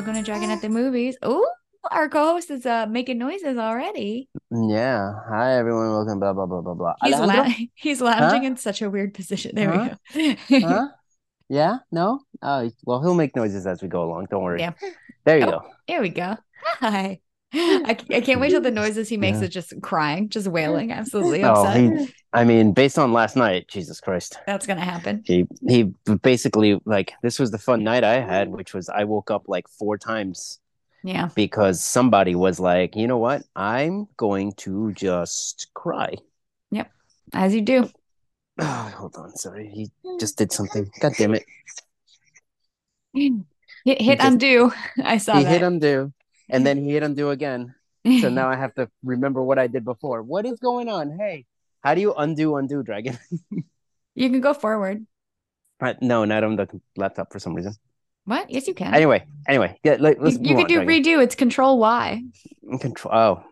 Welcome to Dragon at the Movies. Oh, our co-host is uh making noises already. Yeah. Hi, everyone. Welcome. Blah blah blah blah blah. He's la- he's lounging Huh? in such a weird position. There Huh? we go. Huh? Yeah? No? Oh, well, he'll make noises as we go along. Don't worry. Yeah. There you Oh. go. There we go. Hi. I, I can't wait till the noises he makes Yeah. is just crying, just wailing, absolutely Oh, upset. he. I mean, based on last night, Jesus Christ. That's gonna happen. He he basically like this was the fun night I had, which was I woke up like four times Yeah. because somebody was like, you know what? I'm going to just cry. Yep, as you do. Oh, hold on, sorry. He just did something. God damn it. Hit, hit just- undo. I saw he that. hit undo and then he hit undo again. So now I have to remember what I did before. What is going on? Hey, how do you undo undo dragon? you can go forward. Uh, no, not on the laptop for some reason. What? Yes, you can. Anyway, anyway, yeah, let, let's you you move could on, do Dragon. redo. It's control Y. Control. Oh,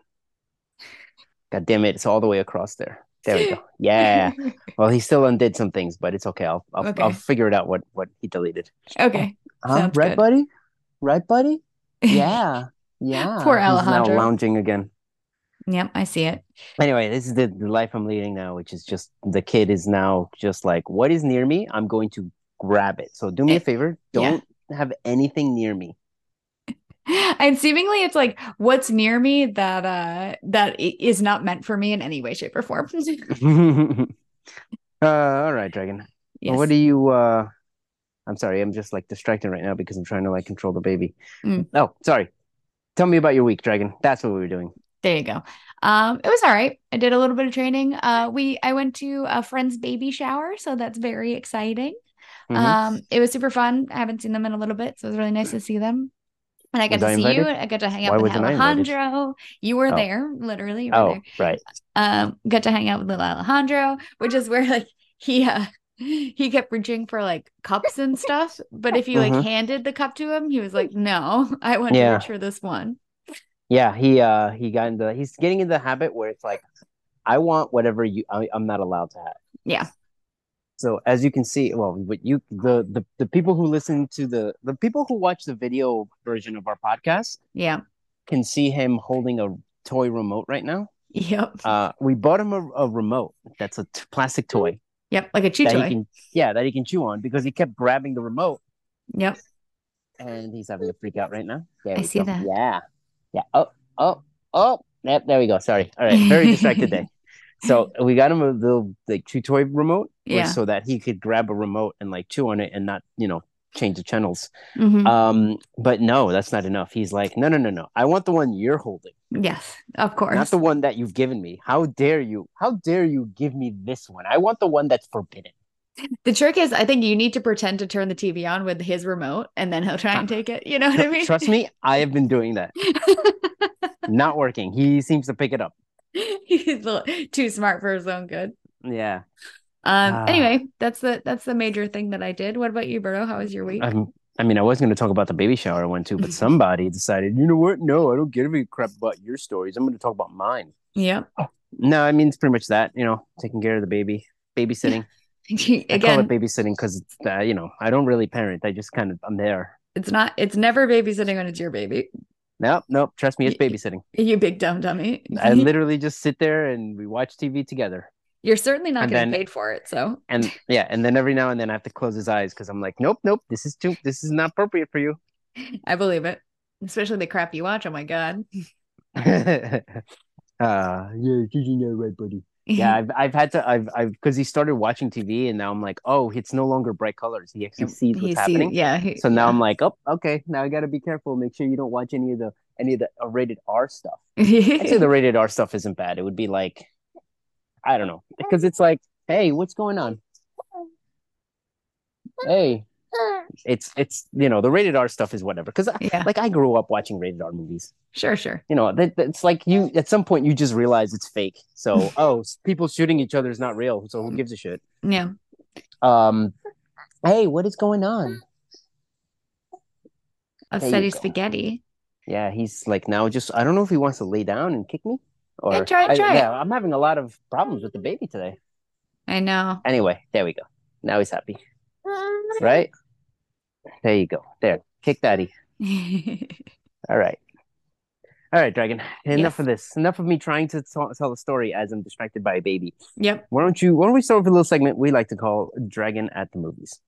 god damn it! It's all the way across there. There we go. Yeah. Well, he still undid some things, but it's okay. I'll I'll, Okay. I'll figure it out what what he deleted. Okay. Sounds right, good. buddy? Right, buddy? Yeah. Yeah. Poor He's now lounging again. Yep, I see it. Anyway, this is the, life I'm leading now, which is just the kid is now just like, what is near me? I'm going to grab it. So do me a Eh, favor, don't have anything near me. And seemingly it's like what's near me that uh that is not meant for me in any way, shape, or form. uh, all right, Dragon. yes. What do you uh I'm sorry, I'm just like distracted right now because I'm trying to like control the baby. Mm. Oh, sorry. Tell me about your week, Dragon. That's what we were doing. There you go. Um, it was all right. I did a little bit of training. Uh, we I went to a friend's baby shower, so that's very exciting. Mhm. Um, it was super fun. I haven't seen them in a little bit, so it was really nice to see them. And I got Was I to see you. I got to hang out Why with invited? Alejandro. You were Oh. there, literally. You were oh, there. right. um got to hang out with little Alejandro, which is where like he uh he kept reaching for like cups and stuff. But if you like Mhm. handed the cup to him, he was like, No, I want to Yeah. reach for this one. Yeah, he uh he got into he's getting into the habit where it's like I want whatever you I, I'm not allowed to have. Yeah. So as you can see, well, what you the the the people who listen to the the people who watch the video version of our podcast Yeah. can see him holding a toy remote right now. Yep. Uh, we bought him a, a remote that's a t- plastic toy Yep. Like a chew toy. can yeah that he can chew on because he kept grabbing the remote Yep. and he's having a freak out right now. There I see go. that. Yeah, yeah. Oh, oh, oh. Yep, there we go. Sorry. All right. Very distracted day. So we got him a little like chew toy remote, Yeah. so that he could grab a remote and like chew on it and not you know change the channels. Mhm. Um, but no, that's not enough. He's like, no, no, no, no. I want the one you're holding, yes, of course. not the one that you've given me. How dare you? How dare you give me this one? I want the one that's forbidden. the trick is I think you need to pretend to turn the TV on with his remote and then he'll try and take it. You know what I mean? Trust me, I have been doing that. Not working. He seems to pick it up. He's too smart for his own good. Yeah. Um Ah. anyway, that's the that's the major thing that I did. What about you, Berto? How was your week? I mean, I was going to talk about the baby shower I went to, but somebody decided, you know what? No, I don't give a crap about your stories. I'm going to talk about mine. Yeah. No, I mean, it's pretty much that, you know, taking care of the baby, babysitting. I call Again, it babysitting because it's, uh, you know, I don't really parent. I just kind of, I'm there. it's not it's never babysitting when it's your baby. Nope, nope. Trust me, it's babysitting. You big dumb dummy. I literally just sit there and we watch TV together. You're certainly not And getting then- paid for it, so And yeah, and then every now and then I have to close his eyes because I'm like, nope, nope, this is too, this is not appropriate for you. I believe it. Especially the crap you watch. Oh my god. uh, yeah, you know, right, buddy. yeah i've, I've had to i've i've because he started watching tv and now i'm like oh it's no longer bright colors he actually sees what's He happening yeah. he- so now yeah. i'm like oh okay now i gotta be careful make sure you don't watch any of the any of the rated r stuff um, actually the rated r stuff isn't bad it would be like i don't know. Because it's like hey what's going on? Hey. It's it's you know the rated r stuff is whatever. Because yeah. like i grew up watching rated r movies. Sure, sure. you know that it's like you at some point you just realize it's fake. So oh people shooting each other is not real so who gives a shit? Yeah. um hey what is going on? You steady spaghetti. yeah he's like now just i don't know if he wants to lay down and kick me or Yeah, try I- try it. yeah i'm having a lot of problems with the baby today I know. anyway there we go now he's happy right there you go there kick daddy All right. All right, Dragon. Enough Yes. of this. Enough of me trying to tell, tell a story as I'm distracted by a baby. yep. Why don't you? Why don't we start with a little segment we like to call "Dragon at the Movies"?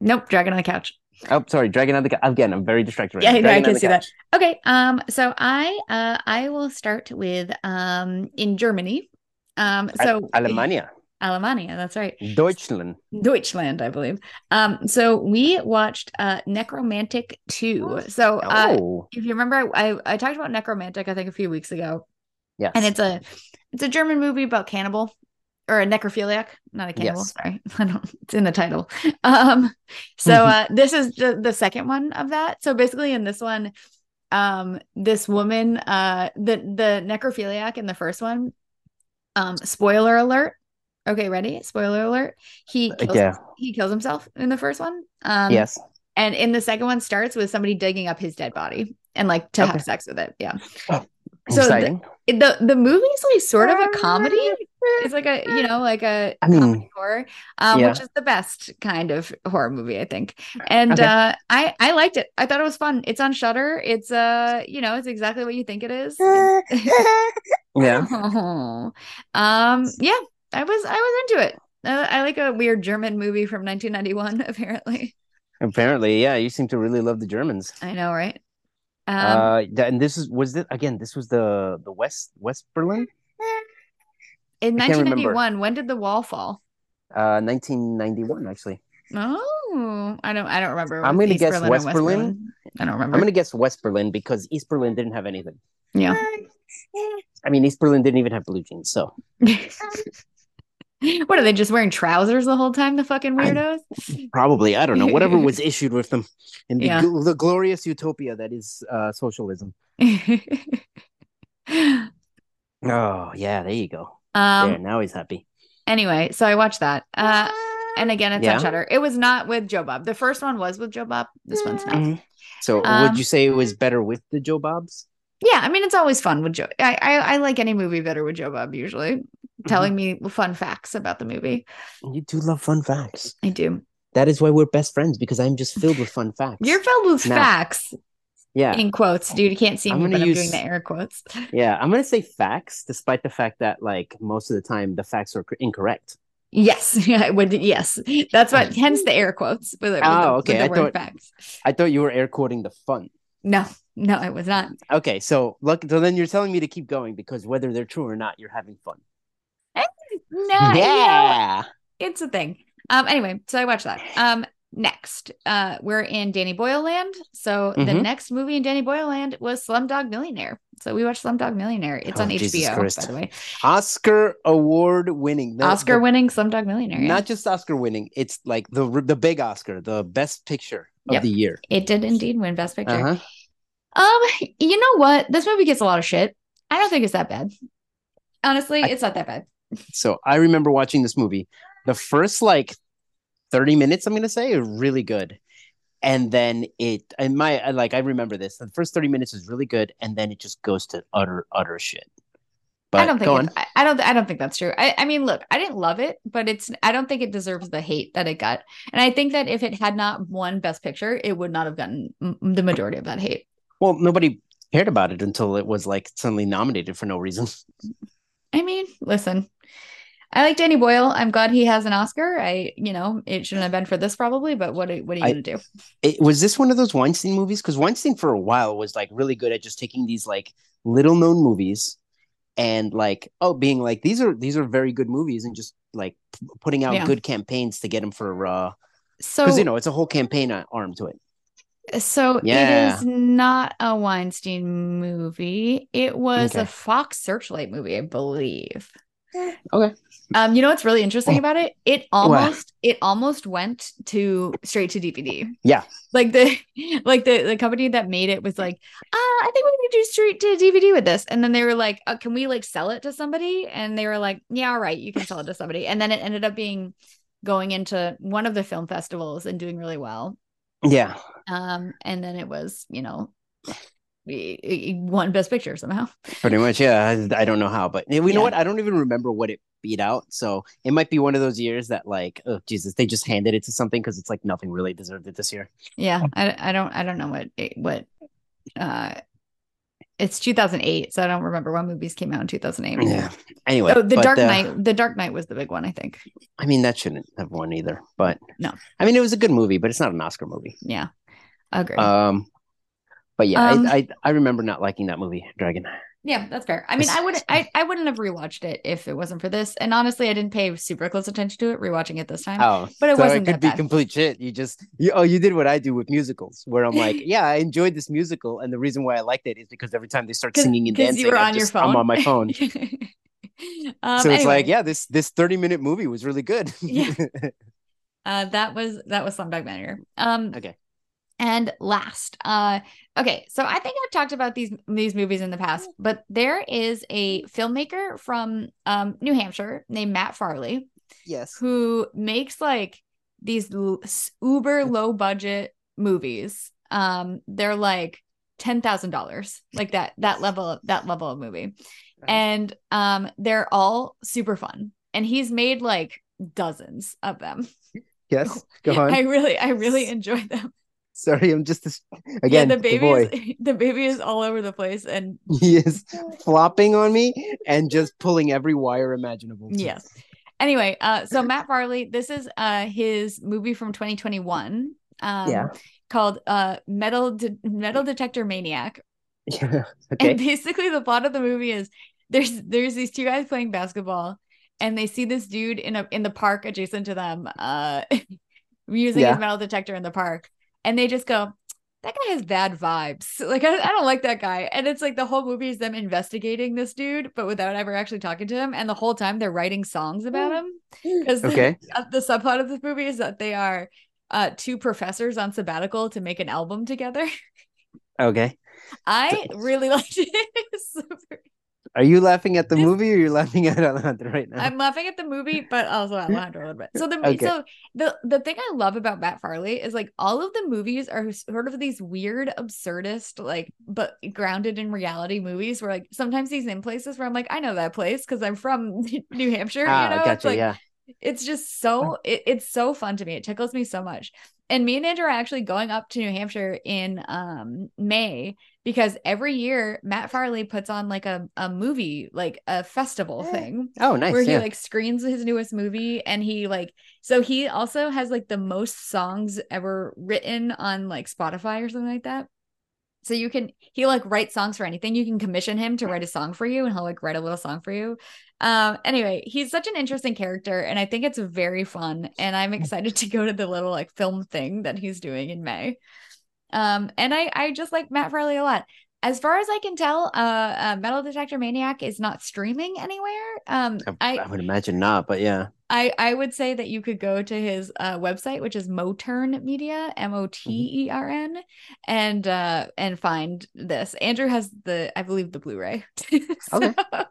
Nope. Dragon on the couch. Oh, sorry, Dragon on the Couch. Again, I'm very distracted. Right Yeah, now. I I can see that. Okay. Um. So I uh I will start with um in Germany. Um. So Alemania, Alemania. That's right. Deutschland. Deutschland, I believe. Um. So we watched uh Nekromantik two. So uh, oh, if you remember, I, I I talked about Nekromantik I think a few weeks ago, yes. and it's a it's a German movie about cannibal or a necrophiliac, not a cannibal. Yes. Sorry, It's in the title. Um, so uh, this is the the second one of that. So basically, in this one, um, this woman, uh, the the necrophiliac in the first one, um, spoiler alert. Okay, ready? Spoiler alert. He kills, yeah. he kills himself in the first one. Um, yes. and in the second one starts with somebody digging up his dead body and like to Okay. have sex with it. Yeah. So the, Exciting. the the movie's like sort of a comedy. It's like a you know like a I mean, comedy horror, um, yeah. which is the best kind of horror movie I think. And Okay. uh, I I liked it. I thought it was fun. It's on Shudder. It's uh you know it's exactly what you think it is. yeah. um yeah I was I was into it. Uh, I like a weird German movie from 1991 apparently. Apparently, yeah. You seem to really love the Germans. I know right. Um, uh, and this is was it again? This was the the West West Berlin, in I can't remember. 1991, when did the wall fall? uh, 1991 actually. Oh, I don't. I don't remember. I'm gonna guess Berlin West West Berlin. I don't remember. I'm gonna guess West Berlin because East Berlin didn't have anything. Yeah. I mean, East Berlin didn't even have blue jeans, so what are they just wearing trousers the whole time? The fucking I- weirdos. probably I don't know whatever was issued with them in the, Yeah. gl- the glorious utopia that is uh, socialism. Oh yeah, there you go. um. there, now he's happy. Anyway, so I watched that. Uh, and again, it's Yeah. on Shudder. It was not with Joe Bob. The first one was with Joe Bob. This one's not. Mhm. So Um, would you say it was better with the Joe Bobs? Yeah, I mean, it's always fun with Joe. I, I I like any movie better with Joe Bob. Usually, Mm-hmm. telling me fun facts about the movie. You do love fun facts. I do. That is why we're best friends because I'm just filled with fun facts. You're filled with Now- facts yeah, in quotes, dude. You can't see I'm me, I'm use- doing the air quotes. yeah. I'm gonna say facts, despite the fact that like most of the time the facts are incorrect. Yes, yeah, I would. Yes, that's what. Hence the air quotes. With, with Oh, okay, the I thought- facts. I thought you were air quoting the fun. No, no, it was not. Okay, so look, so then you're telling me to keep going because whether they're true or not, you're having fun. No, yeah, yeah. it's a thing. Um. Anyway, so I watched that. Um. Next, uh, we're in Danny Boyle land. So the Mhm. next movie in Danny Boyle land was Slumdog Millionaire. So we watched Slumdog Millionaire. It's Oh, on Jesus HBO, by the way. Oscar award winning. The- Oscar the- winning Slumdog Millionaire. yeah. Not just Oscar winning. It's like the the big Oscar, the best picture of Yep. the year. It did indeed win Best Picture. Uh-huh. Um, you know what? This movie gets a lot of shit. I don't think it's that bad. Honestly, I- it's not that bad. So I remember watching this movie. The first like 30 minutes, I'm gonna say, are really good. And then it and my like I remember this. The first 30 minutes is really good, and then it just goes to utter, utter shit. But I don't think it, I, don't I don't think that's true. I, I mean, look, I didn't love it, but it's I don't think it deserves the hate that it got. And I think that if it had not won Best Picture, it would not have gotten m- the majority of that hate. Well, nobody cared about it until it was like suddenly nominated for no reason. I mean, listen, I like Danny Boyle. I'm glad he has an Oscar. I, you know, it shouldn't have been for this probably, but what are, what are you I- gonna do? It, was this one of those Weinstein movies? Because Weinstein for a while was like really good at just taking these like little known movies and like oh being like these are these are very good movies and just like putting out Yeah. good campaigns to get them for uh So because you know it's a whole campaign arm to it. So Yeah. it is not a Weinstein movie. It was a Fox Searchlight movie, I believe. Okay. Um, you know what's really interesting about it? It almost it almost went to straight to DVD. Yeah. Like the like the the company that made it was like, uh, I think we're gonna do straight to DVD with this. And then they were like, uh, can we like sell it to somebody? And they were like, Yeah, all right, you can sell it to somebody. And then it ended up being going into one of the film festivals and doing really well. Yeah. Um, and then it was, you know, won Best Picture somehow. Pretty much, yeah. I, I don't know how, but we know Yeah. what? I don't even remember what it beat out. So it might be one of those years that, like, oh Jesus, they just handed it to something because it's like nothing really deserved it this year. Yeah, I, I don't I don't know what it, what uh it's 2008 so i don't remember when movies came out in 2008 Yeah. Anyway, oh, the but, dark uh, knight the dark knight was the big one i think I mean, that shouldn't have won either. But No. I mean, it was a good movie, but it's not an Oscar movie. yeah I agree Um, but yeah, Um, I, I I remember not liking that movie, Dragon. Yeah that's fair i mean i wouldn't I, I wouldn't have rewatched it if it wasn't for this and honestly i didn't pay super close attention to it rewatching it this time Oh, but it so wasn't it could be bad. complete shit. You just you oh you did what I do with musicals, where I'm like, yeah, I enjoyed this musical, and the reason why I liked it is because every time they start singing and dancing, you were on your just- I'm on my phone. um, so it's like, yeah, this this 30 minute movie was really good. Yeah. uh that was that was Slumdog Millionaire. Um okay. And last, uh okay, so I think I've talked about these these movies in the past, but there is a filmmaker from um New Hampshire named Matt Farley Yes. who makes like these l- uber low budget movies. Um they're like $10,000, like that that level of, that level of movie and um they're all super fun and he's made like dozens of them Yes. Go on. i really i really enjoy them Sorry, I'm just again. yeah, the the baby boy. is the baby is all over the place and he is flopping on me and just pulling every wire imaginable. yes anyway uh so matt farley this is uh his movie from 2021 um Yeah. called uh metal De- metal detector maniac Yeah. Okay. And basically the plot of the movie is there's there's these two guys playing basketball and they see this dude in a in the park adjacent to them uh using Yeah. his metal detector in the park and they just go that guy has bad vibes like I, I don't like that guy and it's like the whole movie is them investigating this dude but without ever actually talking to him and the whole time they're writing songs about him because Okay. the, the subplot of this movie is that they are uh two professors on sabbatical to make an album together Okay. I really liked it. Are you laughing at the This- movie or you're laughing at Alejandro right now? I'm laughing at the movie, but also at Alejandro a little bit. So the Okay. so the the thing I love about Matt Farley is like all of the movies are sort of these weird, absurdist, like but grounded in reality movies. Where like sometimes he's in places where I'm like, I know that place because I'm from New Hampshire. ah, you know, gotcha. it's like yeah. it's just so it, it's so fun to me. It tickles me so much. And me and Andrew are actually going up to New Hampshire in um May because every year Matt Farley puts on like a, a movie, like a festival thing Oh, nice. where he like screens his newest movie and he like so he also has like the most songs ever written on like Spotify or something like that. So you can he like write songs for anything. You can commission him to write a song for you and he'll like write a little song for you. Um anyway, he's such an interesting character and I think it's very fun and I'm excited to go to the little like film thing that he's doing in May. Um and I I just like Matt Farley a lot. As far as I can tell, uh, uh Metal Detector Maniac is not streaming anywhere. Um I, I I would imagine not, but yeah. I I would say that you could go to his uh, website, which is Motern Media, M O T E R N, and uh and find this. Andrew has the I believe the Blu-ray. Okay.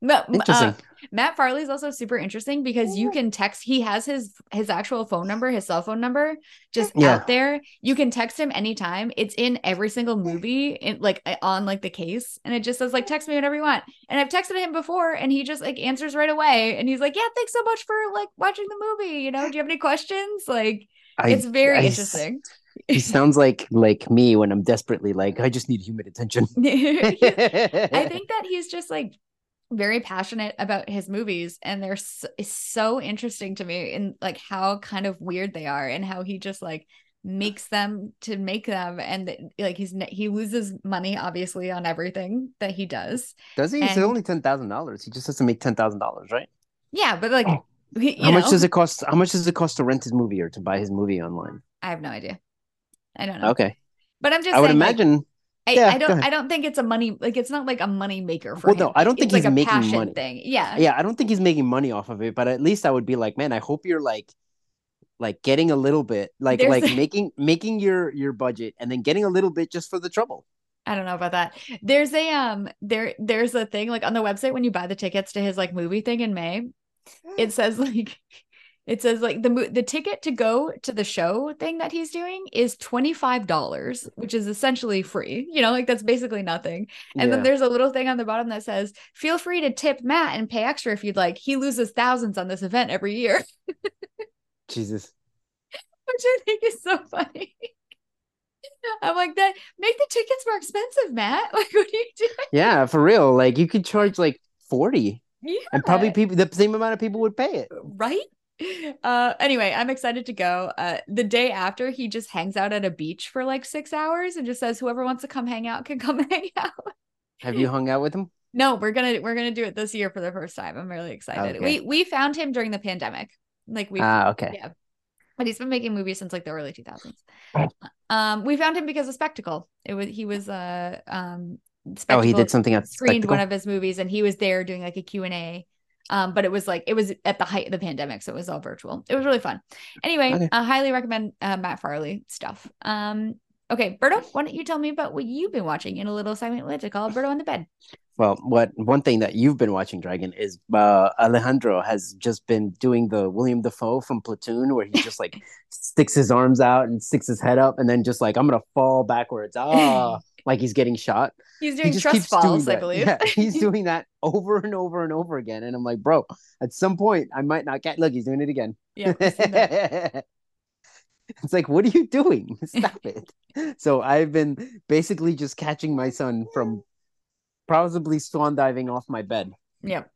No, uh, Interesting. Matt Farley is also super interesting because you can text. He has his his actual phone number, his cell phone number, just Yeah. out there. You can text him anytime. It's in every single movie, in like uh, on like the case, and it just says like text me whenever you want. And I've texted him before, and he just like answers right away, and he's like, "Yeah, thanks so much for like watching the movie. You know, do you have any questions? Like, I, it's very I- interesting." He sounds like like me when I'm desperately like I just need human attention. I I think that he's just like very passionate about his movies and they're so, so interesting to me in like how kind of weird they are and how he just like makes them to make them and like he's he loses money obviously on everything that he does Does he? It's and- only ten thousand dollars. He just has to make ten thousand dollars, right? yeah but like oh. he- you How much does it cost? How much does it cost to rent his movie or to buy his movie online? i have no idea i don't know Okay, but i'm just I would saying, like, imagine. I, yeah, I don't. I don't think it's a money like it's not like a money maker for Well, him. no, I don't think it's like he's a making passion money. thing. Yeah. yeah, I don't think he's making money off of it, but at least I would be like, man, I hope you're like like getting a little bit like There's like a- making making your your budget and then getting a little bit just for the trouble. I don't know about that. There's a um there there's a thing like on the website when you buy the tickets to his like movie thing in May, it says like it says like the the ticket to go to the show thing that he's doing is $25, which is essentially free. You know, like that's basically nothing. And then there's a little thing on the bottom that says, "Feel free to tip Matt and pay extra if you'd like. He loses thousands on this event every year." Jesus. which I think is so funny. I'm like that. Make the tickets more expensive, Matt. Like, what are you doing? Yeah, for real. Like you could charge like 40 Yeah, and probably people the same amount of people would pay it. right. Uh, anyway, I'm excited to go. Uh, the day after, he just hangs out at a beach for like six hours and just says, "Whoever wants to come hang out can come hang out." Have you hung out with him? No, we're gonna we're gonna do it this year for the first time. I'm really excited. Okay. We we found him during the pandemic. Like we Ah, okay. yeah. But he's been making movies since like the early 2000s. Oh. Um, we found him because of Spectacle. It was he was uh um Oh, he did something at screened Spectacle? one of his movies and he was there doing like a Q&A. Um, but it was like it was at the height of the pandemic, so it was all virtual. It was really fun. Anyway, Okay. I highly recommend uh, Matt Farley stuff. Um, okay, Berto, why don't you tell me about what you've been watching in a little segment like to call Berto in the bed? Well, what one thing that you've been watching, Dragon, is uh, Alejandro has just been doing the William Dafoe from Platoon, where he just like sticks his arms out and sticks his head up, and then just like I'm gonna fall backwards, ah, like he's getting shot. He's He doing just trust falls, I believe. Yeah, he's doing that over and over and over again, and I'm like, bro, at some point I might not get. Look, he's doing it again. yeah, I've seen that. it's like, what are you doing? Stop it. So I've been basically just catching my son from probably swan diving off my bed. Yep.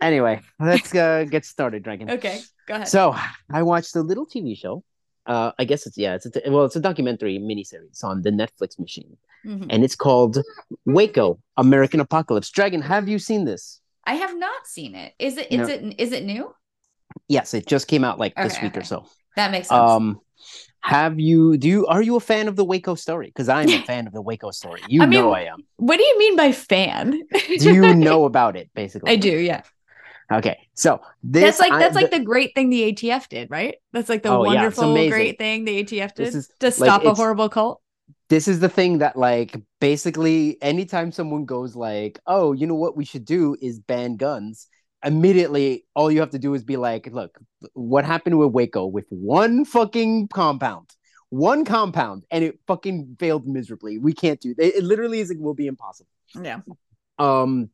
Anyway, let's uh, get started, Dragon. Okay, go ahead. So I watched a little TV show. Uh, I guess it's yeah, it's a, well, it's a documentary miniseries on the Netflix machine, Mhm. and it's called Waco: American Apocalypse. Dragon, have you seen this? I have not seen it. Is it is No. it is it new? Yes, it just came out like this Okay, week or so. That makes sense. Um, have you? Do you? Are you a fan of the Waco story? Because I'm a fan of the Waco story. You I mean, know I am. what do you mean by fan? Do you know about it? Basically, I do, yeah. Okay, so this that's like I- that's like the- the great thing the ATF did, right? That's like the Oh, wonderful amazing. great thing the ATF did is- to like, stop a horrible cult. this is the thing that like basically anytime someone goes like oh you know what we should do is ban guns immediately all you have to do is be like look what happened with waco with one fucking compound one compound and it fucking failed miserably we can't do it, it literally is it will be impossible Yeah. um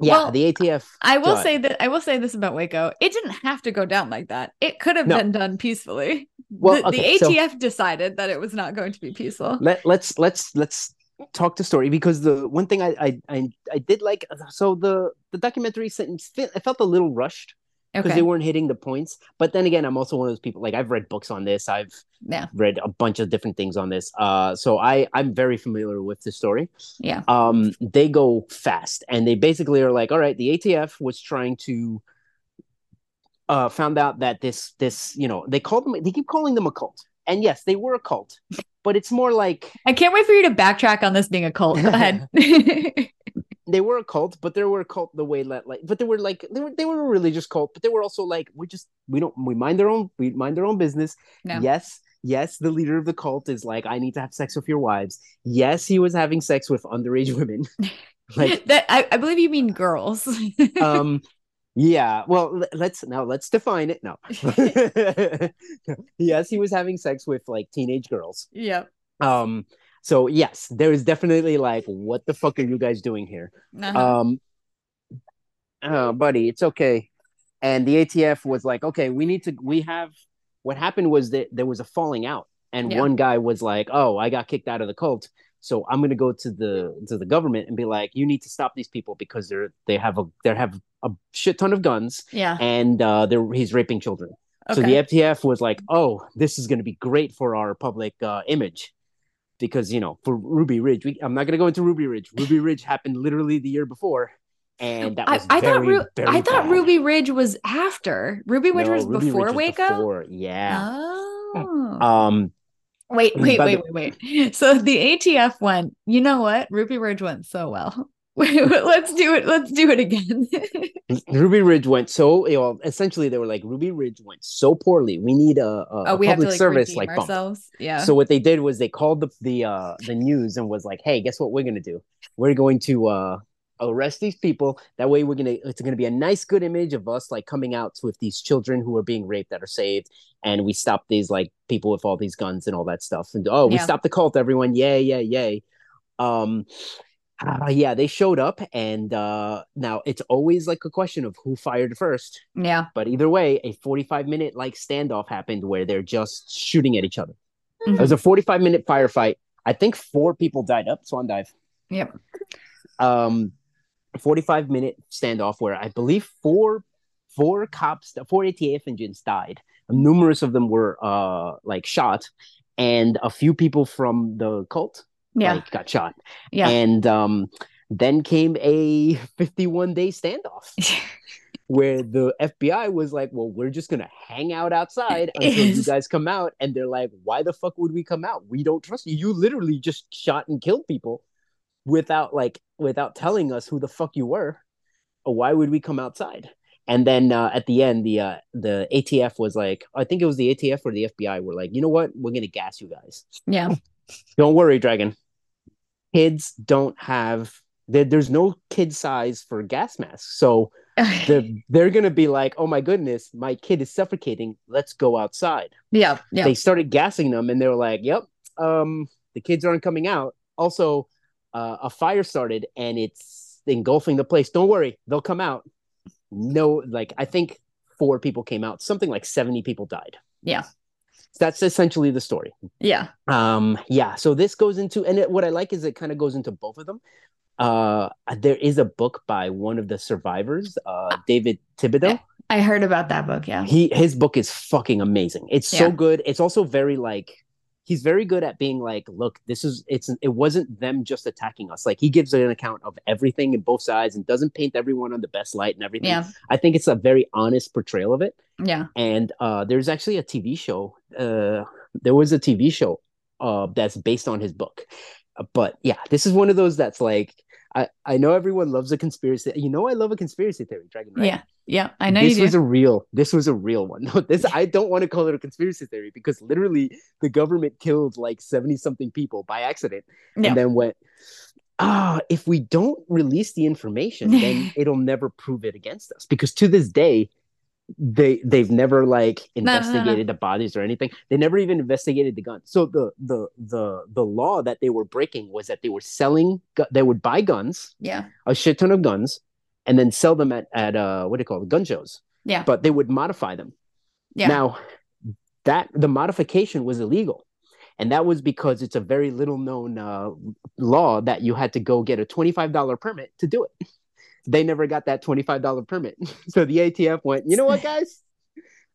yeah Well, the atf I will say that I will say this about Waco. It didn't have to go down like that. It could have No. been done peacefully. Well, the, okay, the so- ATF decided that it was not going to be peaceful. let let's let's let's talk the story because the one thing I I I, I did like so the the documentary sentence it felt a little rushed because Okay. they weren't hitting the points. But then again, I'm also one of those people like I've read books on this. I've Yeah. read a bunch of different things on this. Uh, so I I'm very familiar with the story. Yeah. Um, they go fast, and they basically are like, all right, the ATF was trying to. Uh, found out that this this you know they call them they keep calling them a cult and yes they were a cult but it's more like I can't wait for you to backtrack on this being a cult. Go ahead. they were a cult, but they were a cult the way that like, but they were like they were they were a religious cult, but they were also like we just we don't we mind their own we mind their own business. No. Yes, yes, the leader of the cult is like I need to have sex with your wives. Yes, he was having sex with underage women. like that I, I believe you mean girls. um yeah well let's now let's define it no yes he was having sex with like teenage girls yep. um so yes there is definitely like what the fuck are you guys doing here Uh-huh. um oh buddy it's okay and the atf was like okay we need to we have what happened was that there was a falling out and Yeah. one guy was like oh i got kicked out of the cult so i'm going to go to the to the government and be like you need to stop these people because they're they have a they have a shit ton of guns yeah. and uh they're he's raping children so the ATF was like, "Oh, this is going to be great for our public uh, image." Because you know, for Ruby Ridge, we, I'm not going to go into Ruby Ridge. Ruby Ridge happened literally the year before, and that I, was I very, thought Ru- I thought. Ruby Ridge was after. Ruby Ridge No, was Ruby before Ridge Waco. before, Yeah. Oh. Um. wait, wait, wait, the- wait, wait. So the ATF went. You know what? Ruby Ridge went so well. let's do it. Let's do it again. Ruby Ridge went so you know, essentially they were like Ruby Ridge went so poorly. We need a, a, oh, a we have to public like service like bump. ourselves. Yeah. So what they did was they called the the uh the news and was like, "Hey, guess what we're gonna do? We're going to uh arrest these people. That way, we're gonna it's gonna be a nice, good image of us like coming out with these children who are being raped that are saved, and we stop these like people with all these guns and all that stuff. And oh, we Yeah. stopped the cult, everyone! Yay, yay, yay! Um." Uh, yeah, they showed up, and uh, now it's always like a question of who fired first. yeah. But either way, a forty-five minute like standoff happened where they're just shooting at each other. Mhm. It was a 45 minute firefight. I think four people died up swan dive. Yep. Um, 45 minute standoff where I believe four four cops, four ATF agents died. Numerous of them were uh like shot, and a few people from the cult Yeah. like got shot. yeah. And um, then came a 51 day standoff where the FBI was like, "Well, we're just gonna hang out outside until you guys come out." And they're like, "Why the fuck would we come out? We don't trust you. You literally just shot and killed people without like without telling us who the fuck you were. Why would we come outside?" And then uh, at the end, the uh, the ATF was like, I think it was the ATF or the FBI were like, you know what? We're gonna gas you guys. yeah. Don't worry, Dragon. Kids don't have there, there's no kid size for gas masks. So the, they're gonna be like, oh my goodness, my kid is suffocating. Let's go outside. yeah. Yeah. They started gassing them, and they were like, yep, um, the kids aren't coming out. Also, uh, a fire started, and it's engulfing the place. Don't worry, they'll come out. No, like I think four people came out. Something like seventy people died. Yeah. That's essentially the story. Yeah. Um, yeah, so this goes into, and it, what I like is it kind of goes into both of them. Uh, there is a book by one of the survivors, uh, David Thibodeau. I heard about that book. Yeah. He his book is fucking amazing. It's so good. It's also very like he's very good at being like, look, this is it's it wasn't them just attacking us. Like he gives an account of everything in both sides and doesn't paint everyone on the best light and everything. Yeah. I think it's a very honest portrayal of it Yeah. and uh, there's actually a TV show. Uh, there was a TV show uh, that's based on his book. But yeah, this is one of those that's like I, I know everyone loves a conspiracy. You know, I love a conspiracy theory, Dragon. Right? Yeah. Yeah. I know this you do. was a real. This was a real one. No, this I don't want to call it a conspiracy theory because literally the government killed like seventy something people by accident, Yeah. and then went. Ah, if we don't release the information, then it'll never prove it against us. Because to this day, they they've never like No, no, no, no. investigated the bodies or anything. They never even investigated the guns. So the the the the law that they were breaking was that they were selling. They would buy guns, yeah. a shit ton of guns, and then sell them at at uh what do you call it, gun shows. Yeah. But they would modify them. Yeah. Now, that the modification was illegal, and that was because it's a very little known uh, law that you had to go get a twenty five dollar permit to do it. They never got that twenty five dollar permit, so the ATF went. You know what, guys?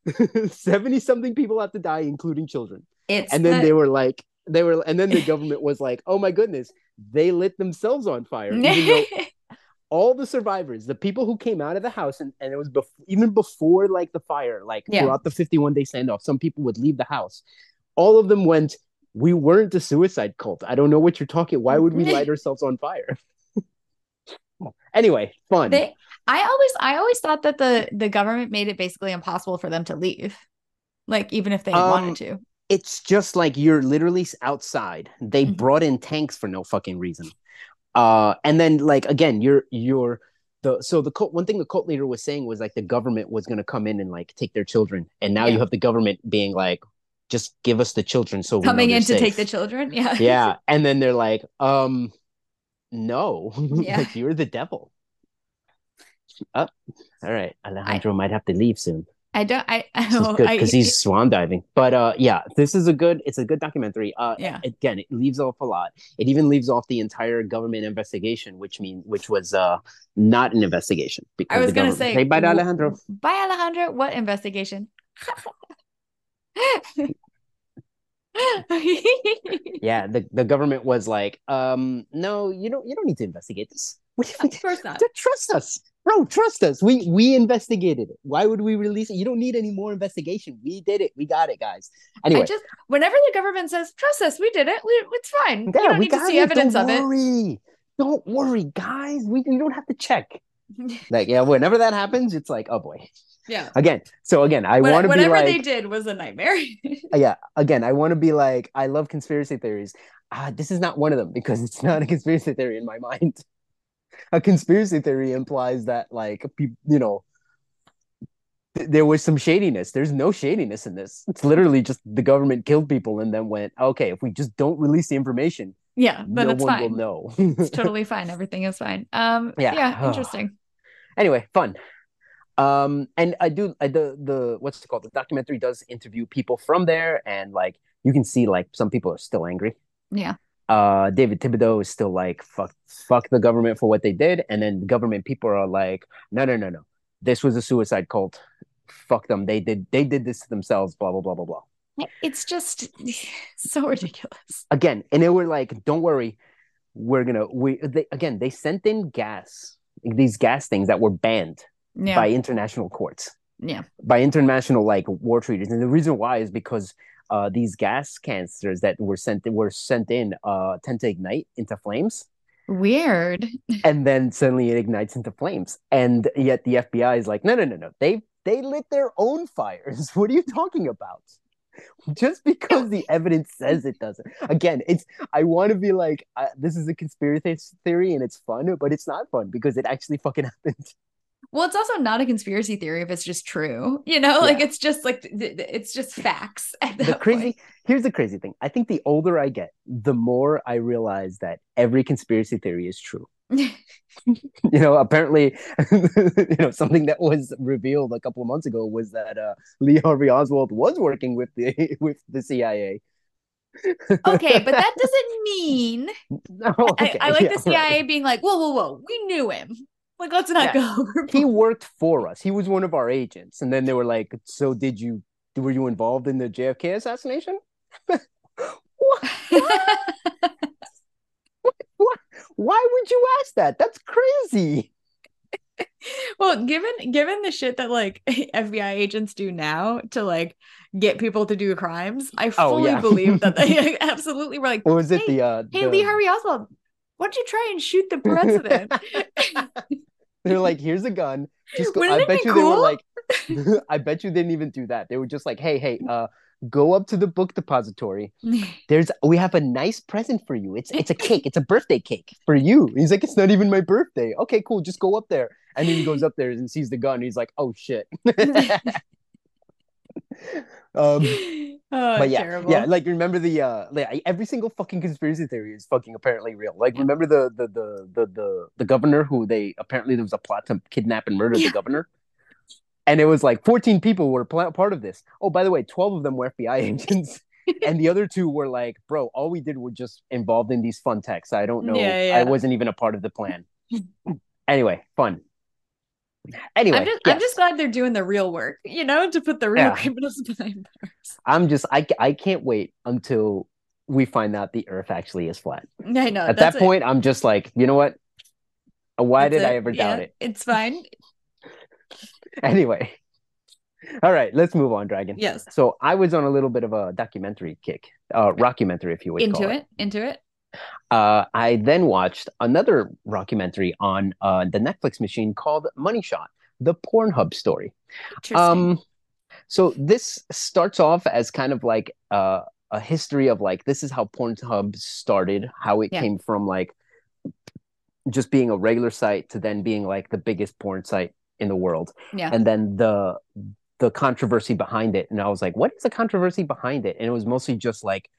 Seventy something people have to die, including children. It's And then the- they were like, they were, and then the government was like, "Oh my goodness, they lit themselves on fire." All the survivors, the people who came out of the house, and, and it was bef- even before like the fire, like Yeah. throughout the 51 day standoff, some people would leave the house. All of them went, We weren't a suicide cult. I don't know what you're talking. Why would we light ourselves on fire? Anyway, fun. they I always I always thought that the the government made it basically impossible for them to leave. Like even if they Um, wanted to. it's just like you're literally outside. They Mhm. brought in tanks for no fucking reason. Uh, and then like again, you're you're the so the cult, one thing the cult leader was saying was like the government was going to come in and like take their children, and now you have the government being like, just give us the children so Coming in to take the children. Yeah. yeah, and then they're like, um, no, Yeah. like you're the devil. Oh, all right, Alejandro might have to leave soon. I don't I This is oh, good I because he's swan diving. But uh, yeah, this is a good. It's a good documentary. Uh, Yeah. Again, it leaves off a lot. It even leaves off the entire government investigation, which mean which was uh not an investigation. Because I was the gonna government- say Hey, bye, wh- Alejandro. Bye Alejandro. What investigation? Yeah, the, the government was like, um, no, you don't you don't need to investigate this. What do you Of course not. Trust us, bro. Trust us. We we investigated it. Why would we release it? You don't need any more investigation. We did it. We got it, guys. Anyway, I just whenever the government says, trust us, we did it. We, it's fine. Yeah, you don't we need to see it. evidence don't of worry. Don't worry, guys. We you don't have to check. Like, yeah, whenever that happens, it's like, oh boy. Yeah. Again. So again, I What- want to be like whatever they did was a nightmare. yeah. Again, I want to be like, I love conspiracy theories. Ah, this is not one of them because it's not a conspiracy theory in my mind. A conspiracy theory implies that, like, you know, th- there was some shadiness. There's no shadiness in this. It's literally just the government killed people and then went, okay, if we just don't release the information, yeah, then no it's one fine. will know. It's totally fine. Everything is fine. Um Yeah. yeah, interesting. anyway fun um and i do I, the the what's it called the documentary does interview people from there and like you can see like some people are still angry Yeah. uh, David Thibodeau is still like fuck fuck the government for what they did, and then government people are like, no, no, no, no, this was a suicide cult. Fuck them. They did they did this to themselves. Blah blah blah blah blah. It's just so ridiculous. Again, and they were like, don't worry, we're gonna we they, again they sent in gas these gas things that were banned Yeah. by international courts. Yeah. by international like war treaties. And the reason why is because uh, these gas canisters that were sent were sent in uh, tend to ignite into flames. Weird. and then suddenly it ignites into flames. And yet the fbi is like no no no no. They they lit their own fires. What are you talking about? Just because the evidence says it doesn't. Again it's i want to be like uh, this is a conspiracy theory and it's fun but it's not fun because it actually fucking happened Well, it's also not a conspiracy theory if it's just true. You know, like it's just like th- th- it's just facts. The crazy here's the crazy thing i think the older i get the more i realize that every conspiracy theory is true you know apparently you know something that was revealed a couple of months ago was that uh lee harvey oswald was working with the with the cia okay, but that doesn't mean no, I, I like yeah, the CIA right. being like, whoa, whoa, whoa, we knew him. Like, let's not Yeah. go he worked for us he was one of our agents and then they were like so did you were you involved in the jfk assassination what? what why would you ask that that's crazy well, given given the shit that like FBI agents do now to like get people to do crimes, I Oh, fully yeah. believe that they absolutely were like, What was it? Hey, the uh "Hey, the- Lee Harvey Oswald, why don't you try and shoot the president?" They're like, here's a gun. Just go. Wouldn't I bet be you they were like, I bet you they didn't even do that. They were just like, hey, hey, uh, go up to the book depository. There's we have a nice present for you. It's it's a cake. It's a birthday cake for you. He's like, it's not even my birthday. Okay, cool. Just go up there. And then he goes up there and sees the gun. He's like, oh shit. um, oh, but yeah, terrible. yeah, like remember the uh like every single fucking conspiracy theory is fucking apparently real. Like remember the the the the the, the governor who they apparently there was a plot to kidnap and murder Yeah. the governor. And it was like 14 people were pl- part of this. Oh, by the way, 12 of them were FBI agents. and the other two were like, bro, all we did was just involved in these fun texts. I don't know. Yeah, yeah. I wasn't even a part of the plan. anyway, fun. Anyway, I'm just, I'm just glad they're doing the real work, you know, to put the real Yeah. criminals behind bars. I'm just I I can't wait until we find out the Earth actually is flat. I know. At that it. point, I'm just like, you know what? Why That's did I ever Yeah, doubt it? It's fine. Anyway, all right, let's move on, Dragon. Yes. So I was on a little bit of a documentary kick, uh, rockumentary, if you would Into call it. Into it. Uh, I then watched another rockumentary on uh, the Netflix machine called Money Shot, the Pornhub story. Um, so this starts off as kind of like uh, a history of like this is how Pornhub started, how it Yeah. came from like just being a regular site to then being like the biggest porn site in the world, yeah. and then the the controversy behind it. And I was like, what is the controversy behind it? And it was mostly just like,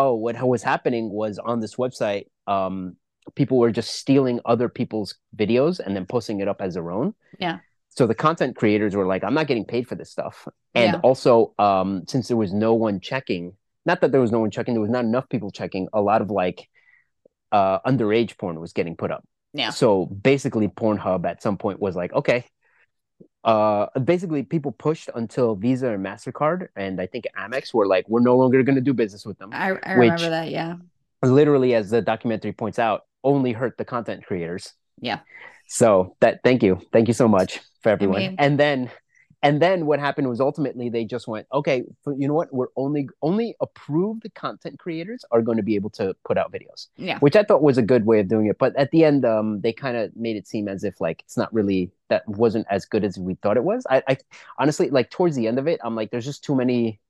oh, what was happening was on this website, um, people were just stealing other people's videos and then posting it up as their own. Yeah. So the content creators were like, I'm not getting paid for this stuff. And Yeah. also, um, since there was no one checking, not that there was no one checking, there was not enough people checking, a lot of like uh underage porn was getting put up. Yeah. So basically Pornhub at some point was like, okay. Uh basically people pushed until Visa and MasterCard and I think Amex were like, we're no longer gonna do business with them. I, I remember that. Yeah. Literally, as the documentary points out, only hurt the content creators. Yeah. So that thank you. Thank you so much for everyone. mean- and then and then what happened was ultimately they just went, okay, you know what? We're only only approved content creators are going to be able to put out videos, Yeah. which I thought was a good way of doing it. But at the end, um, they kind of made it seem as if like it's not really that wasn't as good as we thought it was. I, I honestly like towards the end of it, I'm like, there's just too many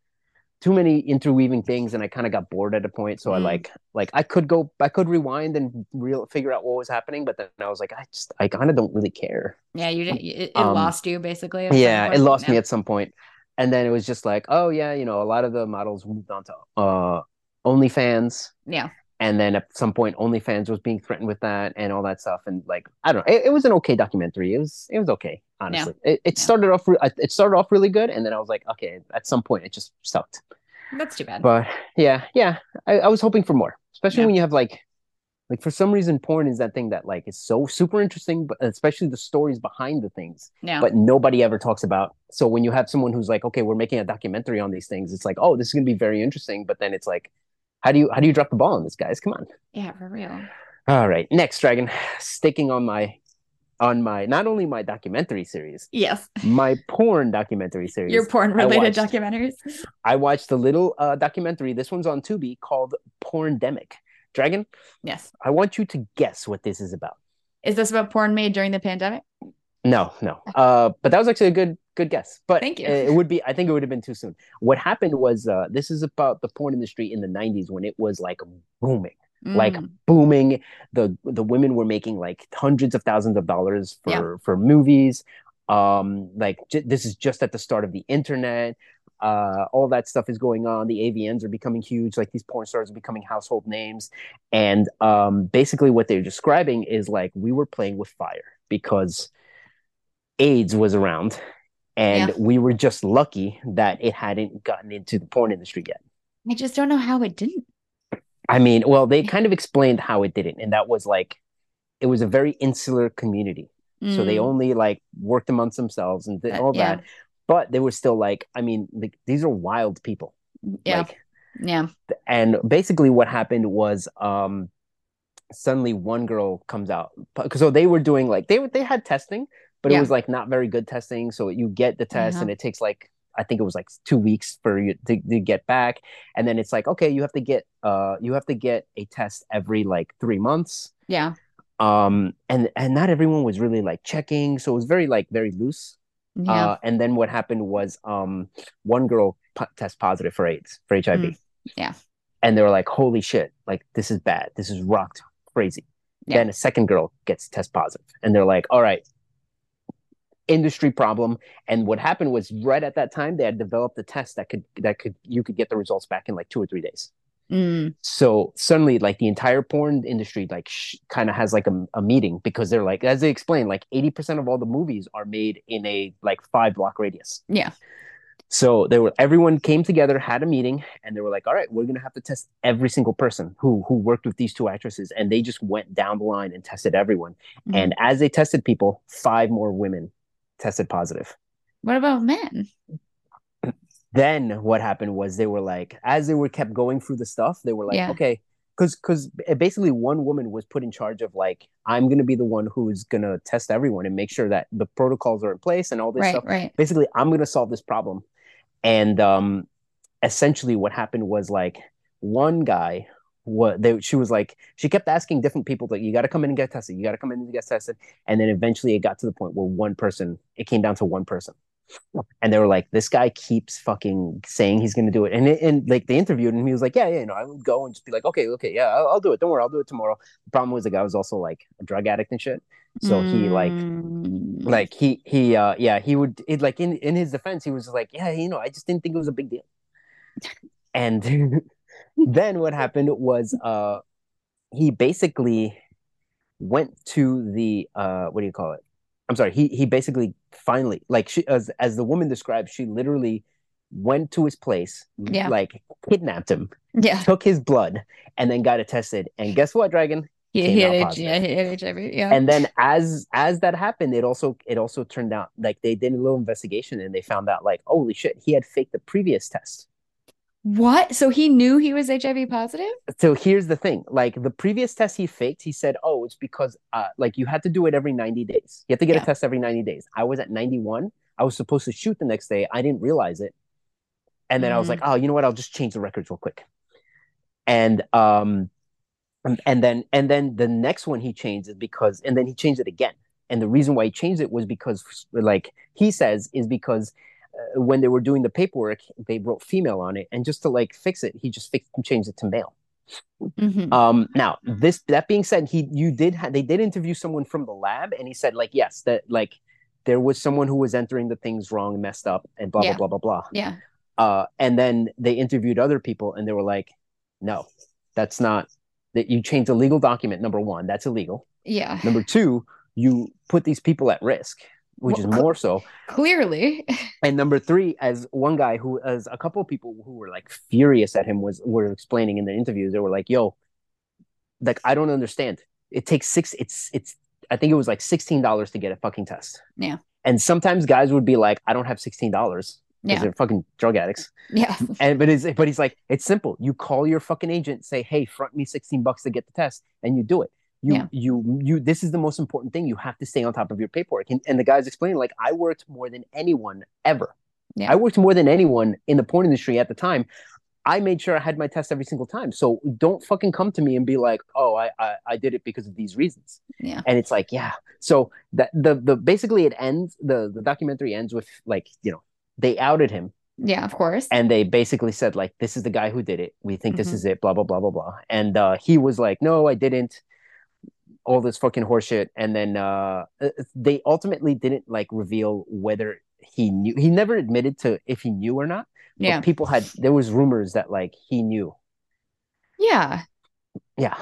too many interweaving things and I kind of got bored at a point. So I Mm. like like I could go I could rewind and real figure out what was happening, but then I was like, I just I kind of don't really care. Yeah. You didn't. It, it Um, lost you basically. Yeah, it lost me at some point. And then it was just like, oh yeah, you know, a lot of the models moved on to uh OnlyFans. Yeah. And then at some point OnlyFans was being threatened with that and all that stuff. And like I don't know, it, it was an okay documentary. It was it was okay, honestly. It, it started off re- it started off really good, and then I was like, okay, at some point it just sucked. That's too bad. But yeah, yeah, I, I was hoping for more, especially Yeah. when you have like, like for some reason, porn is that thing that like is so super interesting, but especially the stories behind the things, yeah. but nobody ever talks about. So when you have someone who's like, okay, we're making a documentary on these things, it's like, oh, this is gonna be very interesting. But then it's like, how do you how do you drop the ball on this, guys? Come on. yeah, for real. All right, next dragon, sticking on my on my not only my documentary series, Yes. my porn documentary series. Your porn related watched- documentaries. I watched a little uh, documentary. This one's on Tubi called Porndemic. Dragon, Yes. I want you to guess what this is about. Is this about porn made during the pandemic? No, no. Uh, but that was actually a good good guess. But Thank you. It would be. I think it would have been too soon. What happened was uh, this is about the porn industry in the '90s when it was like booming, like Mm, booming. The the women were making like hundreds of thousands of dollars for Yeah. for movies. Um, like j- this is just at the start of the internet. Uh, all that stuff is going on. The AVNs are becoming huge. Like these porn stars are becoming household names. And um, basically, what they're describing is like we were playing with fire because AIDS was around, and Yeah. we were just lucky that it hadn't gotten into the porn industry yet. I just don't know how it didn't. I mean, well, they kind of explained how it didn't, and that was like it was a very insular community. So they Mm, only like worked amongst themselves and did Uh, all yeah. that. But they were still like, I mean, like, these are wild people. yeah. Like, yeah. and basically what happened was um suddenly one girl comes out so they were doing like they they had testing but Yeah. it was like not very good testing so you get the test Uh-huh. and it takes like i think it was like two weeks for you to, to get back and then it's like okay you have to get uh you have to get a test every like three months Yeah. um and and not everyone was really like checking so it was very like very loose Yeah. uh and then what happened was um one girl p- test positive for aids for hiv Mm, yeah. and they were like holy shit like this is bad this is rocked crazy Yeah. then a second girl gets test positive and they're like all right industry problem and what happened was right at that time they had developed a test that could that could you could get the results back in like two or three days Mm, so suddenly like the entire porn industry like sh- kind of has like a, a meeting because they're like as they explain like 80% of all the movies are made in a like five block radius yeah. so they were everyone came together, had a meeting, and they were like, "All right, we're gonna have to test every single person who who worked with these two actresses." And they just went down the line and tested everyone. Mhm. And as they tested people, five more women tested positive. what about men? Then what happened was they were like, as they were kept going through the stuff, they were like, Yeah. okay, because because basically one woman was put in charge of like, I'm gonna be the one who's gonna test everyone and make sure that the protocols are in place and all this Right. stuff. Right. basically i'm going to solve this problem and um essentially what happened was like one guy what they she was like she kept asking different people like you got to come in and get tested. You got to come in and get tested. And then eventually it got to the point where one person it came down to one person. And they were like this guy keeps fucking saying he's going to do it. And it, and like they interviewed him. He was like yeah yeah you know i would go and just be like okay okay yeah I'll, I'll do it. Don't worry i'll do it tomorrow the problem was the guy was also like a drug addict and shit. So he like Mm, like he he uh yeah he would it like in in his defense he was like yeah you know i just didn't think it was a big deal. And then what happened was uh he basically went to the uh what do you call it i'm sorry he he basically finally like she as as the woman described she literally went to his place Yeah. like kidnapped him yeah. took his blood and then got it tested and guess what dragon came he had H- yeah, he had HIV. Yeah. and then as as that happened it also it also turned out like they did a little investigation and they found out like holy shit he had faked the previous test what? So he knew he was HIV positive? so here's the thing like the previous test he faked he said oh it's because uh like you had to do it every 90 days you have to get Yeah. a test every 90 days i was at 91 i was supposed to shoot the next day i didn't realize it and then i was Mhm. like oh you know what i'll just change the records real quick and um and- and then and then the next one he changed is because and then he changed it again and the reason why he changed it was because like he says is because uh, when they were doing the paperwork they wrote female on it and just to like fix it he just fixed changed it to male Mhm. um now this that being said he you did ha- they did interview someone from the lab and he said like yes that like there was someone who was entering the things wrong messed up and blah Yeah. blah blah blah blah yeah. uh and then they interviewed other people and they were like no that's not that you changed a legal document number one that's illegal Yeah. number two you put these people at risk which is Well, cl- more so. Clearly. And number three, as one guy who, as a couple of people who were like furious at him was were explaining in the interviews, they were like, "Yo, like I don't understand. It takes six. It's it's. I think it was like sixteen dollars to get a fucking test. Yeah. And sometimes guys would be like, "I don't have sixteen dollars." because Yeah. they're fucking drug addicts. Yeah. And but it's but he's like, it's simple. You call your fucking agent, say, hey, front me 16 bucks to get the test, and you do it. You Yeah. you you this is the most important thing. You have to stay on top of your paperwork. And, and the guy's explaining, like, I worked more than anyone ever. Yeah. I worked more than anyone in the porn industry at the time. I made sure I had my test every single time. So don't fucking come to me and be like, oh, I I, I did it because of these reasons. Yeah. And it's like, yeah. So that the the basically it ends the the documentary ends with like, you know, they outed him Yeah, of course. and they basically said like this is the guy who did it we think this Mhm. is it blah blah blah blah blah and uh he was like no i didn't all this fucking horseshit and then uh they ultimately didn't like reveal whether he knew he never admitted to if he knew or not but yeah. people had there was rumors that like he knew. Yeah. yeah.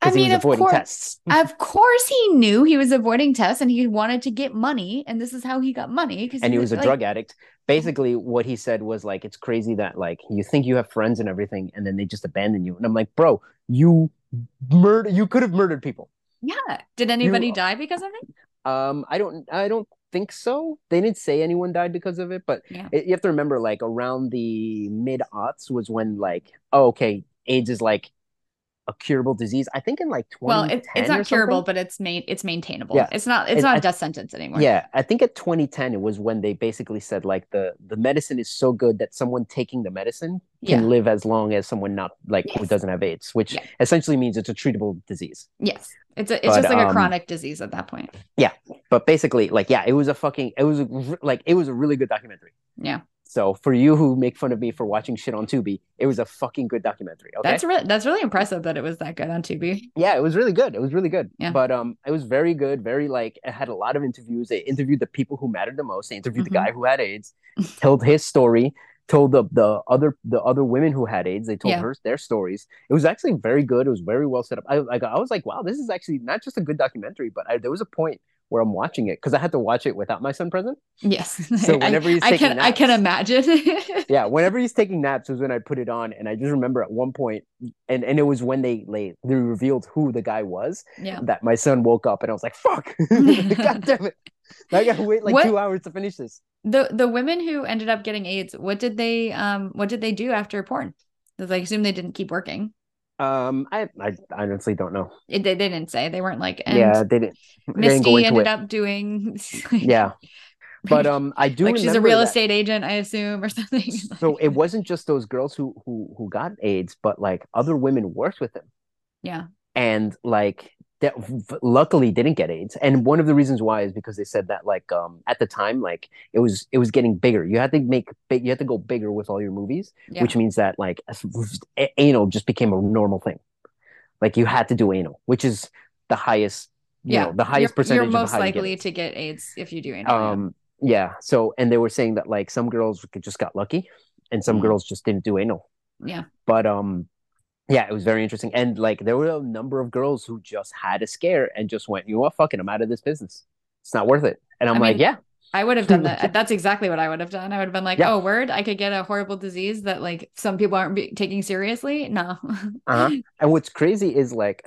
I mean, of course, of course, he knew he was avoiding tests and he wanted to get money, and this is how he got money because and he was a drug addict. Basically what he said was like it's crazy that like you think you have friends and everything and then they just abandon you. And i'm like bro you murder you could have murdered people Yeah. Did anybody die because of it? Um, I don't, I don't think so. They didn't say anyone died because of it, but Yeah. it, you have to remember, like around the mid aughts was when, like, oh, okay, AIDS is like a curable disease. I think in like twenty. Well, it, it's not curable, but it's main it's maintainable. Yeah. It's not it's It- not a death sentence anymore. yeah, I think at 2010 it was when they basically said like the the medicine is so good that someone taking the medicine can Yeah. live as long as someone not like who doesn't have AIDS, which Yeah. essentially means it's a treatable disease. Yes. It's a, it's But, just like a um, chronic disease at that point. Yeah, but basically, like, yeah, it was a fucking, it was a, like, it was a really good documentary. Yeah. So for you who make fun of me for watching shit on Tubi, it was a fucking good documentary. Okay. That's really that's really impressive that it was that good on Tubi. yeah, it was really good. It was really good. Yeah. But um, it was very good. Very like it had a lot of interviews. They interviewed the people who mattered the most. They interviewed Mhm. the guy who had AIDS, told his story, told the the other the other women who had AIDS. They told Yeah. her their stories. It was actually very good. It was very well set up. I like I was like, wow, this is actually not just a good documentary, but I, there was a point where I'm watching it because I had to watch it without my son present. Yes. So I- whenever he's I, taking can I can imagine. yeah, whenever he's taking naps was when I put it on, and I just remember at one point, and and it was when they they, they revealed who the guy was yeah. that my son woke up, and I was like, "Fuck, god damn it!" I gotta wait like What- two hours to finish this. The the women who ended up getting AIDS, what did they um what did they do after porn? Because I assume they didn't keep working. Um, I I honestly don't know. It, they, they didn't say. They weren't like and yeah, they didn't. they Misty into ended it. up doing Yeah, but um, I do like she's a real that- estate agent, I assume, or something. So it wasn't just those girls who who who got AIDS, but like other women worked with them. yeah. and like that luckily didn't get AIDS. And one of the reasons why is because they said that like um at the time like it was it was getting bigger. You had to make big you had to go bigger with all your movies, Yeah. which means that like anal just became a normal thing. Like you had to do anal, which is the highest you yeah. know, the highest you're, percentage You're of most how you get likely to get AIDS if you do anal. yeah. Um yeah, so and they were saying that like some girls just got lucky and some Mhm. girls just didn't do anal yeah. but um yeah it was very interesting and like there were a number of girls who just had a scare and just went you know what fucking i'm out of this business it's not worth it and i'm I like mean, yeah I would have done that. That's exactly what I would have done. I would have been like, Yeah. "Oh, word! I could get a horrible disease that like some people aren't be- taking seriously." No. uh-huh. and what's crazy is like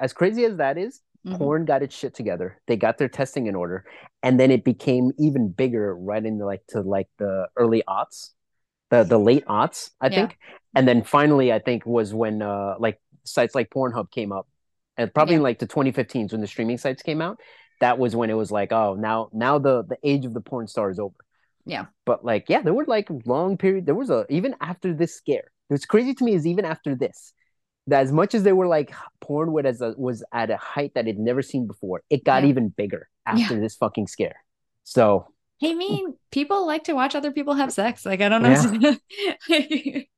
as crazy as that is Mhm. porn got its shit together they got their testing in order and then it became even bigger right into like to like the early aughts the the late aughts i Yeah. think. And then finally i think was when uh like sites like pornhub came up. And probably in like the 2015s when the streaming sites came out that was when it was like oh now now the the age of the porn star is over. Yeah. but like yeah there were like long period there was a even after this scare what's crazy to me is even after this that as much as they were like porn was as a, was at a height that it'd never seen before it got Yeah. even bigger after this fucking scare. So Hey, mean people like to watch other people have sex. Like I don't know. it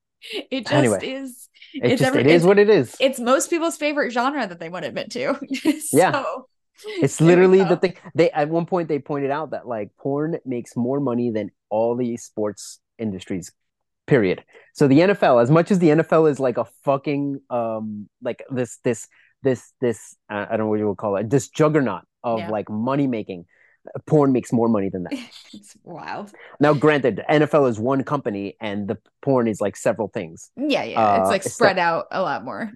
just Anyway, is. it It's just every- it is what it is It's most people's favorite genre that they won't admit to. Yeah. So, It's literally the thing. They at one point they pointed out that like porn makes more money than all the sports industries. Period. So the NFL, as much as the NFL is like a fucking um like this this this this uh, I don't know what you would call it this juggernaut of Yeah. like money making. Porn makes more money than that. it's wild. Now, granted, NFL is one company, and the porn is like several things. Yeah, yeah. It's Uh, like it's spread out a lot more.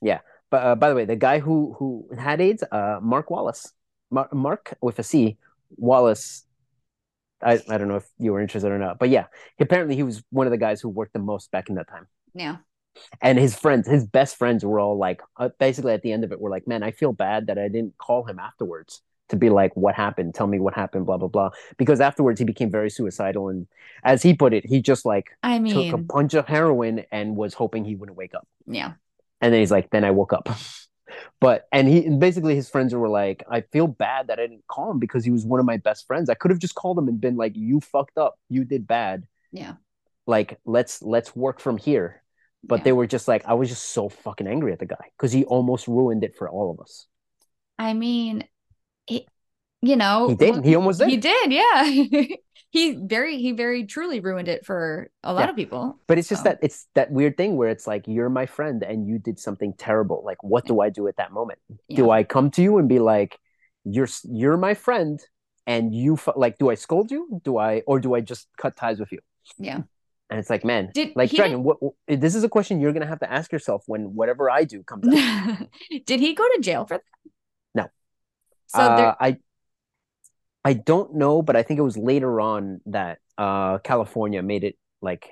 Yeah. But uh, by the way, the guy who who had AIDS, uh, Marc Wallice, Mar- Mark with a C, Wallice. I, I don't know if you were interested or not, but yeah, apparently he was one of the guys who worked the most back in that time. Yeah. And his friends, his best friends, were all like, uh, basically at the end of it, were like, "Man, I feel bad that I didn't call him afterwards to be like, what happened? Tell me what happened." Blah blah blah. Because afterwards, he became very suicidal, and as he put it, he just like I mean, took a punch of heroin and was hoping he wouldn't wake up. yeah. And then he's like, then I woke up. But and he basically his friends were like, I feel bad that I didn't call him because he was one of my best friends. I could have just called him and been like, you fucked up, you did bad. Yeah. Like let's let's work from here. But Yeah. they were just like, I was just so fucking angry at the guy because he almost ruined it for all of us. I mean, you know, He did. He almost did. He did, yeah. he very, he very truly ruined it for a lot Yeah. of people. But it's just So- that it's that weird thing where it's like you're my friend and you did something terrible. Like, what do I do at that moment? Do I come to you and be like, "You're you're my friend," and you like, do I scold you? Do I or do I just cut ties with you? Yeah. And it's like, man, Did like Dragon, what, what- this is a question you're gonna have to ask yourself when whatever I do comes up. Did he go to jail for that? No. So uh, I I don't know, but I think it was later on that uh, California made it like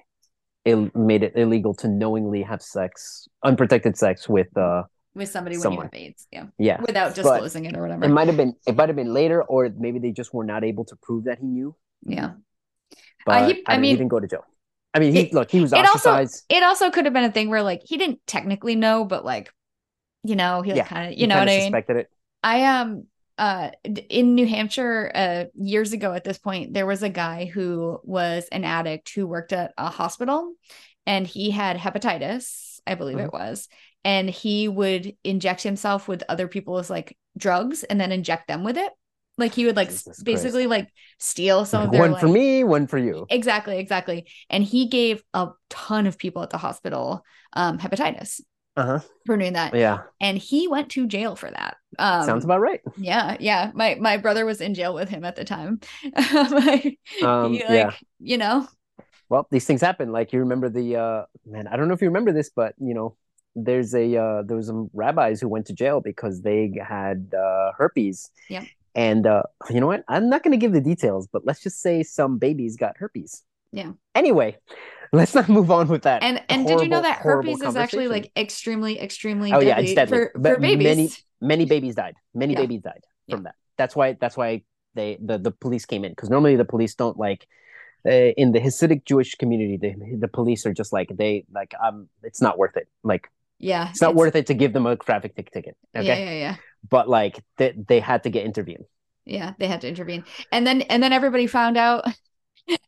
Ill, made it illegal to knowingly have sex, unprotected sex with uh with somebody when you have AIDS, yeah, yeah. without But disclosing it or whatever. It might have been it might have been later, or maybe they just were not able to prove that he knew. yeah. But he- I I, mean, he didn't go to jail. I mean, he It- look, he was it also- It also could have been a thing where like he didn't technically know, but like, you know, he like Yeah, kind of, you know what I mean? Suspected it. I um uh in New Hampshire uh years ago at this point there was a guy who was an addict who worked at a hospital and he had hepatitis I believe Mhm. it was and he would inject himself with other people's like drugs and then inject them with it like he would like Jesus basically like steal some of their one like, for me, one for you. exactly exactly and he gave a ton of people at the hospital um hepatitis Uh huh. for doing that Yeah, and he went to jail for that um sounds about right. yeah, yeah. My my brother was in jail with him at the time. Like, Um, he, like, yeah. you know, Well, these things happen. Like you remember the uh man, I don't know if you remember this, but you know, there's a uh there was some rabbis who went to jail because they had uh herpes. Yeah. And uh you know what? I'm not gonna give the details, but let's just say some babies got herpes. Yeah. Anyway, let's not move on with that. and and did you know that herpes is actually like extremely extremely Oh, deadly, yeah, it's deadly. for, But for babies? many- many babies died. Many Yeah. babies died from that. That's why that's why they the, the police came in because normally the police don't like uh, in the Hasidic Jewish community the the police are just like they like um it's not worth it like yeah, it's not worth it to give them a traffic tick ticket okay Yeah, yeah, yeah. but like they, they had to get intervened Yeah, they had to intervene. And then and then everybody found out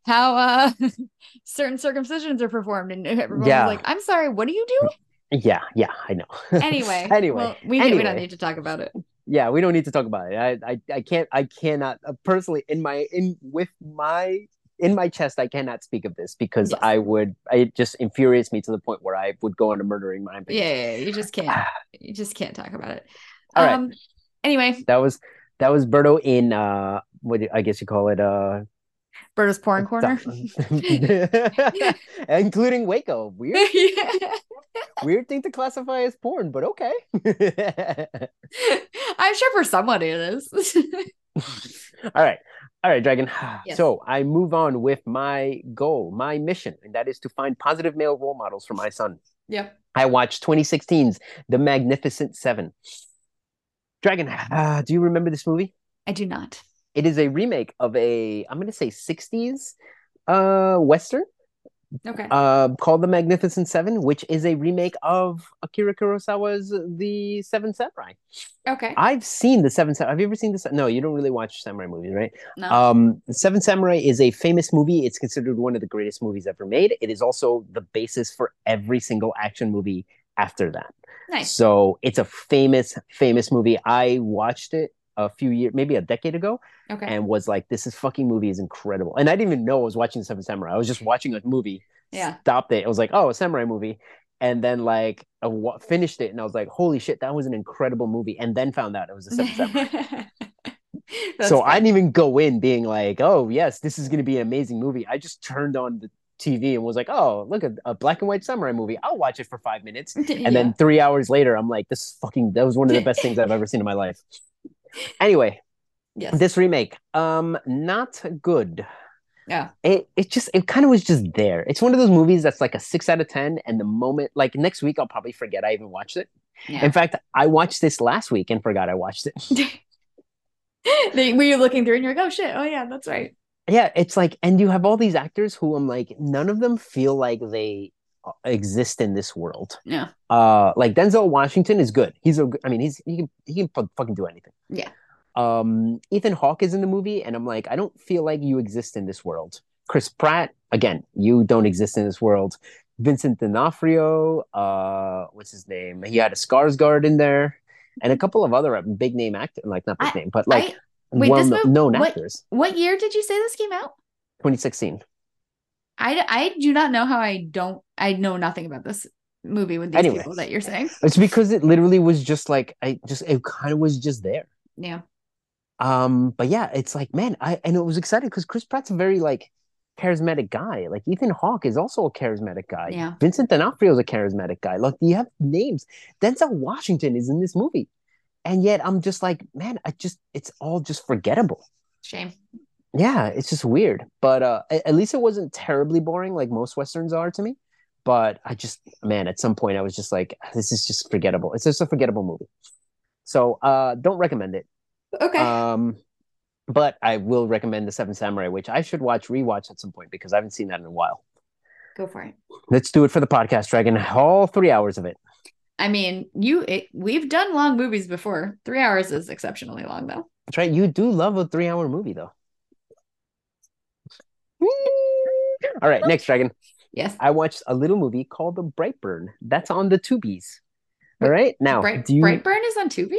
how uh certain circumcisions are performed and everyone Yeah. like, "I'm sorry, what do you do?" yeah yeah I know Anyway. anyway well, we, we don't need to talk about it. yeah we don't need to talk about it I I, I can't I cannot uh, personally in my in with my in my chest I cannot speak of this because Yes. I would it just infuriates me to the point where I would go on a murdering Yeah, rampage yeah, yeah, you just can't. You just can't talk about it. All right. um anyway, that was that was Berto in uh what I guess you call it uh Berto's porn corner. including Waco weird yeah. weird thing to classify as porn but okay I'm sure for someone it is. all right all right dragon Yes. so I move on with my goal my mission and that is to find positive male role models for my son yeah. I watched 2016's The Magnificent Seven Dragon uh, do you remember this movie I do not. It is a remake of a I'm going to say 60s uh western Okay. uh called The Magnificent 7 which is a remake of Akira Kurosawa's The Seven Samurai. okay. I've seen The Seven Samurai. Have you ever seen this? No, you don't really watch samurai movies, right? no. Um The Seven Samurai is a famous movie. It's considered one of the greatest movies ever made. It is also the basis for every single action movie after that. nice. So, it's a famous famous movie. I watched it a few years maybe a decade ago Okay. and was like, "This is fucking movie is incredible." And I didn't even know I was watching Seven Samurai. I was just watching a movie. Yeah. Stopped it. I was like, "Oh, a samurai movie," and then like I wa- finished it, and I was like, "Holy shit, that was an incredible movie!" And then found out it was a Seven Samurai. So I didn't even go in being like, "Oh yes, this is going to be an amazing movie." I just turned on the TV and was like, "Oh, look at a black and white samurai movie. I'll watch it for five minutes." And Yeah. then three hours later, I'm like, "This is fucking that was one of the best things I've ever seen in my life." Anyway, yes. this remake, um, not good. yeah. It it just it kind of was just there. It's one of those movies that's like a six out of ten, and the moment like next week I'll probably forget I even watched it. Yeah. In fact, I watched this last week and forgot I watched it. Were you looking through and you're like, oh shit, oh yeah, that's right. yeah, it's like, and you have all these actors who I'm like, none of them feel like they exist in this world. Yeah. Uh, like Denzel Washington is good. He's a, I mean, he's he can he can fucking do anything. Yeah. Um, Ethan Hawke is in the movie, and I'm like, I don't feel like you exist in this world. Chris Pratt, again, you don't exist in this world. Vincent D'Onofrio, uh, what's his name? He had a Skarsgård in there, and a couple of other big name actors, like not big I- name, but like I- wait, well known actors. What year did you say this came out? 2016. I, I do not know how I don't I know nothing about this movie with these Anyway. people that you're saying. It's because it literally was just like I just it kind of was just there. Yeah. Um, but yeah, it's like man, I and it was exciting because Chris Pratt's a very like charismatic guy. Like Ethan Hawke is also a charismatic guy. Yeah. Vincent D'Onofrio is a charismatic guy. Like you have names. Denzel Washington is in this movie, and yet I'm just like, man, I just it's all just forgettable. Shame. Yeah, it's just weird. But uh at, least it wasn't terribly boring like most westerns are to me. But I just man, at some point I was just like, this is just forgettable. It's just a forgettable movie. So uh don't recommend it. Okay. Um but I will recommend the Seven Samurai, which I should watch rewatch at some point because I haven't seen that in a while. Go for it. Let's do it for the podcast, Dragon. All three hours of it. I mean, you it, we've done long movies before. Three hours is exceptionally long though. That's right. You do love a three hour movie though. All right, next Dragon. Yes. I watched a little movie called The Brightburn. That's on the Tubies. All right. Now, Bright, do you? Brightburn is on Tubi?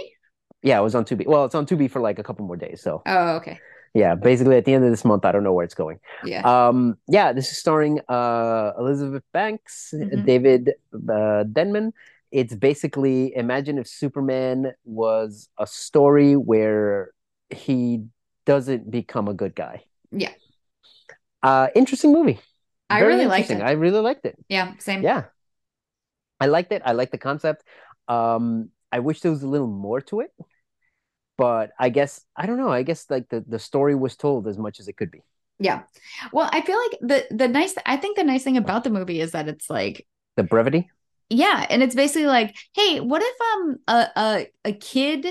Yeah, it was on Tubi. Well, it's on Tubi for like a couple more days. So Oh, okay. yeah, basically at the end of this month, I don't know where it's going. Yeah. Um, yeah, this is starring uh Elizabeth Banks, Mhm. David uh, Denman. It's basically imagine if Superman was a story where he doesn't become a good guy. Yeah. Uh, interesting movie. I really liked it. I really liked it. yeah, same. Yeah. I liked it. I liked the concept. Um, I wish there was a little more to it, but I guess I don't know. I guess like the, the story was told as much as it could be. Yeah. Well, I feel like the the nice I think the nice thing about the movie is that it's like The brevity. yeah, and it's basically like, hey, what if um a a, a kid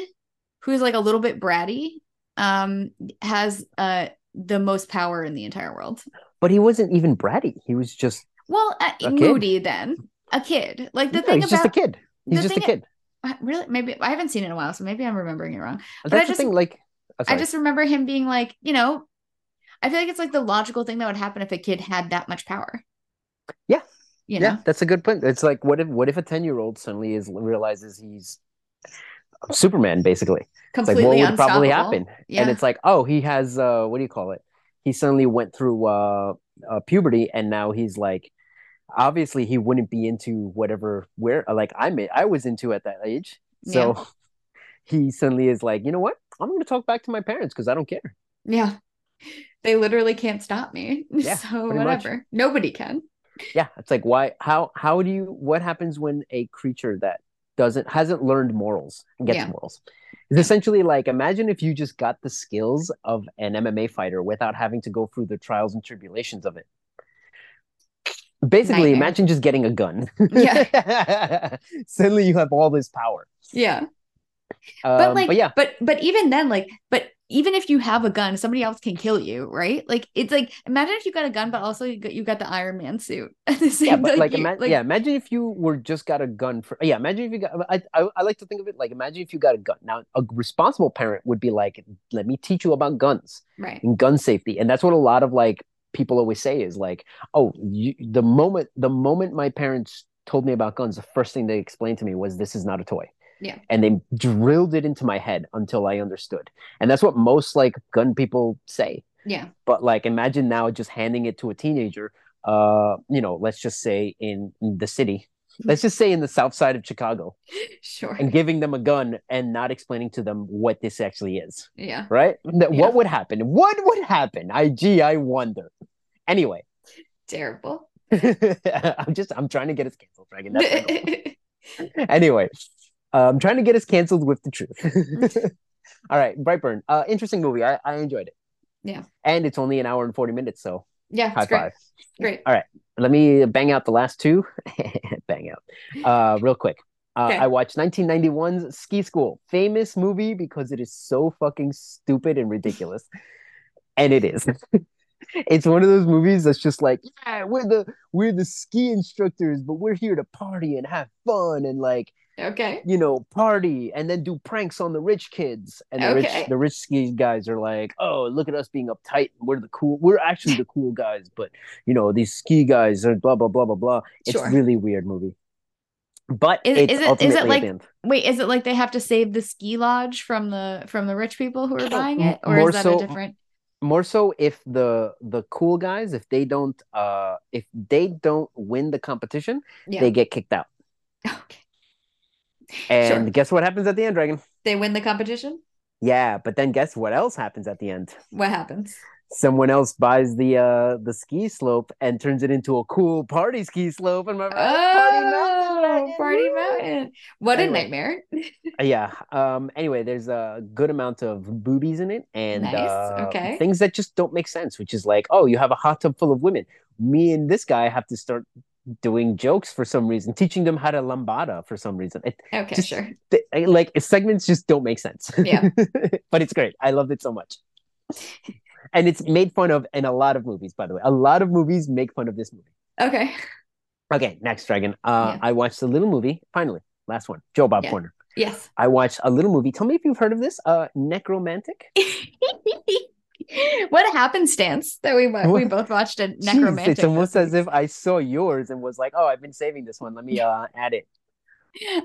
who's like a little bit bratty um has uh the most power in the entire world. But he wasn't even bratty. He was just Well, uh, moody then. A kid. Like the no, thing he's about just a kid. He's just a kid. Uh, really maybe I haven't seen it in a while, so maybe I'm remembering it wrong. That's I the just- thing. Like, oh, I just remember him being like, you know, I feel like it's like the logical thing that would happen if a kid had that much power. Yeah. You know? yeah, that's a good point. It's like, what if what if a ten year old suddenly is realizes he's Superman, basically? It's like, what would probably happen? Yeah. And it's like, oh, he has uh, what do you call it? He suddenly went through uh, uh puberty, and now he's like, obviously, he wouldn't be into whatever where like I'm I was into at that age. So he suddenly is like, you know what? I'm going to talk back to my parents because I don't care. Yeah. They literally can't stop me. Yeah, so pretty much. whatever. Nobody can. Yeah, it's like why? How? How do you? What happens when a creature that doesn't hasn't learned morals gets Yeah. morals? It's essentially like imagine if you just got the skills of an MMA fighter without having to go through the trials and tribulations of it. Basically, Nightmare. imagine just getting a gun. Yeah. Suddenly, you have all this power. Yeah. Um, But like but yeah, but but even then, like, but even if you have a gun, somebody else can kill you, right? Like it's like imagine if you got a gun, but also you got you got the Iron Man suit at the same yeah, but time. like, you- ima- yeah, imagine if you were just got a gun for yeah. Imagine if you got. I, I I like to think of it like imagine if you got a gun. Now, a responsible parent would be like, "Let me teach you about guns right. and gun safety," and that's what a lot of like people always say is like, "Oh, you, the moment the moment my parents told me about guns, the first thing they explained to me was this is not a toy." Yeah. And they drilled it into my head until I understood. And that's what most like gun people say. Yeah. But like imagine now just handing it to a teenager, uh, you know, let's just say in, the city, let's just say in the south side of Chicago Sure. and giving them a gun and not explaining to them what this actually is, Yeah. right? Th- Yeah. What would happen? What would happen? I gee, I wonder. Anyway, Terrible. I'm just I'm trying to get us canceled, Dragon. Anyway, uh, I'm trying to get us canceled with the truth. All right, Brightburn. Uh, interesting movie. I, I enjoyed it. Yeah. And it's only an hour and 40 minutes, so yeah, high great. five. Great. All right. Let me bang out the last two. bang out. Uh, real quick. Uh, Okay. I watched 1991's Ski School, famous movie because it is so fucking stupid and ridiculous, and it is. it's one of those movies that's just like, yeah, we're the we're the ski instructors, but we're here to party and have fun and like Okay. you know party and then do pranks on the rich kids. And the Okay. rich the rich ski guys are like, oh, look at us being uptight. We're the cool. We're actually the cool guys, but you know these ski guys are blah blah blah blah blah. It's Sure. really weird movie. But Is- it's is it- is it like- Wait, is it like they have to save the ski lodge from the from the rich people who are buying it, or More is that so- a different? more so if the the cool guys if they don't uh if they don't win the competition Yeah. they get kicked out. And Sure. guess what happens at the end dragon They win the competition. yeah but then guess what else happens at the end What happens? someone else buys the uh the ski slope and turns it into a cool party ski slope and my party mountain Oh, Dragon. Party Mountain. What Anyway. a nightmare. yeah um anyway there's a good amount of boobies in it and Nice, uh, okay. things that just don't make sense which is like oh you have a hot tub full of women me and this guy have to start doing jokes for some reason teaching them how to lambada for some reason it, Okay, Just- sure. th- like segments just don't make sense Yeah. but it's great i loved it so much and it's made fun of in a lot of movies by the way a lot of movies make fun of this movie Okay. okay next dragon uh Yeah. i watched a little movie finally last one joe bob Yeah. corner Yes. I watched a little movie. Tell me if you've heard of this. Uh, Nekromantik. what happenstance that we we both watched a Jeez, Nekromantik. it's almost as if I saw yours and was like, "Oh, I've been saving this one. Let me uh add it."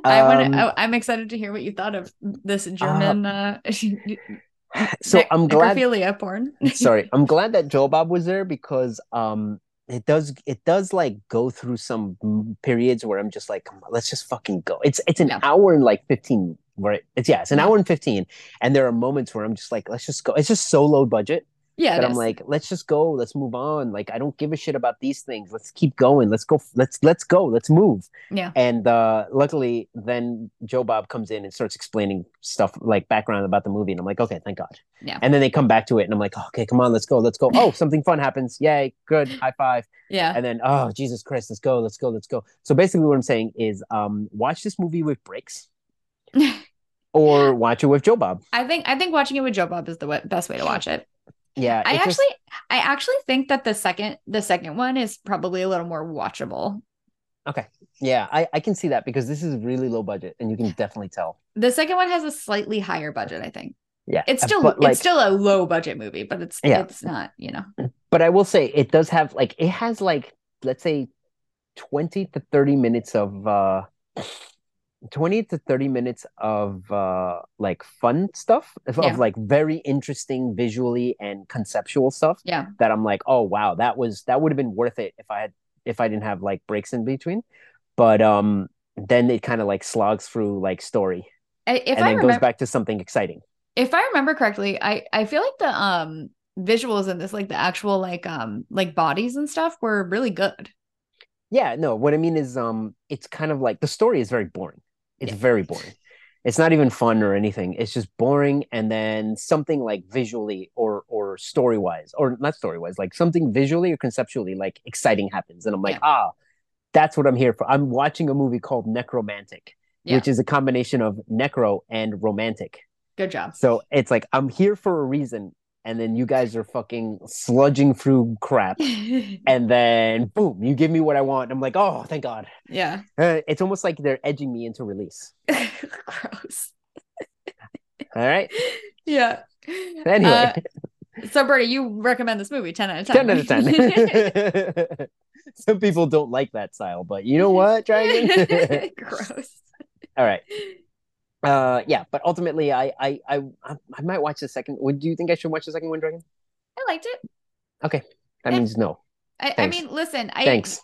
I want um, to. I'm excited to hear what you thought of this German uh, So nec- I'm glad. necrophilia porn. sorry, I'm glad that Joe Bob was there because um it does it does like go through some mm, periods where I'm just like, on, let's just fucking go. It's it's an Yeah. hour and like 15. Right? It's yeah, it's an hour and 15, and there are moments where I'm just like, let's just go. It's just so low budget. Yeah, that I'm is. like, let's just go, let's move on. Like, I don't give a shit about these things. Let's keep going. Let's go. Let's let's go. Let's move. yeah, And uh, luckily, then Joe Bob comes in and starts explaining stuff like background about the movie, and I'm like, okay, thank God. Yeah. And then they come back to it, and I'm like, okay, come on, let's go, let's go. Oh, something fun happens. Yay, good, high five. yeah. And then, oh Jesus Christ, let's go, let's go, let's go. So basically, what I'm saying is, um, watch this movie with breaks, or watch it with Joe Bob. I think I think watching it with Joe Bob is the wa- best way to watch it. Yeah, I it just- actually I actually think that the second the second one is probably a little more watchable. Okay. Yeah, I, I can see that because this is really low budget and you can definitely tell. The second one has a slightly higher budget, I think. Yeah. It's uh, still but, like, it's still a low budget movie, but it's Yeah. it's not, you know. but I will say it does have like it has like let's say 20 to 30 minutes of uh 20 to 30 minutes of uh like fun stuff of, of, like very interesting visually and conceptual stuff Yeah. that I'm like, "Oh wow, that was that would have been worth it if I had if I didn't have like breaks in between." But um then it kind of like slogs through like story I- If and I then remember goes back to something exciting. if I remember correctly, I I feel like the um visuals in this like the actual like um like bodies and stuff were really good. Yeah, no, what I mean is um it's kind of like the story is very boring. It's Yeah. very boring. It's not even fun or anything. It's just boring and then something like visually or or story-wise or not story-wise, like something visually or conceptually like exciting happens and I'm like, "Ah, that's what I'm here for." I'm watching a movie called Nekromantik, Yeah. which is a combination of necro and romantic. Good job. So it's like I'm here for a reason and then you guys are fucking sludging through crap and then boom, you give me what I want. I'm like, "Oh, thank God." yeah. Uh, it's almost like they're edging me into release. Gross. All right. Yeah. Anyway, Uh, so Bertie, you recommend this movie 10 out of 10. 10 out of 10. Some people don't like that style, but you know what, Dragon? Gross. All right. Uh, yeah, but ultimately, I, I, I, I might watch the second. Would you think I should watch the second one, Dragon? I liked it. Okay that Yeah. means no. I, I mean, listen, I Thanks.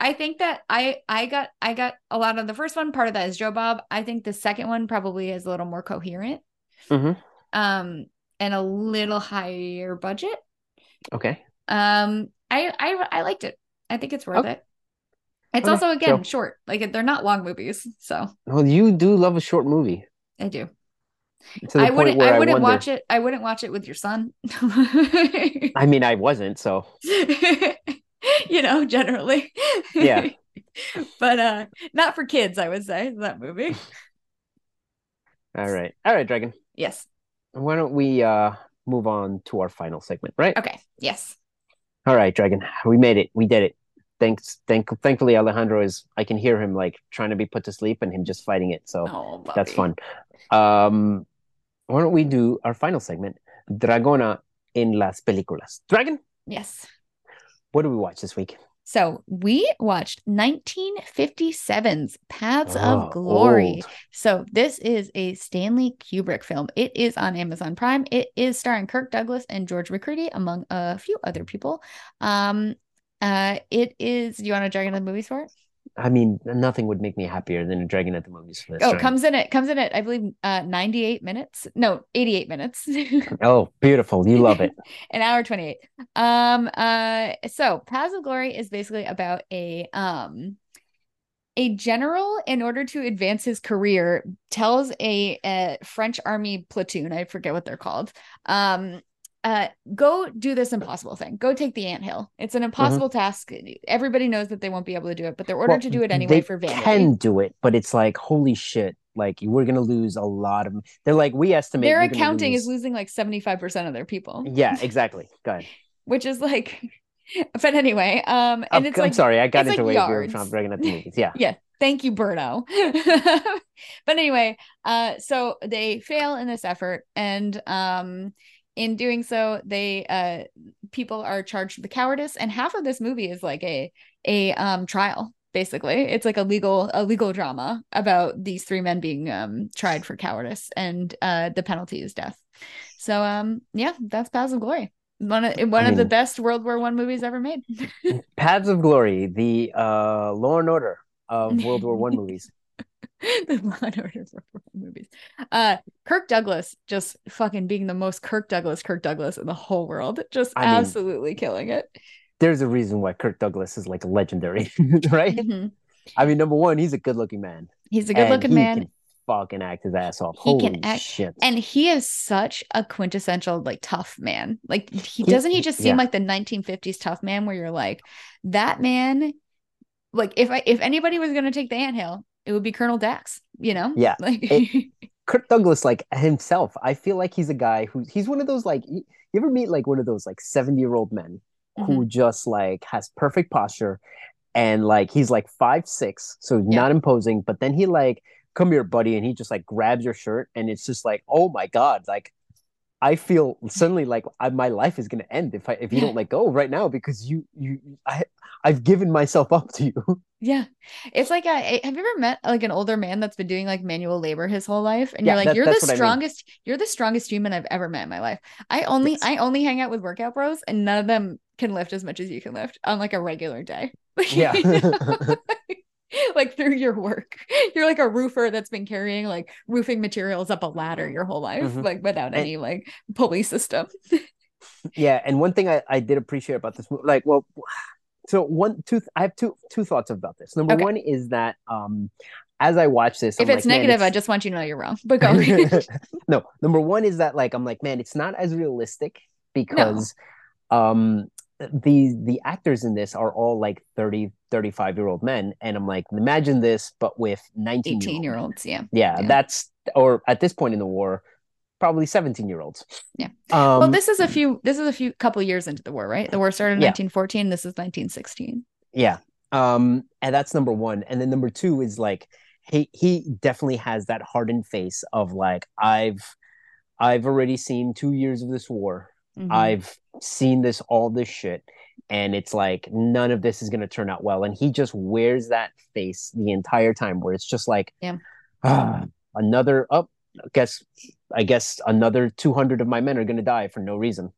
I think that I I got I got a lot of the first one. Part of that is Joe Bob. I think the second one probably is a little more coherent. mm-hmm. Um, and a little higher budget. Okay. Um, I I I liked it. I think it's worth Okay. it. It's Okay, also again so- short. Like they're not long movies, so Well, you do love a short movie. I do. I wouldn't. I wouldn't wonder- watch it. I wouldn't watch it with your son. I mean, I wasn't, so you know, generally. Yeah. but uh, not for kids. I would say that movie. all right. All right, Dragon. Yes. Why don't we uh move on to our final segment, right? Okay. Yes. All right, Dragon. We made it. We did it. Thanks. Thank. Thankfully, Alejandro is. I can hear him like trying to be put to sleep, and him just fighting it. So Oh, that's fun. Um, why don't we do our final segment, Dragona in las películas? Dragon, Yes. what do we watch this week? So we watched 1957's Paths Oh, of Glory. old. So this is a Stanley Kubrick film. It is on Amazon Prime. It is starring Kirk Douglas and George Macready, among a few other people. Um, uh, it is. Do you want to drag into the movies for it? I mean, nothing would make me happier than a Dragon at the movies for this. Oh, Dragon. comes in it comes in at I believe uh 98 minutes. No, 88 minutes. Oh, beautiful. You love it. An hour 28. Um uh so Paths of Glory is basically about a um a general in order to advance his career tells a, a French army platoon, I forget what they're called. Um uh go do this impossible thing. Go take the anthill. It's an impossible task. Everybody knows that they won't be able to do it, but they're ordered Well, to do it anyway they for vanity. can do it, but it's like, holy shit. Like, we're going to lose a lot of. They're like, we estimate. Their gonna accounting is losing like 75% of their people. Yeah, exactly. Go ahead. which is like but anyway um and I'm, it's I'm like sorry. I got into like way we were yards. trying Dragon at the movies. Yeah. yeah thank you Berto but anyway uh so they fail in this effort and um in doing so they uh people are charged with cowardice and half of this movie is like a a um trial basically it's like a legal a legal drama about these three men being um tried for cowardice and uh the penalty is death so um yeah that's Paths of Glory one of one I of the best World War One movies ever made. Paths of Glory, the uh, Law and Order of World War One movies. the and Order World movies. Uh, Kirk Douglas just fucking being the most Kirk Douglas, Kirk Douglas in the whole world, just I mean- absolutely killing it. There's a reason why Kirk Douglas is like legendary, right? Mhm. I mean, number one, he's a good-looking man. He's a good-looking man, Can fucking act his ass off. He can act- shit! and he is such a quintessential like tough man. Like he doesn't he just seem yeah. like the 1950s tough man where you're like that man. Like if I if anybody was gonna take the anthill, it would be Colonel Dax. You know? Yeah. Like It- Kirk Douglas, like himself, I feel like he's a guy who he's one of those like you ever meet like one of those like 70 year old men who Mm-hmm. just like has perfect posture and like he's like five six, so Yeah. not imposing, but then he like come here, buddy, and he just like grabs your shirt and it's just like, oh my god, like I feel suddenly like I, my life is gonna end if I if you Yeah. don't let go right now because you you I I've given myself up to you. Yeah. It's like a, have you ever met like an older man that's been doing like manual labor his whole life? And Yeah, you're like, that- you're the what I mean. strongest, you're the strongest human I've ever met in my life. I only. I only hang out with workout bros and none of them can lift as much as you can lift on like a regular day. Yeah. like through your work. You're like a roofer that's been carrying like roofing materials up a ladder your whole life, Mhm. like without And- any like pulley system. Yeah, and one thing I, I did appreciate about this like, well, so one, two, I have two two thoughts about this. Number Okay. one is that um, as I watch this, if I'm it's like, negative, I just want you to know you're wrong. But go. no, number one is that like I'm like, man, it's not as realistic because um the the actors in this are all like 30 35 year old men and i'm like imagine this but with 19 18 year olds. Yeah. yeah, Yeah. that's or at this point in the war probably 17 year olds Yeah. um well, this is a few. This is a few couple years into the war, right? The war started in Yeah. 1914. This is 1916. Yeah. Um, and that's number one. And then number two is like he he definitely has that hardened face of like I've I've already seen two years of this war. Mhm. I've seen this all this shit. And it's like none of this is gonna turn out well. And he just wears that face the entire time where it's just like Yeah. ah, another up I guess I guess another two hundred of my men are gonna die for no reason.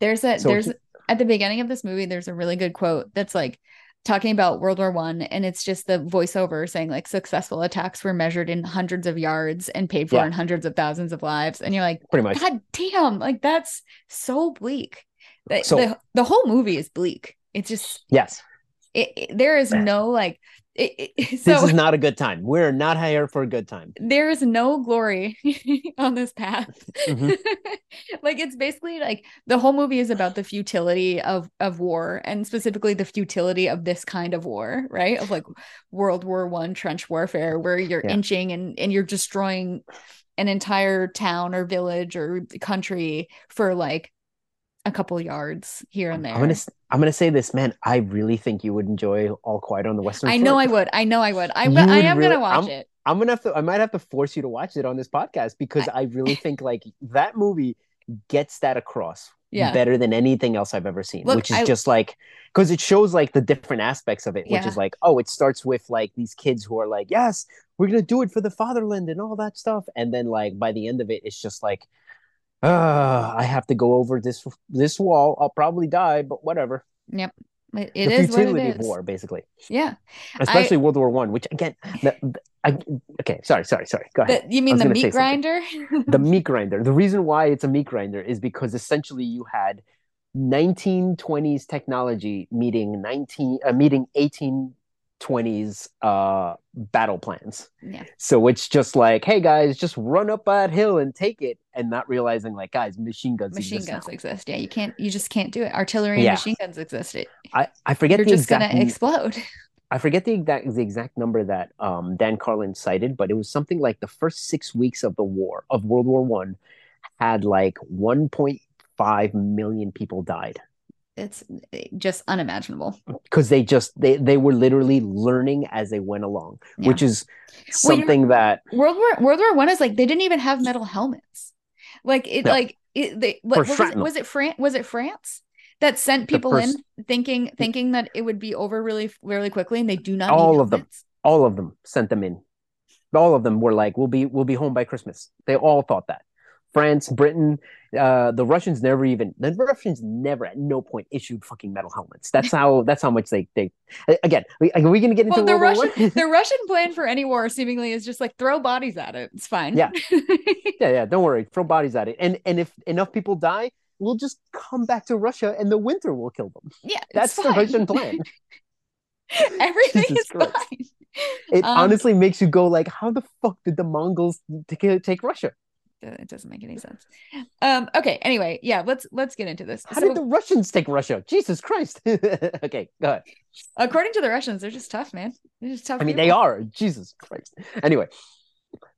There's a So there's he- at the beginning of this movie. There's a really good quote that's like, talking about World War One, and it's just the voiceover saying like successful attacks were measured in hundreds of yards and paid for Yeah. in hundreds of thousands of lives, and you're like, Pretty much. God damn, like that's so bleak. The, So- the, the whole movie is bleak. It's just Yes. it, it- there is no like it, it- This so is not a good time. We're not here for a good time. there is no glory on this path. Mhm. like it's basically like the whole movie is about the futility of of war and specifically the futility of this kind of war, right? Of like World War One trench warfare where you're Yeah. inching and and you're destroying an entire town or village or country for like a couple yards here and there. I'm gonna I'm gonna say this, man. I really think you would enjoy All Quiet on the Western I Front. know I would. I know I would. I, You I am really- gonna watch I'm- it. I'm gonna have to. I might have to force you to watch it on this podcast because I, really think like that movie gets that across Yeah. better than anything else I've ever seen. Look, which is I- just like because it shows like the different aspects of it, which Yeah. is like oh, it starts with like these kids who are like yes, we're gonna do it for the fatherland and all that stuff, and then like by the end of it, it's just like. Uh, I have to go over this this wall. I'll probably die, but whatever. Yep. It, it the is futility it war, basically, Yeah. especially World War One. Which again, the, I, okay, sorry, sorry, sorry. Go ahead. The, you mean the meat grinder? the meat grinder. The reason why it's a meat grinder is because essentially you had 1920s technology meeting 19 uh, meeting 1820s uh battle plans. yeah. So it's just like, hey guys, just run up that hill and take it, and not realizing like, guys, machine guns. Machine exist guns now. exist. Yeah, you can't. You just can't do it. Artillery and machine guns exist. I I forget you're the just exact. gonna explode. I forget the exact the exact number that um, Dan Carlin cited, but it was something like the first six weeks of the war of World War One had like 1.5 million people died It's eh, just unimaginable. because they just they they were literally learning as they went along, Yeah. which is Well, something that World War World War One is like they didn't even have metal helmets. Like it, No. like it, they. Was it? Was it France? Was it France that sent people first- in thinking thinking that it would be over really really quickly, and they do not. All of them. all of them sent them in. All of them were like, "We'll be we'll be home by Christmas." They all thought that. France, Britain, uh, the Russians never even the Russians never at no point issued fucking metal helmets. That's how that's how much they they again. we- Are we gonna get into Well, the World Russian the Russian plan for any war seemingly is just like throw bodies at it. It's fine. Yeah. yeah, yeah. Don't worry, throw bodies at it, and and if enough people die, we'll just come back to Russia, and the winter will kill them. yeah. That's the. Russian plan. Everything Jesus is Christ. fine. It Um, honestly makes you go like, how the fuck did the Mongols take, take Russia? It doesn't make any sense. Um. Okay. Anyway, yeah. Let's let's get into this. How So, did the Russians take Russia? Jesus Christ. okay, go ahead. according to the Russians, they're just tough, man. They're just tough. I mean, they are. Jesus Christ. Anyway,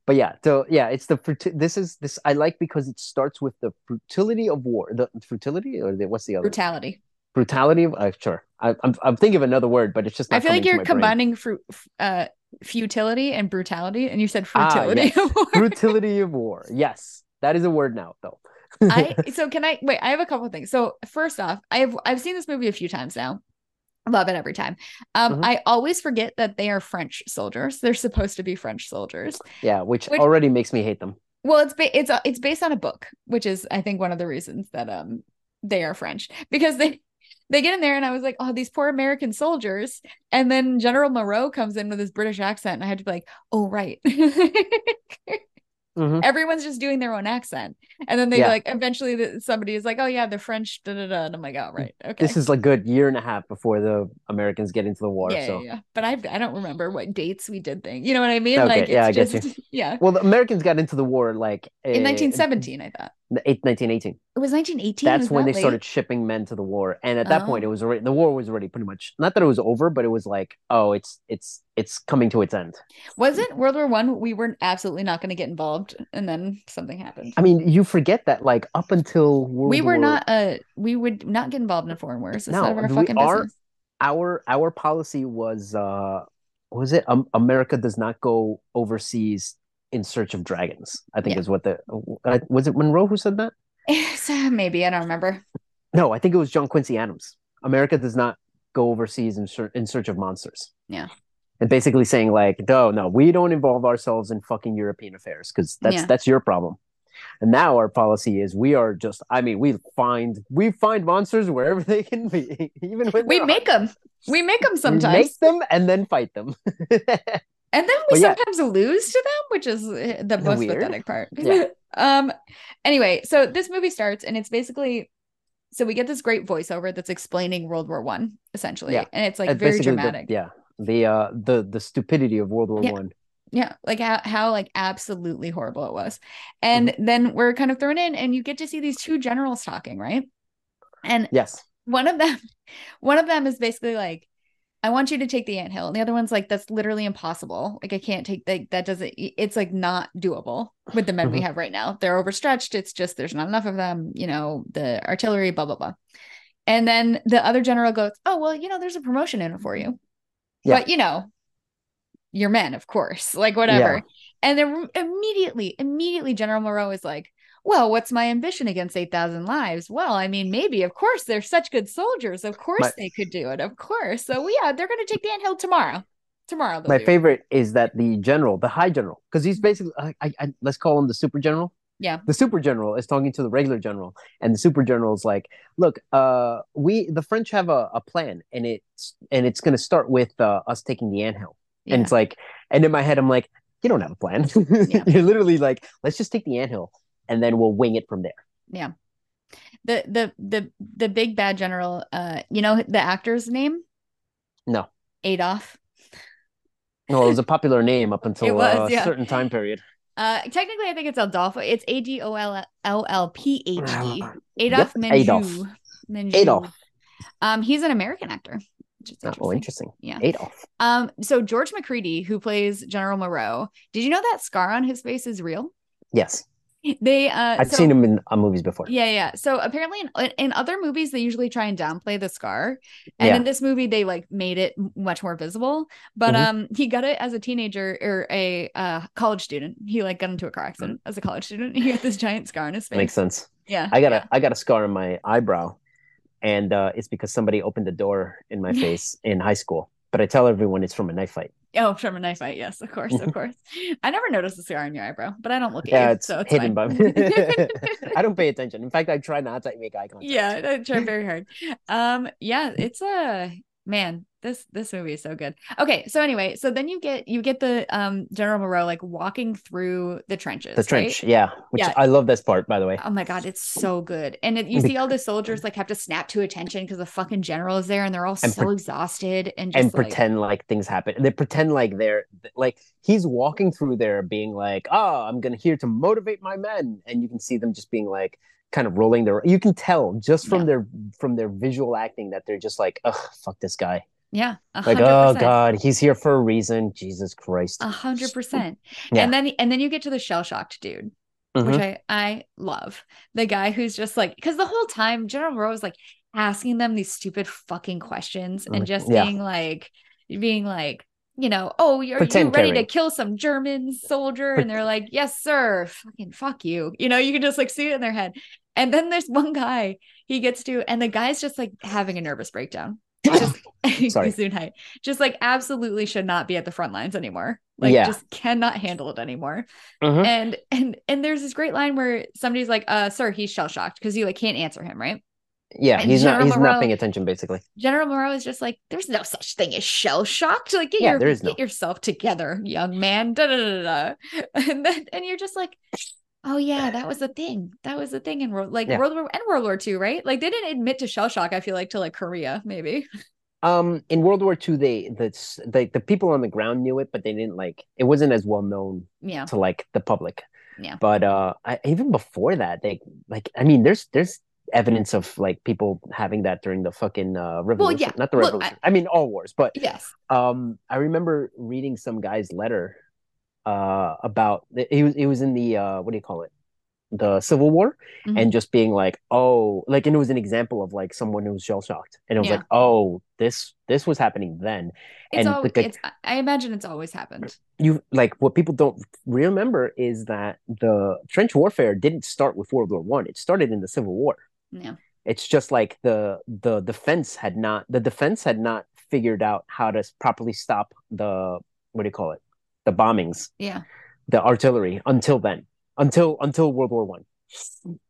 but yeah, so yeah, it's the fruit. This is this I like because it starts with the futility of war. The futility or the, what's the other brutality. brutality of? Uh, sure, I, I'm I'm thinking of another word, but it's just. Not I feel like you're combining fru- uh futility and brutality, and you said Ah, frutility. yes. Brutality of war. Yes, that is a word now, though. I so can I wait? I have a couple of things. So first off, I've I've seen this movie a few times now. Love it every time. Um, Mhm. I always forget that they are French soldiers. They're supposed to be French soldiers. yeah, which, Which- already makes me hate them. Well, it's ba- it's a, it's based on a book, which is I think one of the reasons that um they are French because they they get in there and I was like, oh, these poor American soldiers, and then General Moreau comes in with his British accent, and I had to be like, oh right. Mhm. Everyone's just doing their own accent, and then they Yeah. like eventually the, somebody is like, oh yeah, the French, da da da, and I'm like, oh right, okay. This is a good year and a half before the Americans get into the war. yeah, so yeah, yeah. But I I don't remember what dates we did things. You know what I mean? Okay, like it's yeah, I get just yeah. well, the Americans got into the war like In uh, 1917, I thought eight- 1918. it was 1918. That's was when they late? started shipping men to the war, and at that point, Oh. it was already the war was already pretty much not that it was over, but it was like, oh, it's it's it's coming to its end. Wasn't World War One? We were absolutely not going to get involved, and then something happened. I mean, you forget that like up until World we were War, not. Uh, we would not get involved in foreign wars. It's No, our fucking are- business. our our policy was uh was it um, America does not go overseas in search of dragons. I think Yeah. is what the was it Monroe who said that? So maybe I don't remember. No, I think it was John Quincy Adams. America does not go overseas in, ser- in search of monsters. Yeah. And basically saying like, no, no, we don't involve ourselves in fucking European affairs because that's Yeah. that's your problem. And now our policy is we are just. I mean, we find we find monsters wherever they can be, even when we make them. We make them sometimes. We make them and then fight them. and then we yeah. sometimes lose to them, which is eh, the most Weird. pathetic part. Yeah. um. Anyway, so this movie starts, and it's basically so we get this great voiceover that's explaining World War One essentially, yeah. and it's like it's very dramatic. The, yeah, the uh the the stupidity of World War yeah. One. Yeah, like how how like absolutely horrible it was, and mm-hmm. then we're kind of thrown in, and you get to see these two generals talking, right? And yes, one of them, one of them is basically like, I want you to take the ant hill. And the other one's like, that's literally impossible. Like I can't take that. That doesn't, it's like not doable with the men mm-hmm. we have right now. They're overstretched. It's just, there's not enough of them, you know, the artillery, blah, blah, blah. And then the other general goes, oh, well, you know, there's a promotion in it for you. Yeah. But, you know, you're men, of course, like whatever. Yeah. And then immediately, immediately General Moreau is like, well, what's my ambition against 8,000 lives? Well, I mean, maybe, of course, they're such good soldiers. Of course my, they could do it. Of course. So, yeah, they're going to take the anthill tomorrow. Tomorrow. My favorite it. is that the general, the high general, because he's basically, I, I, I, let's call him the super general. Yeah. The super general is talking to the regular general, and the super general is like, "Look, uh, we the French have a, a plan, and it's and it's going to start with uh, us taking the anthill." Yeah. And it's like, and in my head, I'm like, "You don't have a plan. Yeah. You're literally like, let's just take the anthill." And then we'll wing it from there. Yeah. The the the the big bad general, uh, you know the actor's name? No. Adolf. No, it was a popular name up until was, a yeah. certain time period. Uh, technically, I think it's Adolfo. It's A D O L L L P H D. Adolf yep. Menjou. Menjou. Adolf. Um, he's an American actor. Interesting. Oh, interesting. Yeah. Adolf. Um, so George Macready, who plays General Moreau, did you know that scar on his face is real? Yes they uh i've so, seen him in uh, movies before. Yeah yeah so apparently in, in other movies they usually try and downplay the scar. And yeah. in this movie they like made it much more visible. But mm-hmm. um he got it as a teenager or a uh college student. He like got into a car accident as a college student. He had this giant scar on his face makes sense. Yeah i got yeah. a i got a scar on my eyebrow and uh it's because somebody opened the door in my face in high school but i tell everyone it's from a knife fight Oh, from a knife fight. Yes, of course, of course. I never noticed the scar on your eyebrow, but I don't look at yeah, you, it's so it's hidden by me. I don't pay attention. In fact, I try not to make eye contact. Yeah, I try very hard. Um, yeah, it's a man this this movie is so good. Okay so anyway so then you get you get the um general moreau like walking through the trenches the trench right? yeah which yeah. i love this part by the way. Oh my god it's so good. And it, you see all the soldiers like have to snap to attention because the fucking general is there and they're all and so pre- exhausted and and like, pretend like things happen. They pretend like they're like he's walking through there being like oh i'm gonna here to motivate my men. And you can see them just being like kind of rolling their you can tell just from yeah. their from their visual acting that they're just like oh fuck this guy yeah. 100%. Like, oh God, he's here for a reason. Jesus Christ. A hundred percent. And then and then you get to the shell shocked dude, mm-hmm. which I I love. The guy who's just like because the whole time General Moreau is like asking them these stupid fucking questions and just yeah. being like being like you know, oh, you're, you ready to kill some German soldier? And they're like, yes, sir. Fucking fuck you. You know, you can just like see it in their head. And then there's one guy he gets to, and the guy's just like having a nervous breakdown just Sorry. just like absolutely should not be at the front lines anymore. Like yeah. just cannot handle it anymore. Mm-hmm. And and and there's this great line where somebody's like, uh, sir, he's shell shocked because you like can't answer him, right? Yeah, and he's General not he's Moreau, not paying attention basically. General Moreau is just like, there's no such thing as shell shocked. Like get yeah, your get no. yourself together, young man. Da, da, da, da. And then and you're just like, Oh yeah, that was the thing. That was the thing in world like yeah. World War and World War II, right? Like they didn't admit to shell shock. I feel like to like Korea, maybe. Um, in World War II, they the, the the people on the ground knew it, but they didn't like it wasn't as well known. Yeah. To like the public. Yeah. But uh, I, even before that, they like I mean, there's there's evidence of like people having that during the fucking uh revolution well, yeah. not the revolution I, I, mean all wars but yes um i remember reading some guy's letter uh, about it was it was in the uh, what do you call it the Civil War mm-hmm. and just being like, oh, like, and it was an example of like someone who was shell shocked, and it was yeah. like, oh, this this was happening then. It's and always, like, it's, I imagine it's always happened. You like what people don't remember is that the trench warfare didn't start with World War One; it started in the Civil War. Yeah, it's just like the the defense had not the defense had not figured out how to properly stop the what do you call it the bombings. Yeah. The artillery until then. until until World War One.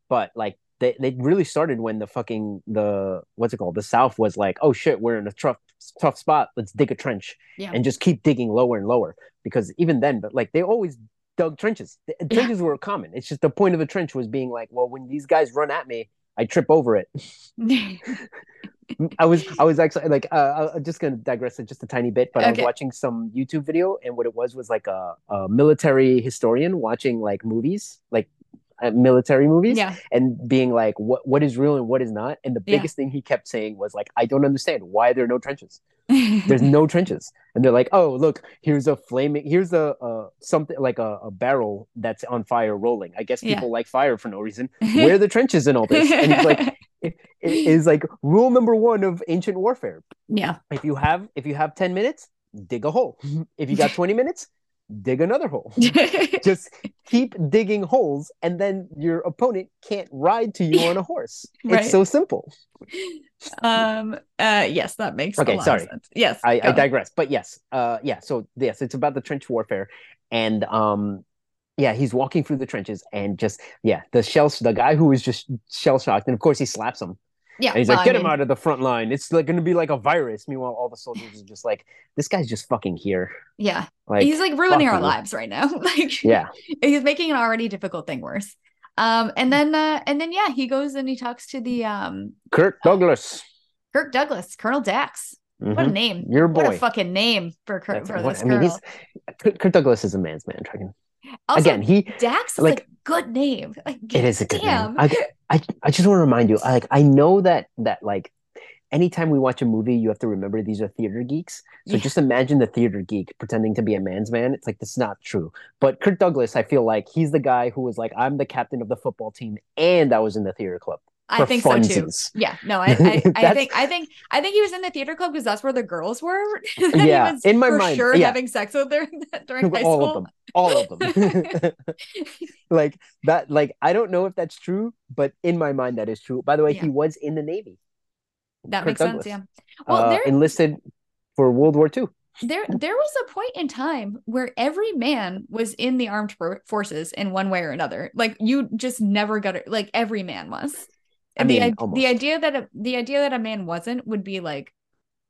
But like they, they really started when the fucking the what's it called the South was like, oh shit, we're in a tough tough spot. Let's dig a trench Yeah. and just keep digging lower and lower because even then, but like they always dug trenches. The- Trenches were common. It's just the point of the trench was being like, well, when these guys run at me, I trip over it. I was I was actually like uh, I'm just gonna digress just a tiny bit, but I was watching some YouTube video, and what it was was like a, a military historian watching like movies, like uh, military movies, yeah. and being like, what what is real and what is not. And the Yeah. biggest thing he kept saying was like, I don't understand why there are no trenches. There's no trenches, and they're like, oh look, here's a flaming, here's a, something like a, a barrel that's on fire rolling. I guess Yeah. people like fire for no reason. Where are the trenches in all this? And it's like it is like rule number one of ancient warfare yeah. if you have if you have 10 minutes dig a hole if you got 20 minutes dig another hole just keep digging holes and then your opponent can't ride to you on a horse Right. it's so simple um uh yes, that makes Okay, a lot sorry. of sense. Yes. I, I digress but yes uh yeah so yes it's about the trench warfare and um yeah he's walking through the trenches and just yeah the shells the guy who is just shell shocked and of course he slaps him Yeah. And he's well, like, I get him out of the front line. It's like going to be like a virus. Meanwhile, all the soldiers are just like, this guy's just fucking here. Yeah. Like, he's like ruining our you. lives right now. like yeah, he's making an already difficult thing worse. Um and then uh and then yeah, he goes and he talks to the um Kirk Douglas. Kirk Douglas, Colonel Dax. What a Mhm. name. Your boy. What a fucking name for Kirk for what- this I mean, Kirk Douglas is a man's man. Dragon. Also, Again, he Dax is like- like good name. Like it is a good damn. name. I, I I just want to remind you. Like I know that that like anytime we watch a movie, you have to remember these are theater geeks. So Yeah. just imagine the theater geek pretending to be a man's man. It's like that's not true. But Kirk Douglas, I feel like he's the guy who was like, I'm the captain of the football team, and I was in the theater club. I think so too. Yeah, no, I, I, I think, I think, I think he was in the theater club because that's where the girls were. Yeah, in my for mind, sure yeah. having sex with her during high all school. All of them all of them like that like i don't know if that's true but in my mind that is true by the way Yeah. he was in the navy That Kirk makes Douglas. sense. Yeah. Well, uh, there, enlisted for world war ii there, there was a point in time where every man was in the armed forces in one way or another. Like you just never got it. Like every man was. I And the mean, almost. the idea that a, the idea that a man wasn't would be like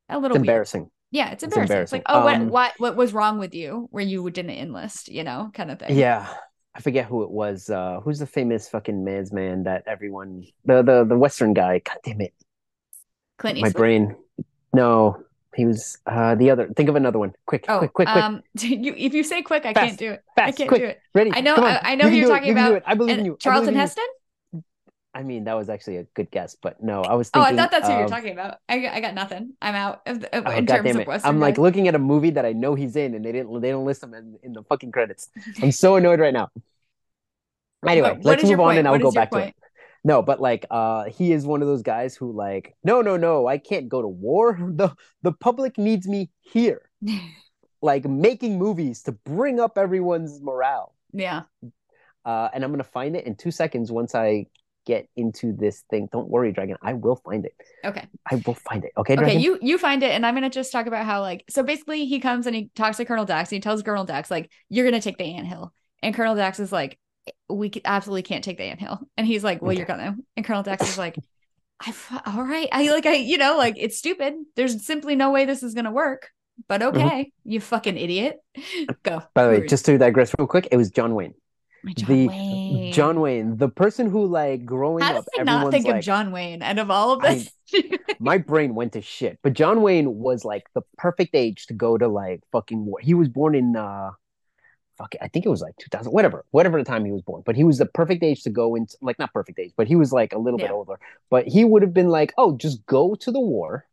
a little embarrassing Yeah, it's It's embarrassing. It's, like, oh, what, Um, what, what was wrong with you where you didn't enlist? You know, kind of thing. yeah i forget who it was uh who's the famous fucking man's man that everyone the the, the western guy god damn it Clint Eastwood. my brain no he was uh the other think of another one quick Oh, quick quick quick um, you, if you say quick, I Fast, can't do it. I fast can't quick do it. ready I know- I- I know you who you're it. talking You about. i believe in you Charlton Heston. you. I mean, that was actually a good guess, but no, I was thinking. Oh. I thought that's who you're talking about. I, got- I got nothing. I'm out of the, Oh, in God terms of. Western. I'm like looking at a movie that I know he's in, and they didn't they don't list him in, in the fucking credits. I'm so annoyed right now. Anyway, let's move on, point? and I'll What go back to it. No, but like, uh, he is one of those guys who like, no, no, no, I can't go to war. The the public needs me here, like making movies to bring up everyone's morale. yeah. Uh, and I'm gonna find it in two seconds once I get into this thing. Don't worry, Dragon. I will find it. Okay. I will find it. Okay, Okay. You you find it, and I'm gonna just talk about how like so basically he comes and he talks to Colonel Dax. And he tells Colonel Dax like you're gonna take the anthill, and Colonel Dax is like we absolutely can't take the anthill, and he's like well Okay. you're gonna, and Colonel Dax is like I all right I like I you know like it's stupid. There's simply no way this is gonna work. But mm-hmm. okay, you fucking idiot. Go. By the way, just to digress real quick, it was John Wayne. John the- Wayne. John Wayne, the person who like growing How up, did I not think like, of John Wayne And of all of I- this? my brain went to shit. But John Wayne was like the perfect age to go to like fucking war. He was born in uh fuck it, I think it was like 2000, whatever, whatever the time he was born. But he was the perfect age to go into like not perfect age, but he was like a little bit older. But he would have been like, oh, just go to the war.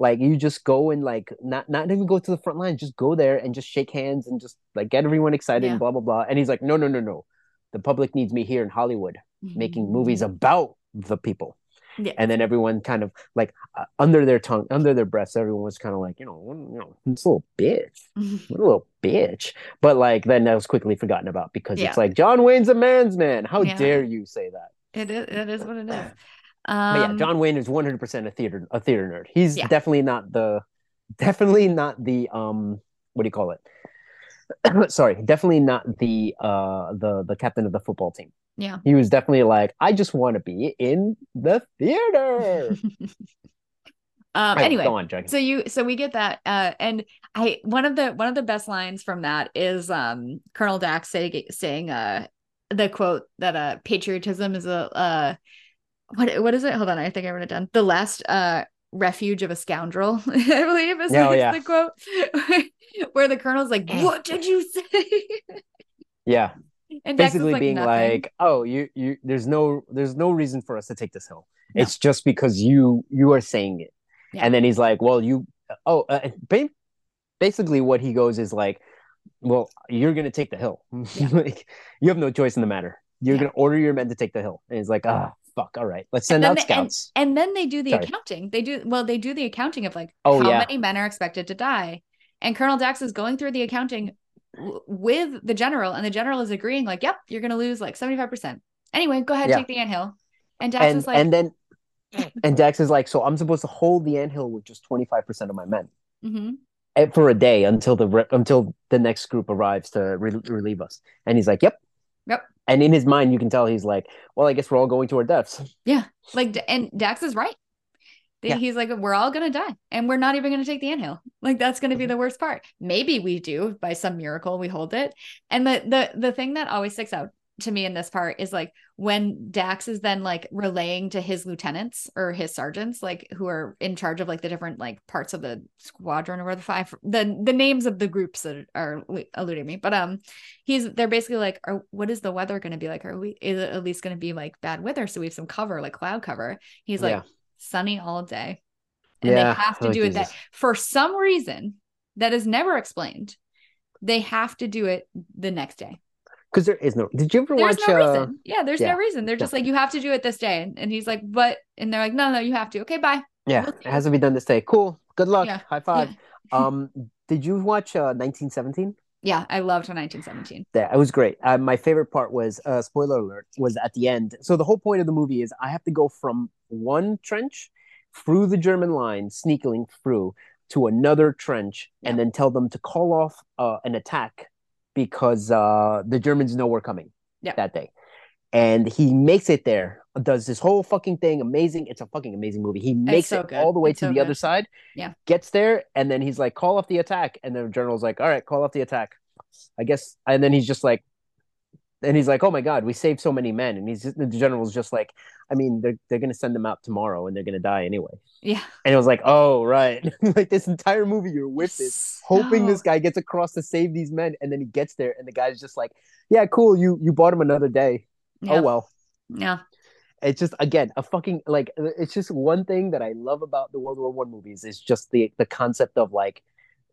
Like you just go and like not not even go to the front line, just go there and just shake hands and just like get everyone excited Yeah. and blah blah blah. And he's like, no, no, no, no. The public needs me here in Hollywood making movies Mm-hmm. about the people. Yeah. And then everyone kind of like uh, under their tongue, under their breaths, everyone was kind of like, you know, you know, this little bitch, what a little bitch. But like then that was quickly forgotten about because Yeah. it's like John Wayne's a man's man. How dare you say that? It is. It is what it is. But Um, yeah, John Wayne is 100% a theater a theater nerd. He's Yeah. definitely not the definitely not the um what do you call it? sorry, definitely not the uh the the captain of the football team. Yeah. He was definitely like, I just want to be in the theater. um Right, anyway go on, so you so we get that uh and i one of the one of the best lines from that is um colonel dax say, saying uh the quote that uh patriotism is a uh what what is it hold on i think i wrote it down the last uh refuge of a scoundrel i believe is, Oh, yeah. the quote where the colonel's like what did you say yeah, and basically being "Nothing." like, oh, you you there's no there's no reason for us to take this hill. No. It's just because you you are saying it. Yeah. And then he's like, well, you oh, uh, basically what he goes is like, well, you're gonna take the hill. Yeah. like you have no choice in the matter. You're gonna order your men to take the hill. And he's like, ah, fuck, all right, let's send out they- scouts. And then they do the Sorry. accounting. They do well, they do the accounting of like Oh, how yeah. many men are expected to die. And Colonel Dax is going through the accounting w- with the general, and the general is agreeing, like, yep, you're gonna lose like 75%. Anyway, go ahead, Yeah. take the anthill. And Dax and is like, and then and Dax is like, so I'm supposed to hold the anthill with just 25% of my men. mhm. eh, for a day until the re- until the next group arrives to re- relieve us. And he's like, "Yep, Yep. And in his mind, you can tell he's like, "Well, I guess we're all going to our deaths." Yeah. Like, and Dax is right. Yeah. He's like, we're all gonna die, and we're not even gonna take the anthill. Like that's gonna be Mm-hmm. the worst part. Maybe we do by some miracle, we hold it. And the the the thing that always sticks out to me in this part is like when Dax is then like relaying to his lieutenants or his sergeants, like who are in charge of like the different like parts of the squadron or the five the the names of the groups that are eluding me. But um, he's they're basically like, are, what is the weather going to be like? Are we is it at least going to be like bad weather so we have some cover like cloud cover? He's like Yeah. sunny all day, and Yeah, they have to oh, do it that for some reason that is never explained. They have to do it the next day. Because there is no. Did you ever There's watch? no uh, reason. Yeah, there's yeah, no reason. They're just no. like, you have to do it this day. And, and he's like, but, and they're like, no, no, you have to. Okay, bye. Yeah, We'll it has to be done this day. Cool. Good luck. Yeah. High five. Um, did you watch uh 1917? Yeah, I loved 1917. Yeah, it was great. Uh, my favorite part was uh, spoiler alert was at the end. So the whole point of the movie is I have to go from one trench through the German line, sneaking through to another trench, Yeah. and then tell them to call off uh, an attack because uh, the Germans know we're coming Yeah. that day. And he makes it there, does this whole fucking thing, amazing. It's a fucking amazing movie. He makes so it good. all the way It's to so the other side. Yeah. Gets there, and then he's like, call off the attack. And the general's like, all right, call off the attack. I guess. And then he's just like, and he's like, oh my God, we saved so many men. And he's the general's just like, I mean, they're, they're going to send them out tomorrow and they're going to die anyway. Yeah. And it was like, oh, right. like this entire movie, you're with this, hoping this guy gets across to save these men. And then he gets there and the guy's just like, yeah, cool. You, you bought him another day. Oh, yeah. Oh, well Yeah. it's just again a fucking like uh, it's just one thing that I love about the World War One movies is just the the concept of like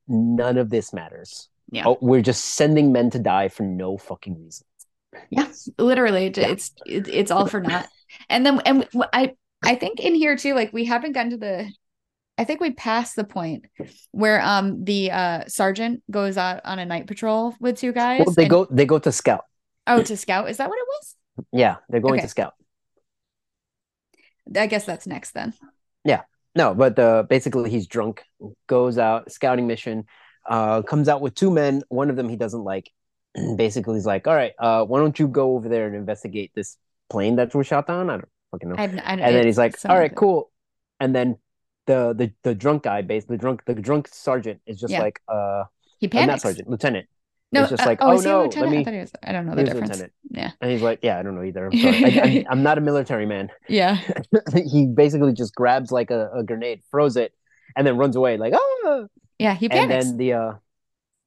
none of this matters. Yeah. Oh, we're just sending men to die for no fucking reason. Yeah. Literally, it- Yeah. it's it's all for naught. And then and I I think in here too, like we haven't gotten to the I think we passed the point where um the uh sergeant goes out on a night patrol with two guys. Well, they and- go they go to scout. oh to scout. Is that what it was? Yeah, they're going Okay. to scout. I guess that's next then. Yeah. No, but uh, basically he's drunk, goes out scouting mission, uh, comes out with two men. One of them he doesn't like. basically, he's like, "All right, uh, why don't you go over there and investigate this plane that was shot down?" I don't fucking know. I I, and then he's like, "All right, cool." And then the the the drunk guy, basically the drunk the drunk sergeant, is just Yeah. like, uh, He uh, not panics. sergeant, lieutenant, No, It's just uh, like, oh, "Oh, is no, let? I me- he was. I don't know the he was a difference. lieutenant. Yeah, and he's like, "Yeah, I don't know either. I'm sorry, I, I'm, I'm not a military man." yeah, he basically just grabs like a, a grenade, throws it, and then runs away, like, oh. yeah. He And then the uh,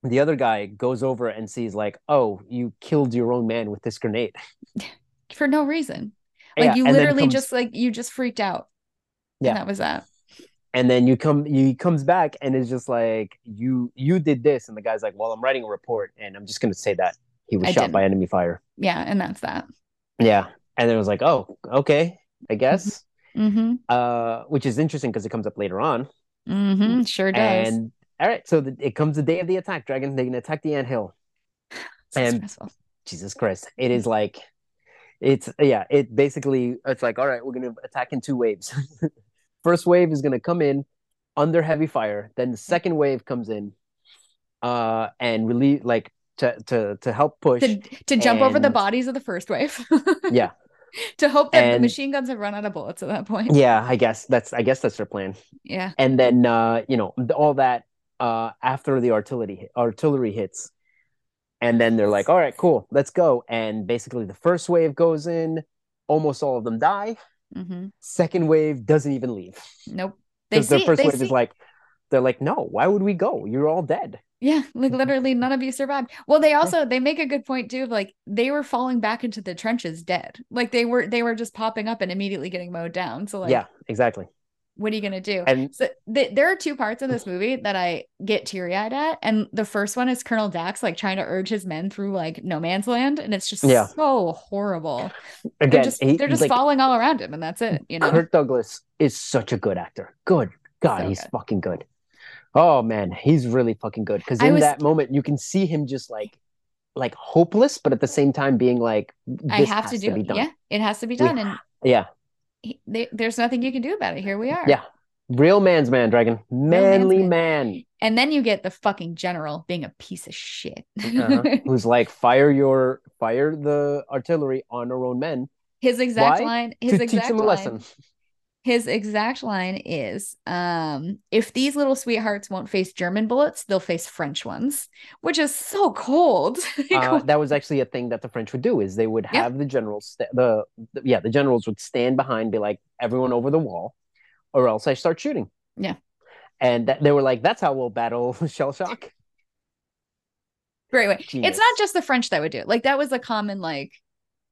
the other guy goes over and sees like, "Oh, you killed your own man with this grenade." for no reason. Like Yeah, you literally comes- just like you just freaked out. Yeah. And that was that. and then you come he comes back and is just like you you did this and the guy's like well i'm writing a report and i'm just going to say that he was I shot didn't. by enemy fire Yeah, and that's that. yeah and then it was like oh okay i guess Mm-hmm. uh which is interesting because it comes up later on Mm-hmm. Sure does. and all right so the, it comes the day of the attack Dragons they're going to attack the ant hill So and- stressful. jesus christ it is like it's yeah it basically it's like all right we're going to attack in two waves first wave is going to come in under heavy fire then the second wave comes in uh and really like to to to help push. to, to jump over the bodies of the first wave. yeah, to hope that the machine guns have run out of bullets at that point. yeah. I guess that's I guess that's their plan. Yeah. And then uh, you know all that uh, after the artillery artillery hits, and then they're like, all right, cool, let's go. And basically, the first wave goes in. Almost all of them die. hmm Second wave doesn't even leave Nope. Because the first they wave see, is like, they're like, no, why would we go? You're all dead. yeah, like literally none of you survived. Well, they also they make a good point too. Like they were falling back into the trenches dead. Like they were they were just popping up and immediately getting mowed down. So like, yeah, exactly. What are you gonna do? And So th- there are two parts in this movie that I get teary eyed at, and the first one is Colonel Dax like trying to urge his men through like no man's land, and it's just Yeah. so horrible. They're again, just he- they're just like, falling all around him, and that's it. You know, Kirk Douglas is such a good actor. Good God, So he's good. fucking good. Oh man, he's really fucking good. Because in was- that moment, you can see him just like, like hopeless, but at the same time being like, I have has to do it. done. Yeah, it has to be done, and yeah, he, they, there's nothing you can do about it. Here we are. Yeah. real man's man, Dragon, manly man. man, And then you get the fucking general being a piece of shit. uh-huh, who's like, fire your, fire the artillery on our own men his exact Why? line, his to teach exact them a line, lesson. His exact line is, um, if these little sweethearts won't face German bullets, they'll face French ones, which is so cold. Uh, that was actually a thing that the French would do is they would Yeah. have the generals st- the, the yeah the generals would stand behind be like everyone over the wall or else I start shooting Yeah. and that, they were like that's how we'll battle shell shock Great way. It's not just the French that would do it. Like that was a common like,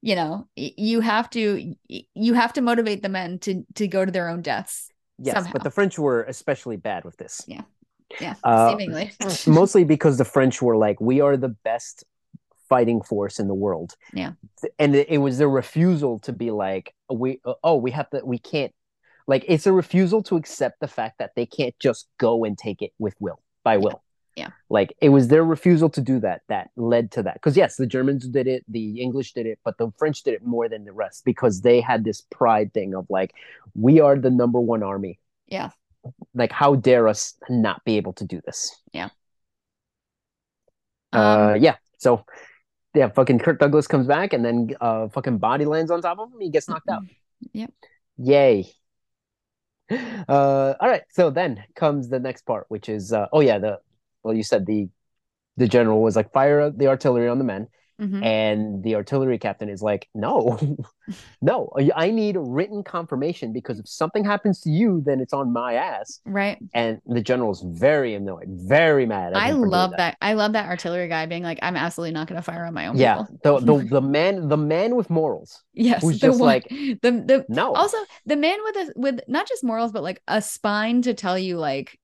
you know, you have to you have to motivate the men to to go to their own deaths. yes Somehow. but the French were especially bad with this Yeah. Yeah, Uh, seemingly. mostly because the French were like we are the best fighting force in the world Yeah. and it, it was their refusal to be like we oh we have to we can't like it's a refusal to accept the fact that they can't just go and take it with will by will Yeah. like it was their refusal to do that that led to that. Because yes the germans did it the english did it but the french did it more than the rest because they had this pride thing of like we are the number one army. Yeah. like how dare us not be able to do this? Yeah. Uh yeah. So yeah fucking kirk douglas comes back and then uh fucking body lands on top of him he gets knocked out. Yep. yay. Uh all right so then comes the next part which is uh oh yeah the well you said the the general was like fire the artillery on the men mhm. and the artillery captain is like no no i need written confirmation because if something happens to you then it's on my ass Right. and the general's very annoyed very mad at I him for doing love that. I love that artillery guy being like, I'm absolutely not going to fire on my own. yeah people." the, the the man the man with morals Yes. who's the just one- like, the the no also the man with a with not just morals but like a spine to tell you like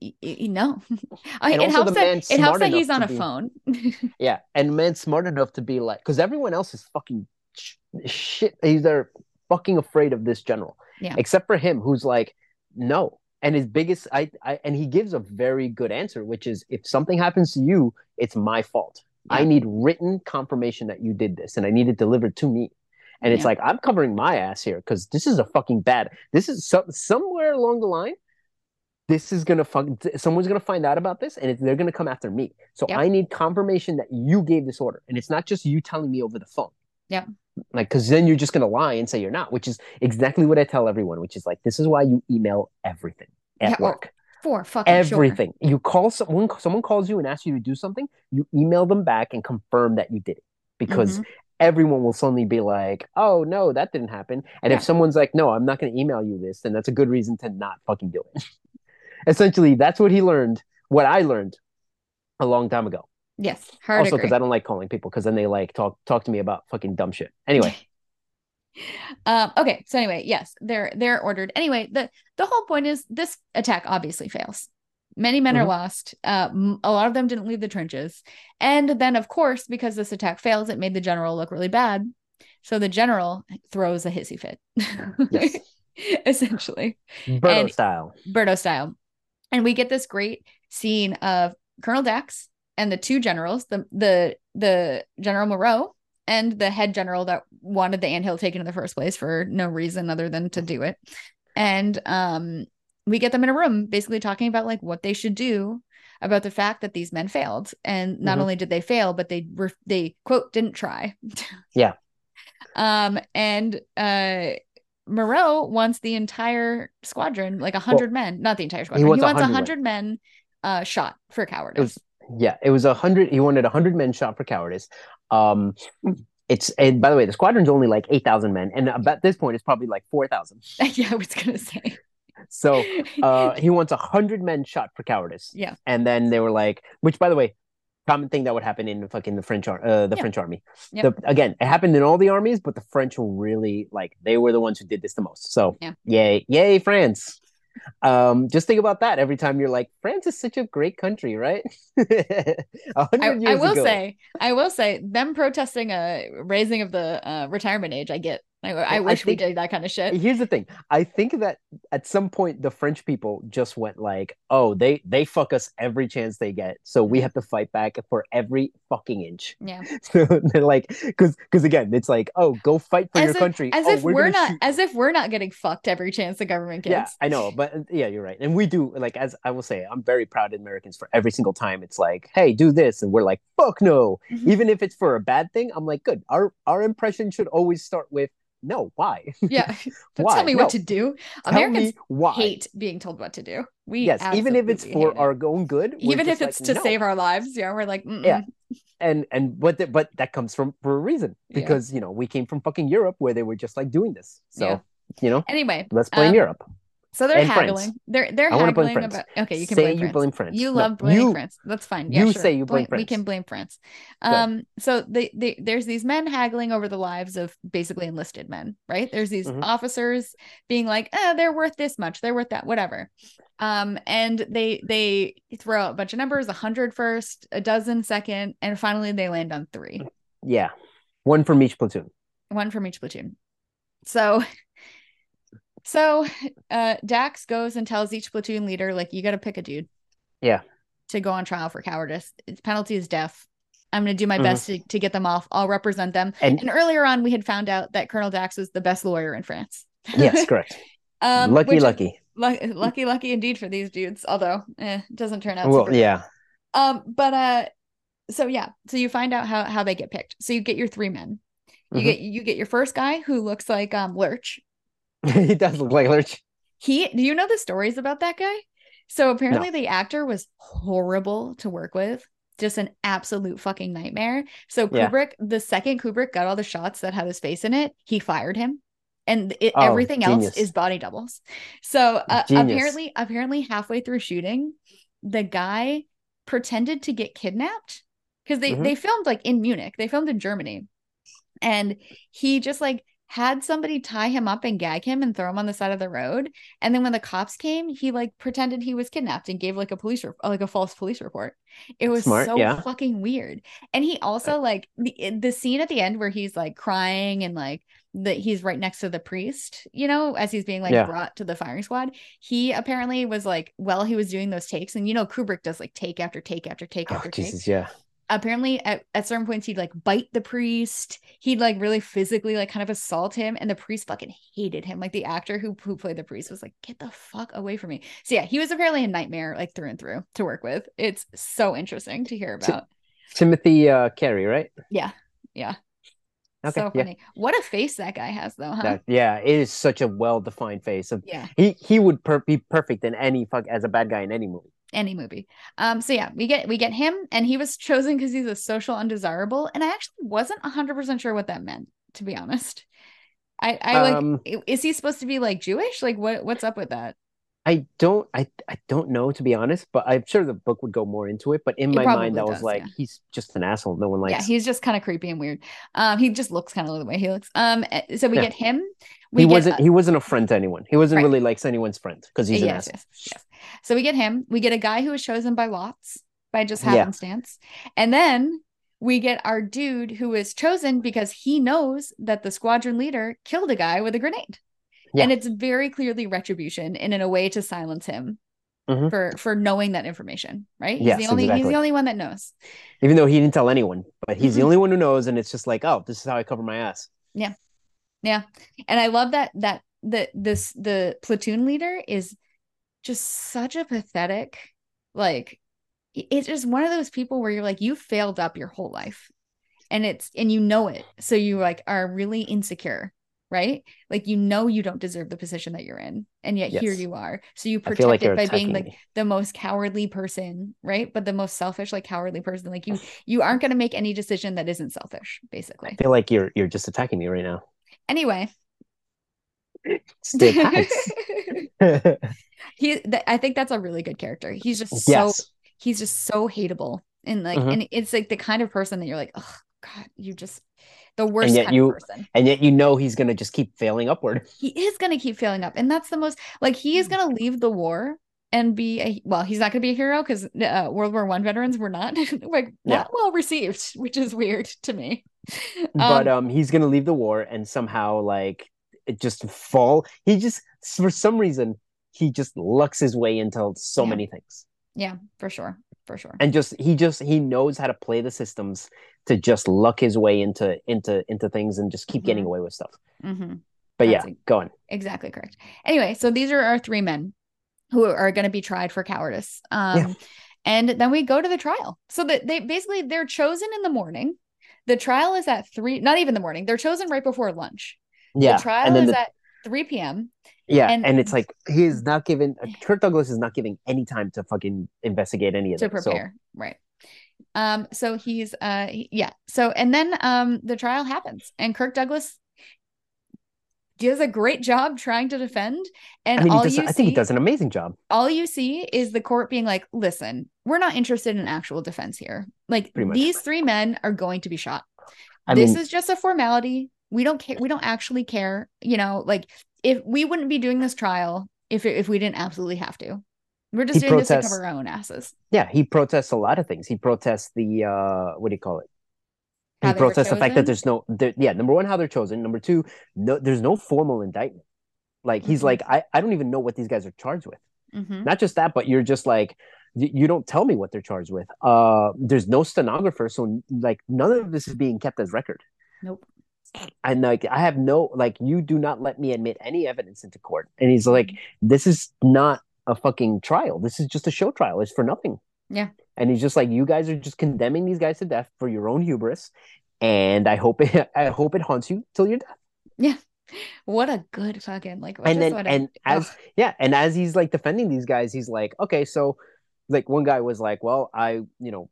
y- y- no I, And it helps that it helps that he's on a be- phone Yeah, and man smart enough to be like, because everyone else is fucking sh- shit. He's they're fucking afraid of this general. Yeah. Except for him, who's like, no. And his biggest, I, I, and he gives a very good answer, which is, if something happens to you, it's my fault. I need written confirmation that you did this, and I need it delivered to me. And it's Yeah. like I'm covering my ass here because this is a fucking bad. This is so, somewhere along the line. This is gonna fuck. Someone's gonna find out about this, and they're gonna come after me. So Yep. I need confirmation that you gave this order, and it's not just you telling me over the phone. Yeah. Like, because then you're just gonna lie and say you're not, which is exactly what I tell everyone. Which is like, this is why you email everything at Yeah, work. for fucking sure. Everything. You call someone. Someone calls you and asks you to do something. You email them back and confirm that you did it because Mhm. everyone will suddenly be like, "Oh no, that didn't happen." And Yeah. if someone's like, "No, I'm not going to email you this," then that's a good reason to not fucking do it. Essentially, that's what he learned. What I learned a long time ago. yes hard also, because I don't like calling people because then they like talk talk to me about fucking dumb shit. Anyway, um okay so anyway yes they're they're ordered anyway the the whole point is this attack obviously fails many men are Mhm. lost uh a lot of them didn't leave the trenches and then of course because this attack fails it made the general look really bad so the general throws a hissy fit Yes. essentially Berto And- style. Berto style. And we get this great scene of Colonel Dax and the two generals, the the the General Moreau and the head general that wanted the anthill taken in the first place for no reason other than to do it. And um we get them in a room basically talking about like what they should do about the fact that these men failed, and not Mhm. only did they fail, but they were they quote didn't try. Yeah. Um, and uh, Moreau wants the entire squadron, like a hundred men, not the entire squadron. He wants wants a 100 hundred men, uh, shot for cowardice. Yeah, it was a hundred. He wanted a hundred men shot for cowardice. Um, it's and by the way, the squadron's only like eight thousand men, and at this point, it's probably like four thousand. yeah, I was gonna say. So uh, he wants a hundred men shot for cowardice. Yeah. and then they were like, which by the way, common thing that would happen in fucking the French ar- uh, the Yeah. French army. Yep. The, again, it happened in all the armies, but the French were really like they were the ones who did this the most. So Yeah. yay, yay, France. Um, just think about that every time you're like, France is such a great country, right? I, I will ago. say, I will say, them protesting a raising of the uh, retirement age, I get. I, I I wish we think- did that kind of shit. Here's the thing. I think that at some point the French people just went like, "Oh, they they fuck us every chance they get, so we have to fight back for every fucking inch." Yeah, So they're like, because because again, it's like, "Oh, go fight for As your if- country." as oh, if we're, gonna not, shoot- as if we're not getting fucked every chance the government gets. Yeah. I know, but uh, yeah, you're right, and we do like as I will say, I'm very proud of Americans for every single time it's like, "Hey, do this," and we're like, "Fuck no!" Mhm. Even if it's for a bad thing, I'm like, "Good." Our our impression should always start with, "No, why?" Yeah, don't Why? tell me No. what to do. Tell Americans hate being told what to do. We yes, even if it's for it. our own good, even if it's like, to no. save our lives. Yeah, we're like, mm-mm. Yeah. and and but the, but that comes from for a reason Yeah. because you know we came from fucking Europe where they were just like doing this. So Yeah. you know, Anyway, let's blame Um, Europe. So they're France. haggling. They're they're I wanna blame haggling about. Okay, you can say blame you France. blame France. You No, love blaming you- France. That's fine. Yeah, you sure. say you blame We France. can blame France. Um, so they, they there's these men haggling over the lives of basically enlisted men, right? There's these Mhm. officers being like, eh, they're worth this much, they're worth that, whatever. Um, and they they throw out a bunch of numbers, a hundred first, a dozen second, and finally they land on three. Yeah, one from each platoon. one from each platoon. So, so uh, Dax goes and tells each platoon leader, like, you got to pick a dude. Yeah. To go on trial for cowardice. Its penalty is death. I'm going to do my Mhm. best to, to get them off. I'll represent them. And And earlier on, we had found out that Colonel Dax was the best lawyer in France. yes, correct. um, lucky, lucky. lu- lucky, lucky indeed for these dudes. Although, eh, it doesn't turn out. Well, yeah, um, but uh, so yeah, so you find out how how they get picked. So you get your three men. You Mhm. get you get your first guy who looks like um Lurch. he does look like Lurch. He do you know the stories about that guy? So apparently the actor was horrible to work with. Just an absolute fucking nightmare. So Yeah. Kubrick, the second Kubrick got all the shots that had his face in it, he fired him. And it, Oh, everything else is body doubles. So uh, apparently, apparently halfway through shooting, the guy pretended to get kidnapped because they Mhm. they filmed like in Munich. They filmed in Germany, and he just like had somebody tie him up and gag him and throw him on the side of the road. And then when the cops came, he like pretended he was kidnapped and gave like a police re- like a false police report. It was Smart, so yeah. fucking weird. And he also like the eh, the scene at the end where he's like crying and like that he's right next to the priest, you know, as he's being like Yeah. brought to the firing squad. He apparently was like while he was doing those takes, and you know Kubrick does like take after take after take Oh, after take Jesus, yeah. Apparently at, at certain points he'd like bite the priest. He'd like really physically like kind of assault him and the priest fucking hated him. Like the actor who, who played the priest was like get the fuck away from me. So yeah he was apparently a nightmare like through and through to work with. It's so interesting to hear about. Timothy uh, Carey, right? yeah yeah. Okay, so yeah. funny. What a face that guy has though huh? That- yeah, it is such a well-defined face. Of yeah. he he would per- be perfect in any fuck as a bad guy in any movie. Any movie um so yeah we get we get him and he was chosen because he's a social undesirable and i actually wasn't 100% sure what that meant to be honest i i like Um, i- is he supposed to be like jewish like what what's up with that I don't I I don't know to be honest, but I'm sure the book would go more into it. But in It my mind, I was does, like, yeah. he's just an asshole. No one likes. yeah he's just kind of creepy and weird um he just looks kind of the way he looks um eh, so we Yeah. get him we he get, wasn't uh, he wasn't a friend to anyone. He wasn't Right. really like anyone's friend because he's an yes, asshole. yes yes so we get him we get a guy who was chosen by lots by just Yeah. happenstance and then we get our dude who is chosen because he knows that the squadron leader killed a guy with a grenade Yeah. and it's very clearly retribution and in a way to silence him Mhm. for for knowing that information right he's Yes, the only he's the only one that knows Even though he didn't tell anyone, but he's the Mhm. only one who knows, and it's just like, oh, this is how I cover my ass. Yeah, yeah. And I love that that the this the platoon leader is just such a pathetic like it's just one of those people where you're like you failed up your whole life. And it's and you know it. So you like are really insecure right? Like you know you don't deserve the position that you're in and yet yes. here you are. So you protect like it by being like me. the most cowardly person right? But the most selfish like cowardly person. Like you you aren't going to make any decision that isn't selfish basically. I feel like you're you're just attacking me right now. Anyway. Stay he th- i think that's a really good character he's just yes. so he's just so hateable and like mm-hmm. and it's like the kind of person that you're like oh god you just the worst and yet kind you, of person and yet you know he's gonna just keep failing upward he is gonna keep failing up and that's the most like he is gonna leave the war and be a well he's not to be a hero because uh, world war one veterans were not like yeah. not well received which is weird to me but um, um he's to leave the war and somehow like it just fall he just for some reason he just lucks his way into so yeah. many things. Yeah for sure for sure. And just he just he knows how to play the systems to just luck his way into into into things and just keep mm-hmm. getting away with stuff. Mm-hmm. but That's yeah go on. exactly correct. Anyway so these are our three men who are going to be tried for cowardice. Um yeah. and then we go to the trial. So that they basically they're chosen in the morning. The trial is at three not even the morning they're chosen right before lunch. Yeah the trial is the, at 3 p.m yeah, and, and it's like he is not given Kirk Douglas is not giving any time to fucking investigate any of to prepare, so. right? Um, so he's uh, yeah. So and then um, the trial happens, and Kirk Douglas does a great job trying to defend. And I mean, all does, you I see, think he does an amazing job. All you see is the court being like, "Listen, we're not interested in actual defense here. Like these three men are going to be shot. I this mean, is just a formality. We don't care. We don't actually care. You know, like if we wouldn't be doing this trial if if we didn't absolutely have to. We're just he doing protests, this to cover our own asses. Yeah, he protests a lot of things. He protests the uh what do you call it? How he protests the fact that there's no there, yeah, number one, how they're chosen. Number two, no there's no formal indictment. Like he's mm-hmm. like, I, I don't even know what these guys are charged with. Mm-hmm. Not just that, but you're just like you, you don't tell me what they're charged with. Uh there's no stenographer, so like none of this is being kept as record. Nope and like I have no like you do not let me admit any evidence into court. And he's like, mm-hmm. this is not a fucking trial. This is just a show trial. It's for nothing. Yeah. And he's just like, you guys are just condemning these guys to death for your own hubris. And I hope it I hope it haunts you till your death. Yeah. What a good fucking like and then and as oh. yeah, and as he's like defending these guys, he's like, okay, so like one guy was like, well, I, you know,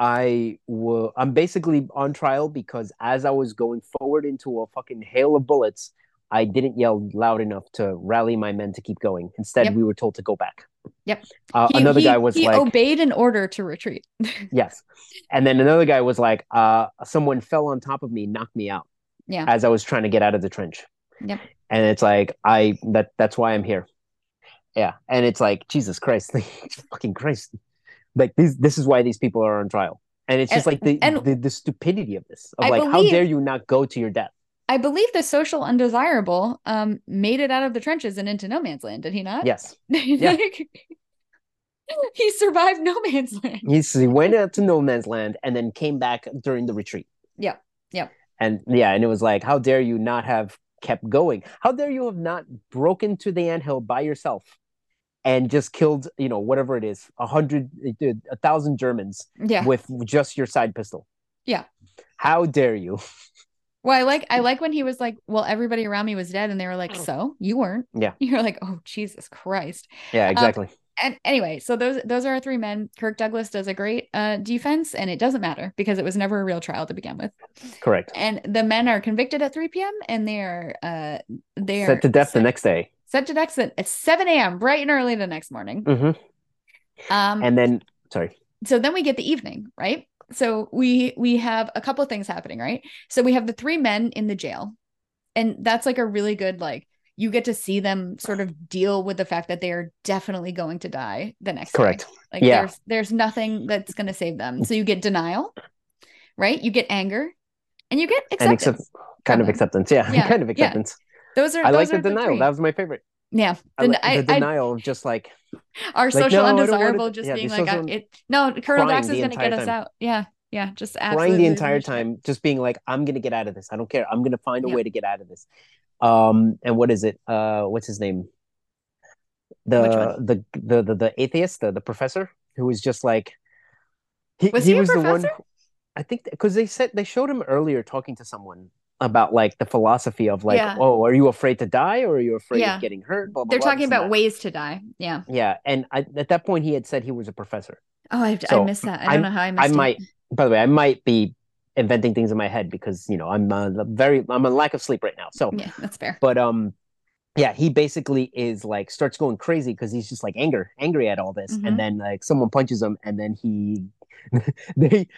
I will. I'm basically on trial because as I was going forward into a fucking hail of bullets, I didn't yell loud enough to rally my men to keep going. Instead, yep. we were told to go back. Yep. Uh, he, another he, guy was like he like, obeyed an order to retreat. yes. And then another guy was like, uh, someone fell on top of me, knocked me out. Yeah. As I was trying to get out of the trench. Yep. And it's like, I that that's why I'm here. Yeah. And it's like, Jesus Christ, fucking Christ like these this is why these people are on trial. And it's just and, like the, and the, the stupidity of this of I like believe, how dare you not go to your death? I believe the social undesirable um made it out of the trenches and into no man's land did he not? Yes. Yeah. he survived no man's land. He's, he went out to no man's land and then came back during the retreat. Yeah yeah. And yeah and it was like how dare you not have kept going? How dare you have not broken to the anthill by yourself and just killed you know whatever it is a hundred a thousand germans yeah. with just your side pistol. Yeah. How dare you? Well i like i like when he was like well everybody around me was dead and they were like so? You weren't? Yeah. You're like oh jesus christ. Yeah um, exactly. um, and anyway so those those are our three men. Kirk douglas does a great uh, defense and it doesn't matter because it was never a real trial to begin with. Correct. And the men are convicted at 3 p.m and they're uh they're set to death the next day set to exit at 7 a.m. bright and early the next morning. Mm-hmm. Um, and then, sorry. So then we get the evening, right? So we we have a couple of things happening, right? So we have the three men in the jail, and that's like a really good like you get to see them sort of deal with the fact that they are definitely going to die the next correct day. like yeah. there's there's nothing that's going to save them so you get denial right you get anger and you get acceptance accept- kind of acceptance yeah, yeah. kind of acceptance yeah. Those are. I those like the denial. that was my favorite. Yeah, the, I I, the denial of just like our like, social no, undesirable, just yeah, being like, I, it, no, Colonel Dax is going to get us out. Yeah, yeah, just crying the entire time, just being like, I'm going to get out of this. I don't care. I'm going to find a yeah. way to get out of this. Um, and what is it? Uh, what's his name? The, the the the the atheist, the the professor, who was just like, He, Was he he was the one. I think because they said they showed him earlier talking to someone about like the philosophy of like, Yeah. oh, are you afraid to die or are you afraid Yeah. of getting hurt? Blah, blah, They're blah, talking about that. ways to die. Yeah. Yeah, and I, at that point he had said he was a professor. Oh, I, I missed that. I don't I'm- know how I missed I it. might, by the way, I might be inventing things in my head because you know I'm a very I'm in lack of sleep right now. So, Yeah, that's fair. but um, yeah, he basically is like starts going crazy because he's just like anger, angry at all this, Mhm. and then like someone punches him, and then he, they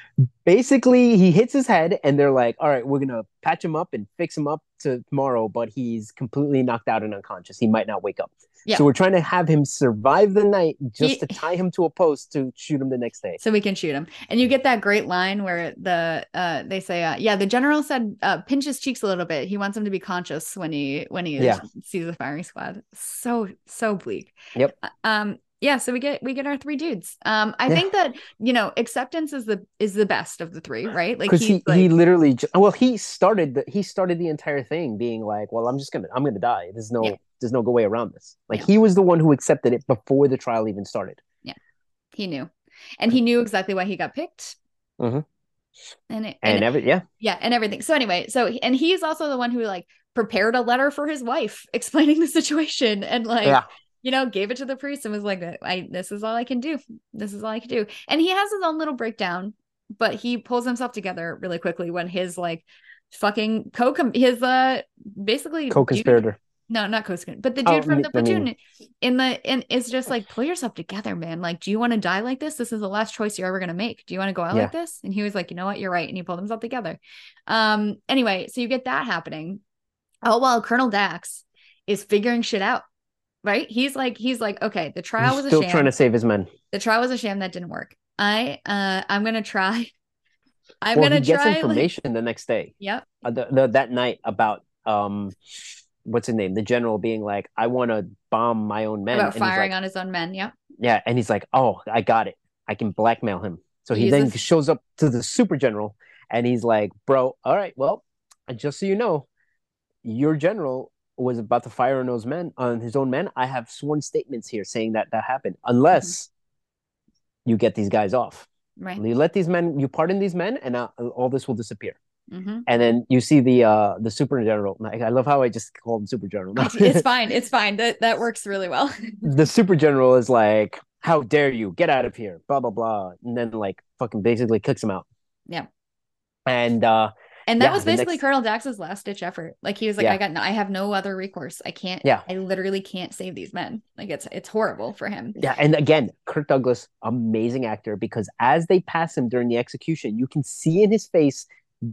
basically he hits his head, and they're like, all right, we're gonna patch him up and fix him up to tomorrow, but he's completely knocked out and unconscious. He might not wake up. Yeah. So we're trying to have him survive the night just He- to tie him to a post to shoot him the next day. so we can shoot him and you get that great line where the uh they say uh yeah the general said uh pinch his cheeks a little bit he wants him to be conscious when he when he Yeah. sees the firing squad so so bleak Yep. Uh, um yeah so we get we get our three dudes. Um i Yeah. think that you know acceptance is the is the best of the three right. like because he, like he literally ju- well he started the he started the entire thing being like well i'm just gonna i'm gonna die. There's no Yeah. there's no way around this. Like Yeah. he was the one who accepted it before the trial even started. Yeah. he knew. And he knew exactly why he got picked. Mhm. and it, and, and every yeah. Yeah and everything. So anyway so and he's also the one who like prepared a letter for his wife explaining the situation and like yeah you know gave it to the priest and was like i this is all i can do. This is all i can do. And he has his own little breakdown but he pulls himself together really quickly when his like fucking co his uh basically co-conspirator. no not co but the Oh, dude from the mean- platoon in the and is just like pull yourself together man. Like do you want to die like this? This is the last choice you're ever going to make. Do you want to go out Yeah. like this? And he was like you know what? You're right. And he pulled himself together. Um anyway so you get that happening. Oh well, colonel dax is figuring shit out right? He's like he's like okay the trial he's was a still trying to save his men. The trial was a sham that didn't work. I uh i'm gonna try. I'm well gonna he gets try like, information the next day. Yep. Uh, the, the, that night about um what's his name? The general being like i want to bomb my own men. About and firing like, on his own men yep. Yeah and he's like oh i got it. I can blackmail him. So he Use then shows up to the super general and he's like bro all right well just so you know your general was about to fire on those men on his own men i have sworn statements here saying that that happened unless you get these guys off. Right. You let these men you pardon these men and uh, all this will disappear. Hmm and then you see the uh the super general. I love how i just called him super general. It's, it's fine it's fine. That that works really well. The super general is like, "How dare you? Get out of here?" Blah blah blah, and then like fucking basically kicks him out. Yeah. And uh, And that Yeah, was basically next- Colonel Dax's last ditch effort. Like he was like, Yeah. I got no, I have no other recourse. I can't. Yeah. I literally can't save these men. Like it's it's horrible for him. yeah, and again, Kirk Douglas, amazing actor, because as they pass him during the execution, you can see in his face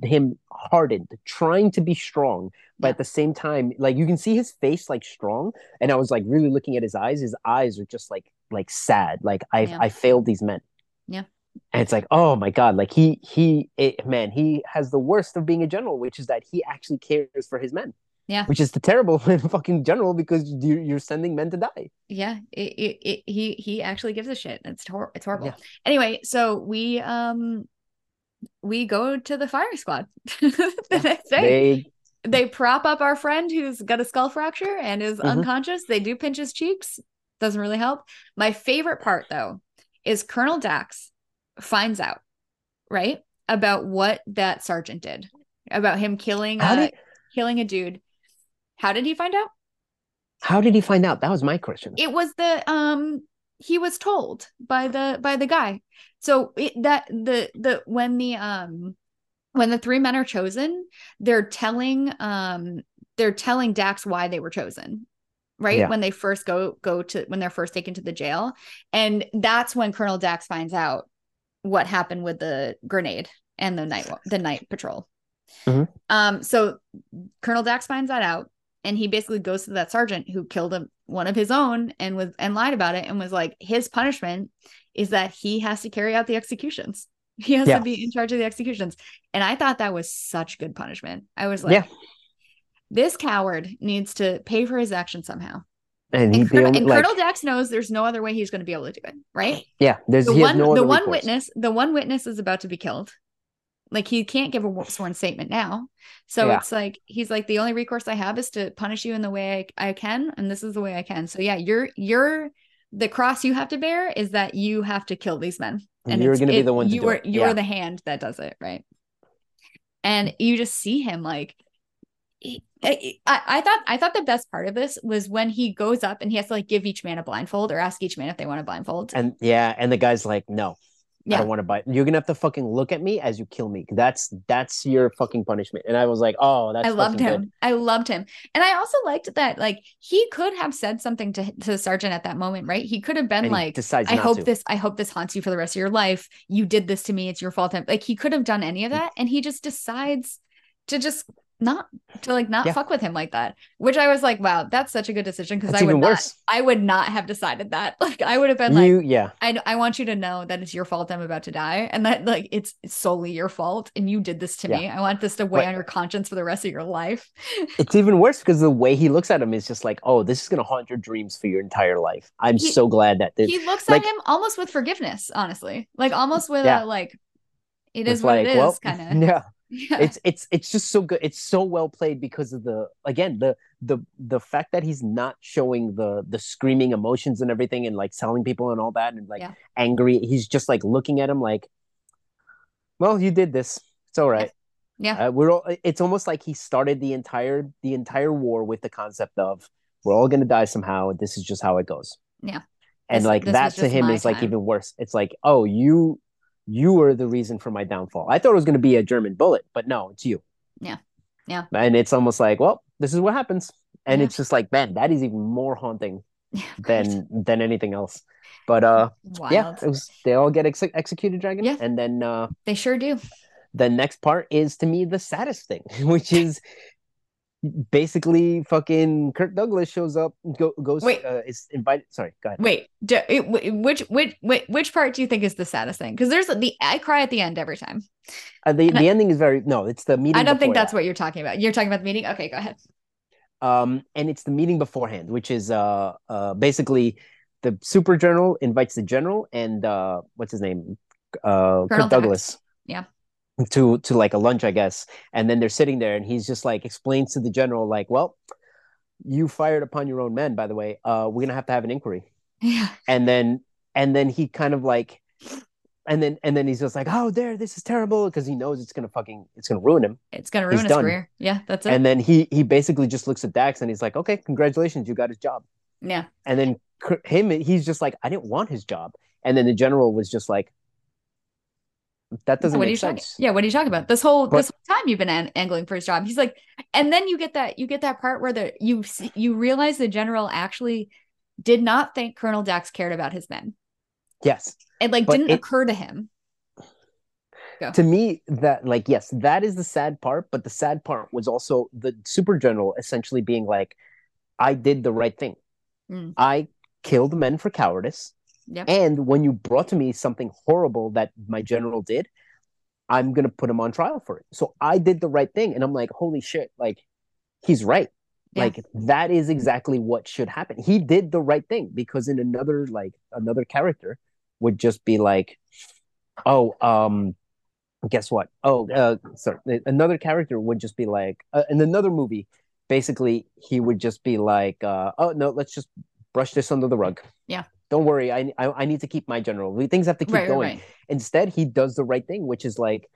him hardened, trying to be strong, but Yeah. at the same time, like you can see his face like strong. And I was like really looking at his eyes. His eyes are just like like sad. Like I. I failed these men. Yeah. And it's like, oh my god, like he he it, man, he has the worst of being a general, which is that he actually cares for his men. Yeah. Which is the terrible fucking general because you- you're sending men to die. Yeah. It, it, he he actually gives a shit. It's hor- it's horrible. Yeah. Anyway, so we um we go to the firing squad the next day. They they prop up our friend who's got a skull fracture and is Mhm. unconscious. They do pinch his cheeks. Doesn't really help. My favorite part though is Colonel Dax finds out, right? About what that sergeant did. About him killing uh, did- killing a dude. How did he find out? how did he find out? That was my question. It was the um he was told by the by the guy. So it, that the the when the um when the three men are chosen, they're telling um they're telling Dax why they were chosen. Right? Yeah. When they first go go to when they're first taken to the jail. And that's when Colonel Dax finds out what happened with the grenade and the night the night patrol. Mhm. Um so Colonel Dax finds that out and he basically goes to that sergeant who killed him, one of his own and was and lied about it and was like his punishment is that he has to carry out the executions. He has Yeah. to be in charge of the executions. And I thought that was such good punishment. I was like Yeah. this coward needs to pay for his action somehow. And Colonel, only, and like, Colonel Dax knows there's no other way he's going to be able to do it, right? yeah, there's The he has one no the one recourse. witness, the one witness is about to be killed. Like he can't give a sworn statement now. So Yeah. it's like he's like the only recourse I have is to punish you in the way I, I can and this is the way I can. So yeah, you're you're the cross you have to bear is that you have to kill these men. And You're gonna be the one You are you're Yeah. the hand that does it, right? And you just see him like I, I I thought I thought the best part of this was when he goes up and he has to like give each man a blindfold or ask each man if they want a blindfold. And yeah, and the guy's like, no, I Yeah. don't want to bite. You're gonna have to fucking look at me as you kill me. That's that's your fucking punishment. And I was like, oh, that's I loved him. good. I loved him. And I also liked that like he could have said something to to the sergeant at that moment, right? He could have been And like I hope to. this I hope this haunts you for the rest of your life. You did this to me. It's your fault. Like he could have done any Mm. of that and he just decides to just not to like not Yeah. fuck with him like that. Which I was like, wow, that's such a good decision because I would not worse. I would not have decided that. Like I would have been like yeah, I, I want you to know that it's your fault I'm about to die and that like it's solely your fault and you did this to Yeah. me. I want this to weigh But- on your conscience for the rest of your life. it's even worse because the way he looks at him is just like, oh, this is gonna haunt your dreams for your entire life. I'm He- so glad that this, he looks like- at him almost with forgiveness, honestly. Like almost with Yeah. a like it it's what like, it is well, kind of. yeah. Yeah. it's it's it's just so good it's so well played because of the again the the the fact that he's not showing the the screaming emotions and everything and like telling people and all that and like Yeah. angry he's just like looking at him like well you did this it's all right Yeah. uh, we're all it's almost like he started the entire the entire war with the concept of we're all gonna die somehow this is just how it goes Yeah. and This- like this that to him is like even worse it's like oh you you were the reason for my downfall i thought it was going to be a german bullet but no it's you Yeah. Yeah. and it's almost like well this is what happens and Yeah. it's just like man that is even more haunting Yeah, than than anything else but uh Wild. yeah it was they all get ex- executed dragon Yeah. and then uh They sure do. the next part is to me the saddest thing which is basically fucking Kirk Douglas shows up go, goes Wait. uh, is invited sorry go ahead Wait, do, it, which which which part do you think is the saddest thing? Because there's the I cry at the end every time. uh, the, and I- the ending is very no it's the meeting I don't think that's what you're talking about. You're talking about the meeting. Okay, go ahead. um and it's the meeting beforehand which is uh uh basically the super general invites the general and uh what's his name uh Colonel Kirk Douglas Yeah. To to like a lunch I guess and then they're sitting there and he's just like explains to the general like well you fired upon your own men by the way uh we're gonna have to have an inquiry Yeah. and then and then he kind of like and then and then he's just like oh there this is terrible because he knows it's gonna fucking it's gonna ruin him It's gonna He's ruin his done. career. Yeah, that's it. and then he he basically just looks at Dax and he's like okay congratulations you got his job yeah. and then him he's just like i didn't want his job and then the general was just like that doesn't what are you make talking? Yeah, what are you talking about? This whole But- this whole time you've been an- angling for his job. He's like, and then you get that you get that part where the you you realize the general actually did not think Colonel Dax cared about his men. yes It like didn't it- occur to him. Go. to me that like yes that is the sad part but the sad part was also the super general essentially being like i did the right thing Mm. i killed men for cowardice Yep. and when you brought to me something horrible that my general did i'm going to put him on trial for it so i did the right thing and i'm like holy shit like he's right Yeah. like that is exactly what should happen he did the right thing because in another like another character would just be like oh um guess what oh uh sorry another character would just be like uh, in another movie basically he would just be like uh oh no let's just brush this under the rug Yeah. Don't worry i i, I need to keep my general things have to keep Right, going right. instead he does the right thing which is like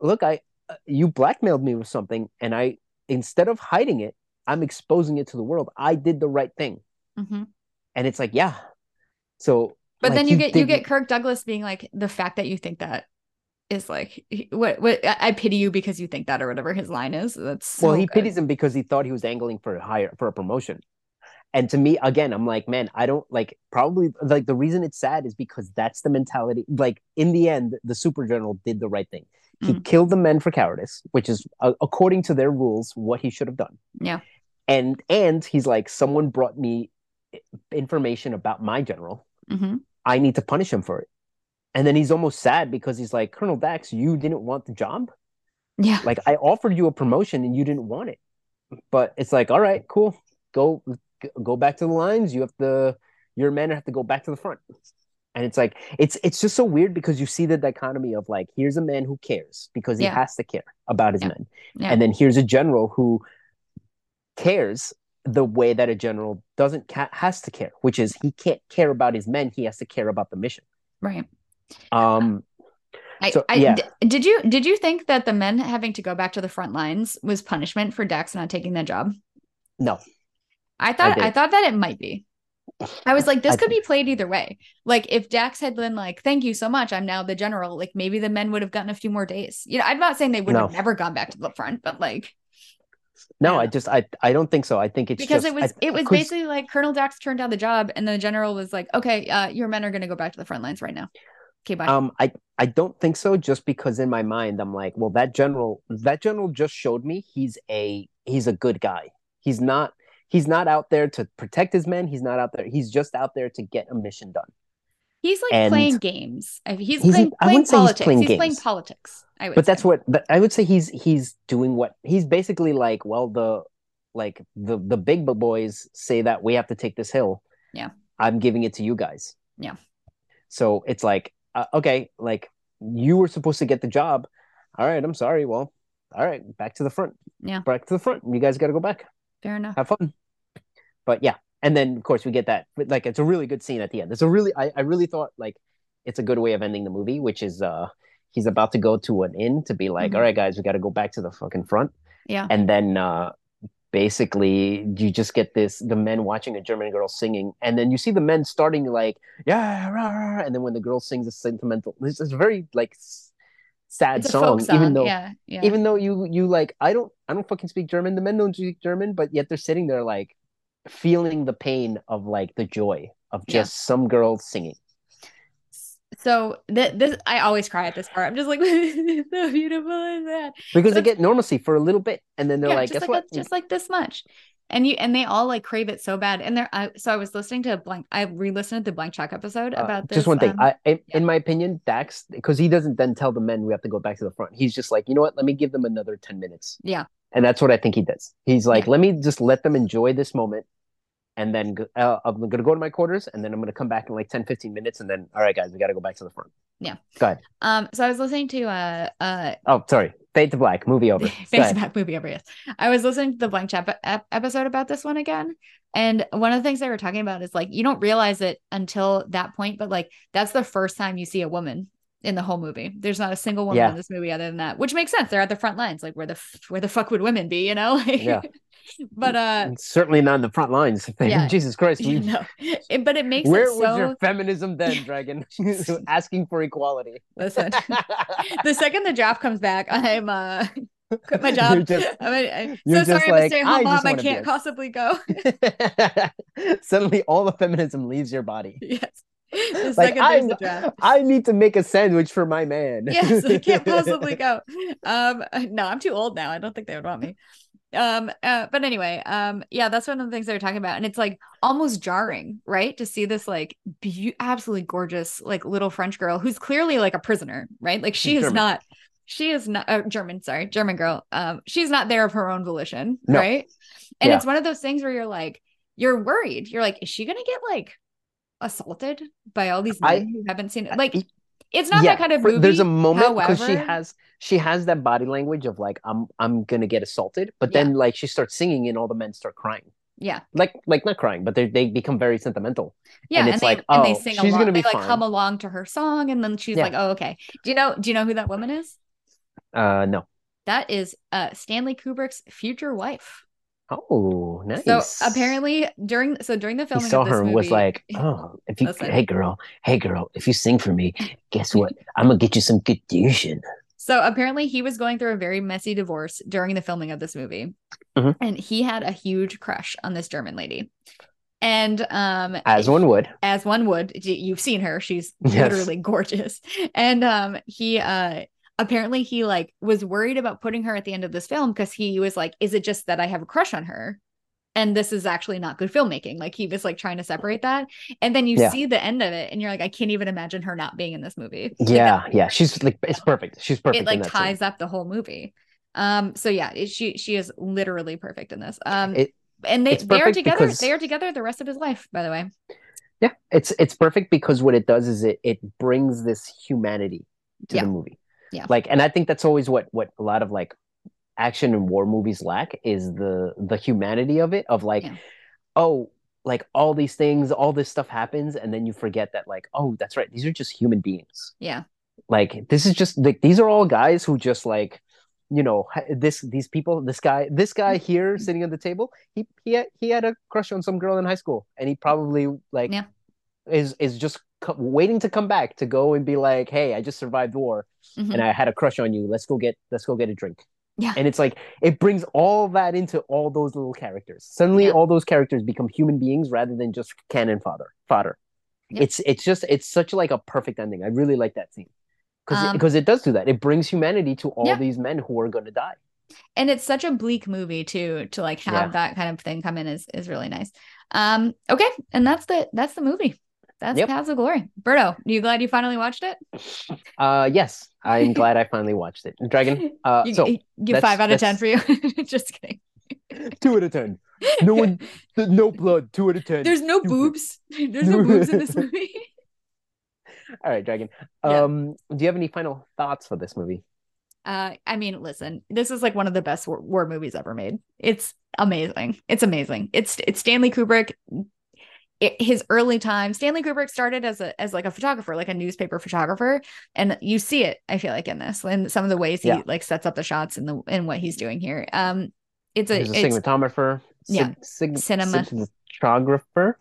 look i uh, you blackmailed me with something and i instead of hiding it i'm exposing it to the world i did the right thing Mhm. and it's like yeah so But like, then you get you get Kirk Douglas being like the fact that you think that is like what what I I pity you because you think that or whatever his line is. That's so well he good. pities him because he thought he was angling for a higher for a promotion and to me again i'm like man i don't like probably like the reason it's sad is because that's the mentality like in the end the super general did the right thing he Mm. killed the men for cowardice which is uh, according to their rules what he should have done Yeah. and and he's like someone brought me information about my general Mhm. i need to punish him for it and then he's almost sad because he's like colonel dax you didn't want the job Yeah. like I offered you a promotion and you didn't want it. But it's like, all right, cool. Go go back to the lines. You have to your men have to go back to the front. And it's like it's it's just so weird because you see the dichotomy of like here's a man who cares because he Yeah. has to care about his Yeah. men. Yeah. And then here's a general who cares the way that a general doesn't ca- has to care, which is he can't care about his men; he has to care about the mission. Right. Um, I, So, I- yeah. d- did you did you think that the men having to go back to the front lines was punishment for Dax not taking that job? no, I thought I, did. thought that it might be. I was like, this could be played either way. Like if Dax had been like, "Thank you so much, I'm now the general," like maybe the men would have gotten a few more days. You know, I'm not saying they would have never gone back to the front, but like no, Yeah. I just I I don't think so. I think it's because just, it was I- it was basically like Colonel Dax turned down the job, and the general was like, "Okay, uh, your men are going to go back to the front lines right now." Okay, bye. Um, I I don't think so. Just because in my mind I'm like, well, that general that general just showed me he's a he's a good guy. He's not he's not out there to protect his men. He's not out there. He's just out there to get a mission done. he's like and- playing games. I- He's, He's- playing, playing say he's politics. He's playing playing, politics. I would But that's what. But I would say he's he's doing what he's basically like. Well, the like the the big boys say that we have to take this hill. Yeah. I'm giving it to you guys. Yeah. So it's like, uh, okay, like you were supposed to get the job. All right, I'm sorry. Well, all right, back to the front. Yeah. Back to the front. You guys got to go back. fair enough. Have fun. But yeah, and then of course we get that. Like, it's a really good scene at the end. It's a really, I, I really thought like it's a good way of ending the movie, which is uh he's about to go to an inn to be like, Mhm. all right, guys, we got to go back to the fucking front, Yeah. and then uh basically you just get this the men watching a German girl singing, and then you see the men starting like yeah, rah, rah, and then when the girl sings a sentimental, it's, it's a very like sad song, song. even though yeah, yeah. even though you you like I don't I don't fucking speak German. The men don't speak German, but yet they're sitting there like feeling the pain of like the joy of Yeah. just some girl singing. so th- this I always cry at this part. I'm just like, so beautiful is that? Because they get normalcy for a little bit and then they're yeah, like, just guess like what? just like this much. And you and they all like crave it so bad. And they're I, so I was listening to a blank. I re-listened to the blank check episode Uh, about this. just one thing. um, I in, yeah. in my opinion, Dax, because he doesn't then tell the men we have to go back to the front. He's just like, you know what? Let me give them another 10 minutes. Yeah. And that's what I think he does. He's like, let me just let them enjoy this moment. And then uh, I'm going to go to my quarters and then I'm going to come back in like 10, 15 minutes. And then, all right, guys, we got to go back to the front. Yeah. Go ahead. um. So I was listening to uh uh Oh, sorry. Fade to black. Movie over. Thanks ahead. back movie over yes. I was listening to the blank check ep- episode about this one again, and one of the things they were talking about is like you don't realize it until that point, but like that's the first time you see a woman in the whole movie. There's not a single woman Yeah. in this movie other than that, which makes sense. They're at the front lines. Like where the f- where the fuck would women be, you know? Yeah. but uh, And certainly not in the front lines. Yeah. Jesus Christ. you know, it, but it makes Where it was so. your feminism then, Dragon? Asking for equality. Listen, the second the draft comes back, I'm uh quit my job. Just- I'm, I'm you're so sorry, I'm a stay at I home just mom. I can't possibly go. Suddenly, all the feminism leaves your body. yes. The Like I'm, the draft. I need to make a sandwich for my man. yes, I can't possibly go. Um, no, I'm too old now. I don't think they would want me. Um, uh, but anyway, um, yeah, that's one of the things they were talking about, and it's like almost jarring, right, to see this like be- absolutely gorgeous like little French girl who's clearly like a prisoner, right? Like she is not, she is not uh, German. Sorry, German girl. Um, she's not there of her own volition, No. right? And Yeah. it's one of those things where you're like, you're worried. You're like, is she gonna get like assaulted by all these men I- who haven't seen it? Like, it's not Yeah, that kind of movie. There's a moment because she has she has that body language of like I'm I'm gonna get assaulted, but then like she starts singing and all the men start crying. Yeah. Like like not crying, but they they become very sentimental. Yeah, And and, it's they like, and they oh, sing she's along. gonna be they like fine. hum along to her song, and then she's Yeah. like, "Oh, okay." Do you know? Do you know who that woman is? Uh no. That is uh Stanley Kubrick's future wife. Oh, nice. So apparently during so during the filming, he saw her and movie, was like, "Oh, if you, Listen. hey girl, hey girl, if you sing for me, guess what? I'm gonna get you some good douching." So apparently he was going through a very messy divorce during the filming of this movie. Mhm. And he had a huge crush on this German lady. And um As one would. as one would, you've seen her, she's Yes. literally gorgeous. And um he uh apparently he like was worried about putting her at the end of this film because he was like, is it just that I have a crush on her? And this is actually not good filmmaking. Like he was like trying to separate that. And then you Yeah. see the end of it and you're like, I can't even imagine her not being in this movie. Like, Yeah, yeah. She's like it's perfect. She's perfect. it like that scene. ties up the whole movie. Um, so yeah, it, she she is literally perfect in this. Um, It- and they they are together. because- They are together the rest of his life. By the way, Yeah, it's it's perfect because what it does is it it brings this humanity to Yeah. the movie. Yeah. Like, and I think that's always what what a lot of like action and war movies lack is the the humanity of it of like Yeah. oh like all these things all this stuff happens and then you forget that like oh that's right these are just human beings Yeah. like this is just like these are all guys who just like you know this these people this guy this guy here sitting at the table he he had, he had a crush on some girl in high school and he probably like Yeah. Is is just co- waiting to come back to go and be like hey i just survived war Mhm. and i had a crush on you. Let's go get let's go get a drink. Yeah. and it's like it brings all that into all those little characters. Suddenly Yeah. all those characters become human beings rather than just cannon fodder fodder. Yeah. it's it's just it's such like a perfect ending. I really like that scene. Because Um, because it does do that. It brings humanity to all Yeah. these men who are going to die. And it's such a bleak movie too to like have that kind of thing come in is is really nice. Um okay. And that's the that's the movie that's Yep. paths of glory berto you glad you finally watched it uh yes i'm glad i finally watched it dragon uh you, so you- give five out of ten for you just kidding two out of ten no one no blood two out of ten there's no Stupid. boobs there's no boobs in this movie all right dragon Yeah. um do you have any final thoughts for this movie Uh, I mean, listen, this is like one of the best war, war movies ever made. It's amazing. It's amazing. It's it's Stanley Kubrick. It, his early time, Stanley Kubrick started as a as like a photographer, like a newspaper photographer, and you see it. I feel like in this, in some of the ways he Yeah. like sets up the shots and the and what he's doing here. Um, it's a, a it's cinematographer yeah, sig- cinema. cinematographer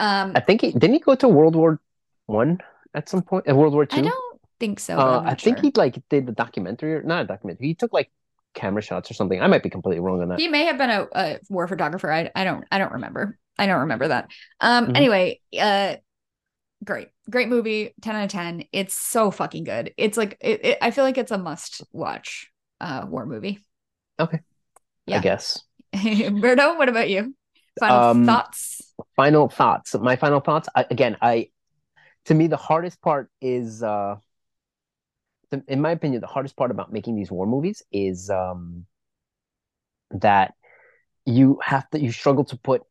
um, I think he didn't he go to World War One at some point? Uh, World War Two. I don't think so. Uh, I think sure. he like did the documentary or not a documentary. He took like camera shots or something. I might be completely wrong on that. he may have been a, a war photographer I, I don't i don't remember i don't remember that um Mhm. anyway uh great great movie 10 out of 10 it's so fucking good it's like it, it, i feel like it's a must watch uh war movie Okay, yeah. I guess. berto what about you final Um, thoughts Final thoughts. My final thoughts. I, again, I to me the hardest part is, uh, the, in my opinion, the hardest part about making these war movies is um, that you have to you struggle to put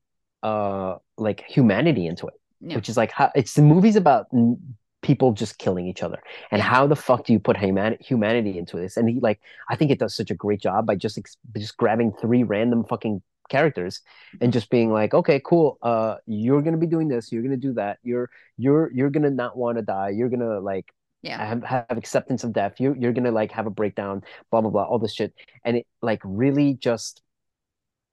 uh like humanity into it. which is like how it's the movies about n- people just killing each other. And how the fuck do you put human- humanity into this? And he like i think it does such a great job by just ex- just grabbing three random fucking characters and just being like okay cool uh you're gonna be doing this you're gonna do that you're you're you're gonna not want to die you're gonna like yeah. have, have acceptance of death you're, you're gonna like have a breakdown blah blah blah all this shit. And it like really just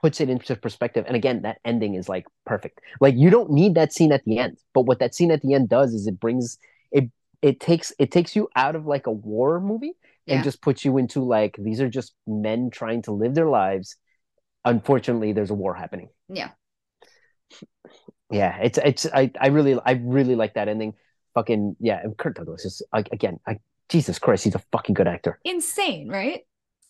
puts it into perspective. And again that ending is like perfect. Like you don't need that scene at the end but what that scene at the end does is it brings it it takes it takes you out of like a war movie and Yeah. just puts you into like these are just men trying to live their lives. Unfortunately there's a war happening. Yeah. Yeah it's it's i i really i really like that ending. Fucking yeah and kirk douglas is like again i jesus christ he's a fucking good actor. Insane right?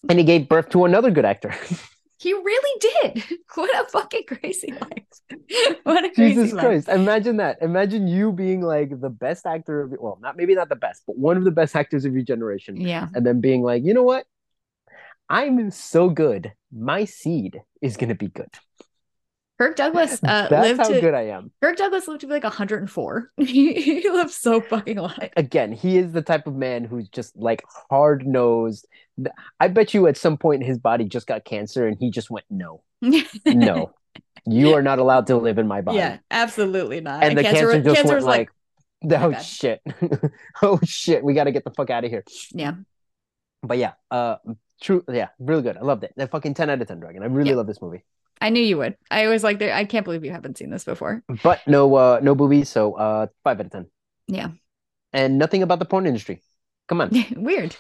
And he gave birth to another good actor he really did. What a fucking crazy life. What a crazy jesus life. christ. Imagine that. Imagine you being like the best actor of well not maybe not the best but one of the best actors of your generation. Yeah. And then being like you know what? I'm so good. My seed is gonna be good kirk douglas uh that's lived how to good i am Kirk Douglas lived to be like 104. he, he lived so fucking long. again, he is the type of man who's just like hard nosed. I bet you at some point his body just got cancer and he just went, no, no, you are not allowed to live in my body. Yeah, absolutely not. And the cancer, was- just cancer went was like, my oh shit, oh shit, we got to get the fuck out of here. yeah, But yeah, uh, true, yeah, really good. I loved it. That fucking ten out of ten, Dragon. I really Yeah. love this movie. I knew you would. I was like, there- I can't believe you haven't seen this before. But no, uh, no boobies, so uh, five out of ten. Yeah, And nothing about the porn industry. Come on. weird.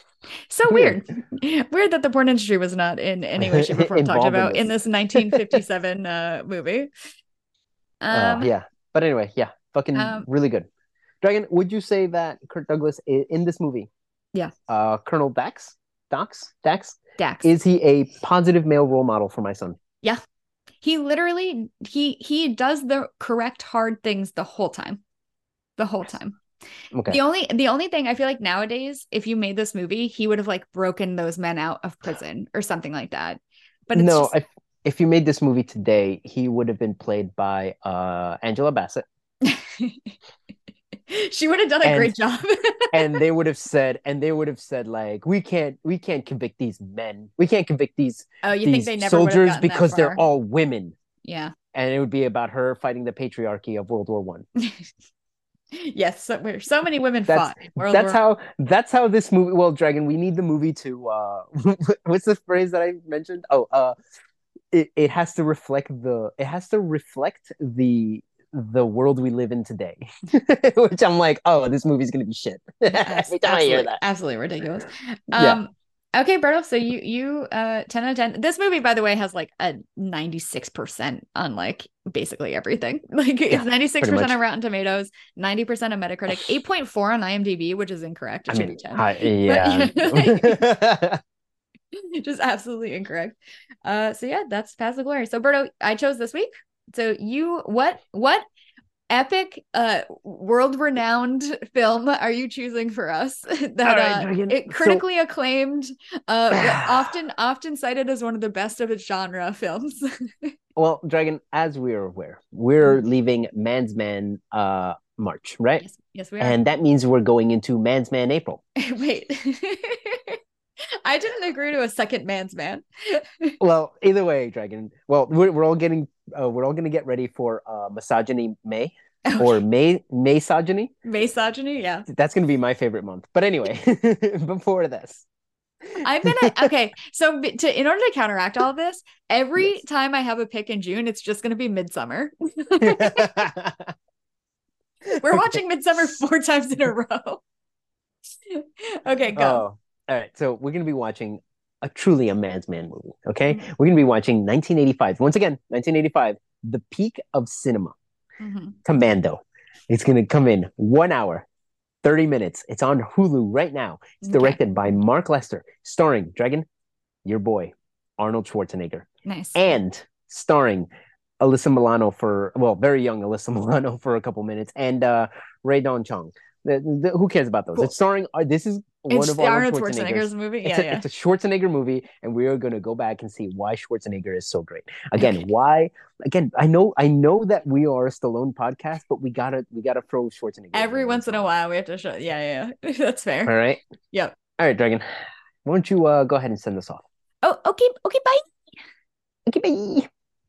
So weird. weird. that the porn industry was not in any way, shape, or form talked about in this. this 1957 uh, movie. Uh, Um, yeah. But anyway, yeah, fucking Um, really good. Dragon, would you say that Kirk Douglas in this movie? Yeah. Uh, Colonel Dax, Dax, Dax, Dax. is he a positive male role model for my son? He literally he he does the correct hard things the whole time. The whole time. Okay. The only the only thing I feel like nowadays, if you made this movie, he would have like broken those men out of prison or something like that. But it's no, just, if if you made this movie today, he would have been played by uh Angela Bassett. she would have done a And- great job. and they would have said, and they would have said, like, we can't, we can't convict these men, we can't convict these oh, you think they never soldiers because they're all women, yeah. and it would be about her fighting the patriarchy of World War One. yes, so, so many women That's- fought. World That's War- how. That's how this movie. Well, Dragon, we need the movie to. uh What's the phrase that I mentioned? Oh, uh, it it has to reflect the. It has to reflect the the world we live in today. Which I'm like, oh, this movie's gonna be shit. Every time I hear absolutely, that. absolutely ridiculous. Yeah. Um, okay, Berto. So you you uh ten out of ten. This movie, by the way, has like a ninety six percent on like basically everything. Like Yeah, it's ninety six percent on Rotten Tomatoes, ninety percent on Metacritic, eight point four on IMDb, which is incorrect. It I should mean, hi- yeah. Just absolutely incorrect. Uh, so yeah, that's Paths of Glory. So Berto, I chose this week. So you what what epic uh world renowned film are you choosing for us that right, uh, Megan, it so- critically acclaimed uh often often cited as one of the best of its genre films well, Dragon, as we are aware, we're leaving Man's Man uh March, right? yes yes we are And that means we're going into Man's Man April. wait i didn't agree to a second man's man Well, either way, Dragon. Well, we're, we're all getting uh, we're all gonna get ready for uh, misogyny May or May misogyny. misogyny yeah That's gonna be my favorite month. But anyway, before this, I'm gonna okay. So to in order to counteract all of this, every Yes. time I have a pick in June, it's just gonna be Midsommar. We're watching Midsommar four times in a row. okay, go. Oh, all right. So we're gonna be watching a truly a man's man movie. Okay, Mhm. we're gonna be watching 1985. Once again, 1985, the peak of cinema. Mhm. Commando. It's gonna come in one hour, 30 minutes. It's on Hulu right now. It's Okay. directed by Mark Lester, starring Dragon, your boy, Arnold Schwarzenegger, Nice. and starring Alyssa Milano for well, very young Alyssa Milano for a couple minutes, and uh Rae Dawn Chong. The- the- who cares about those? Cool. It's starring. Uh, this is one it's of Arnold Arnold Schwarzenegger's Schwarzenegger's. movie. It's, Yeah, a, yeah. it's a Schwarzenegger movie, and we are going to go back and see why Schwarzenegger is so great. Again, Okay. why? Again, I know, I know that we are a Stallone podcast, but we gotta, we gotta throw Schwarzenegger Every once in a while, we have to show. Yeah, yeah, yeah. That's fair. All right. Yep. All right, Dragon. Why don't you uh, go ahead and send us off? Oh, okay, okay. Bye. Okay, bye.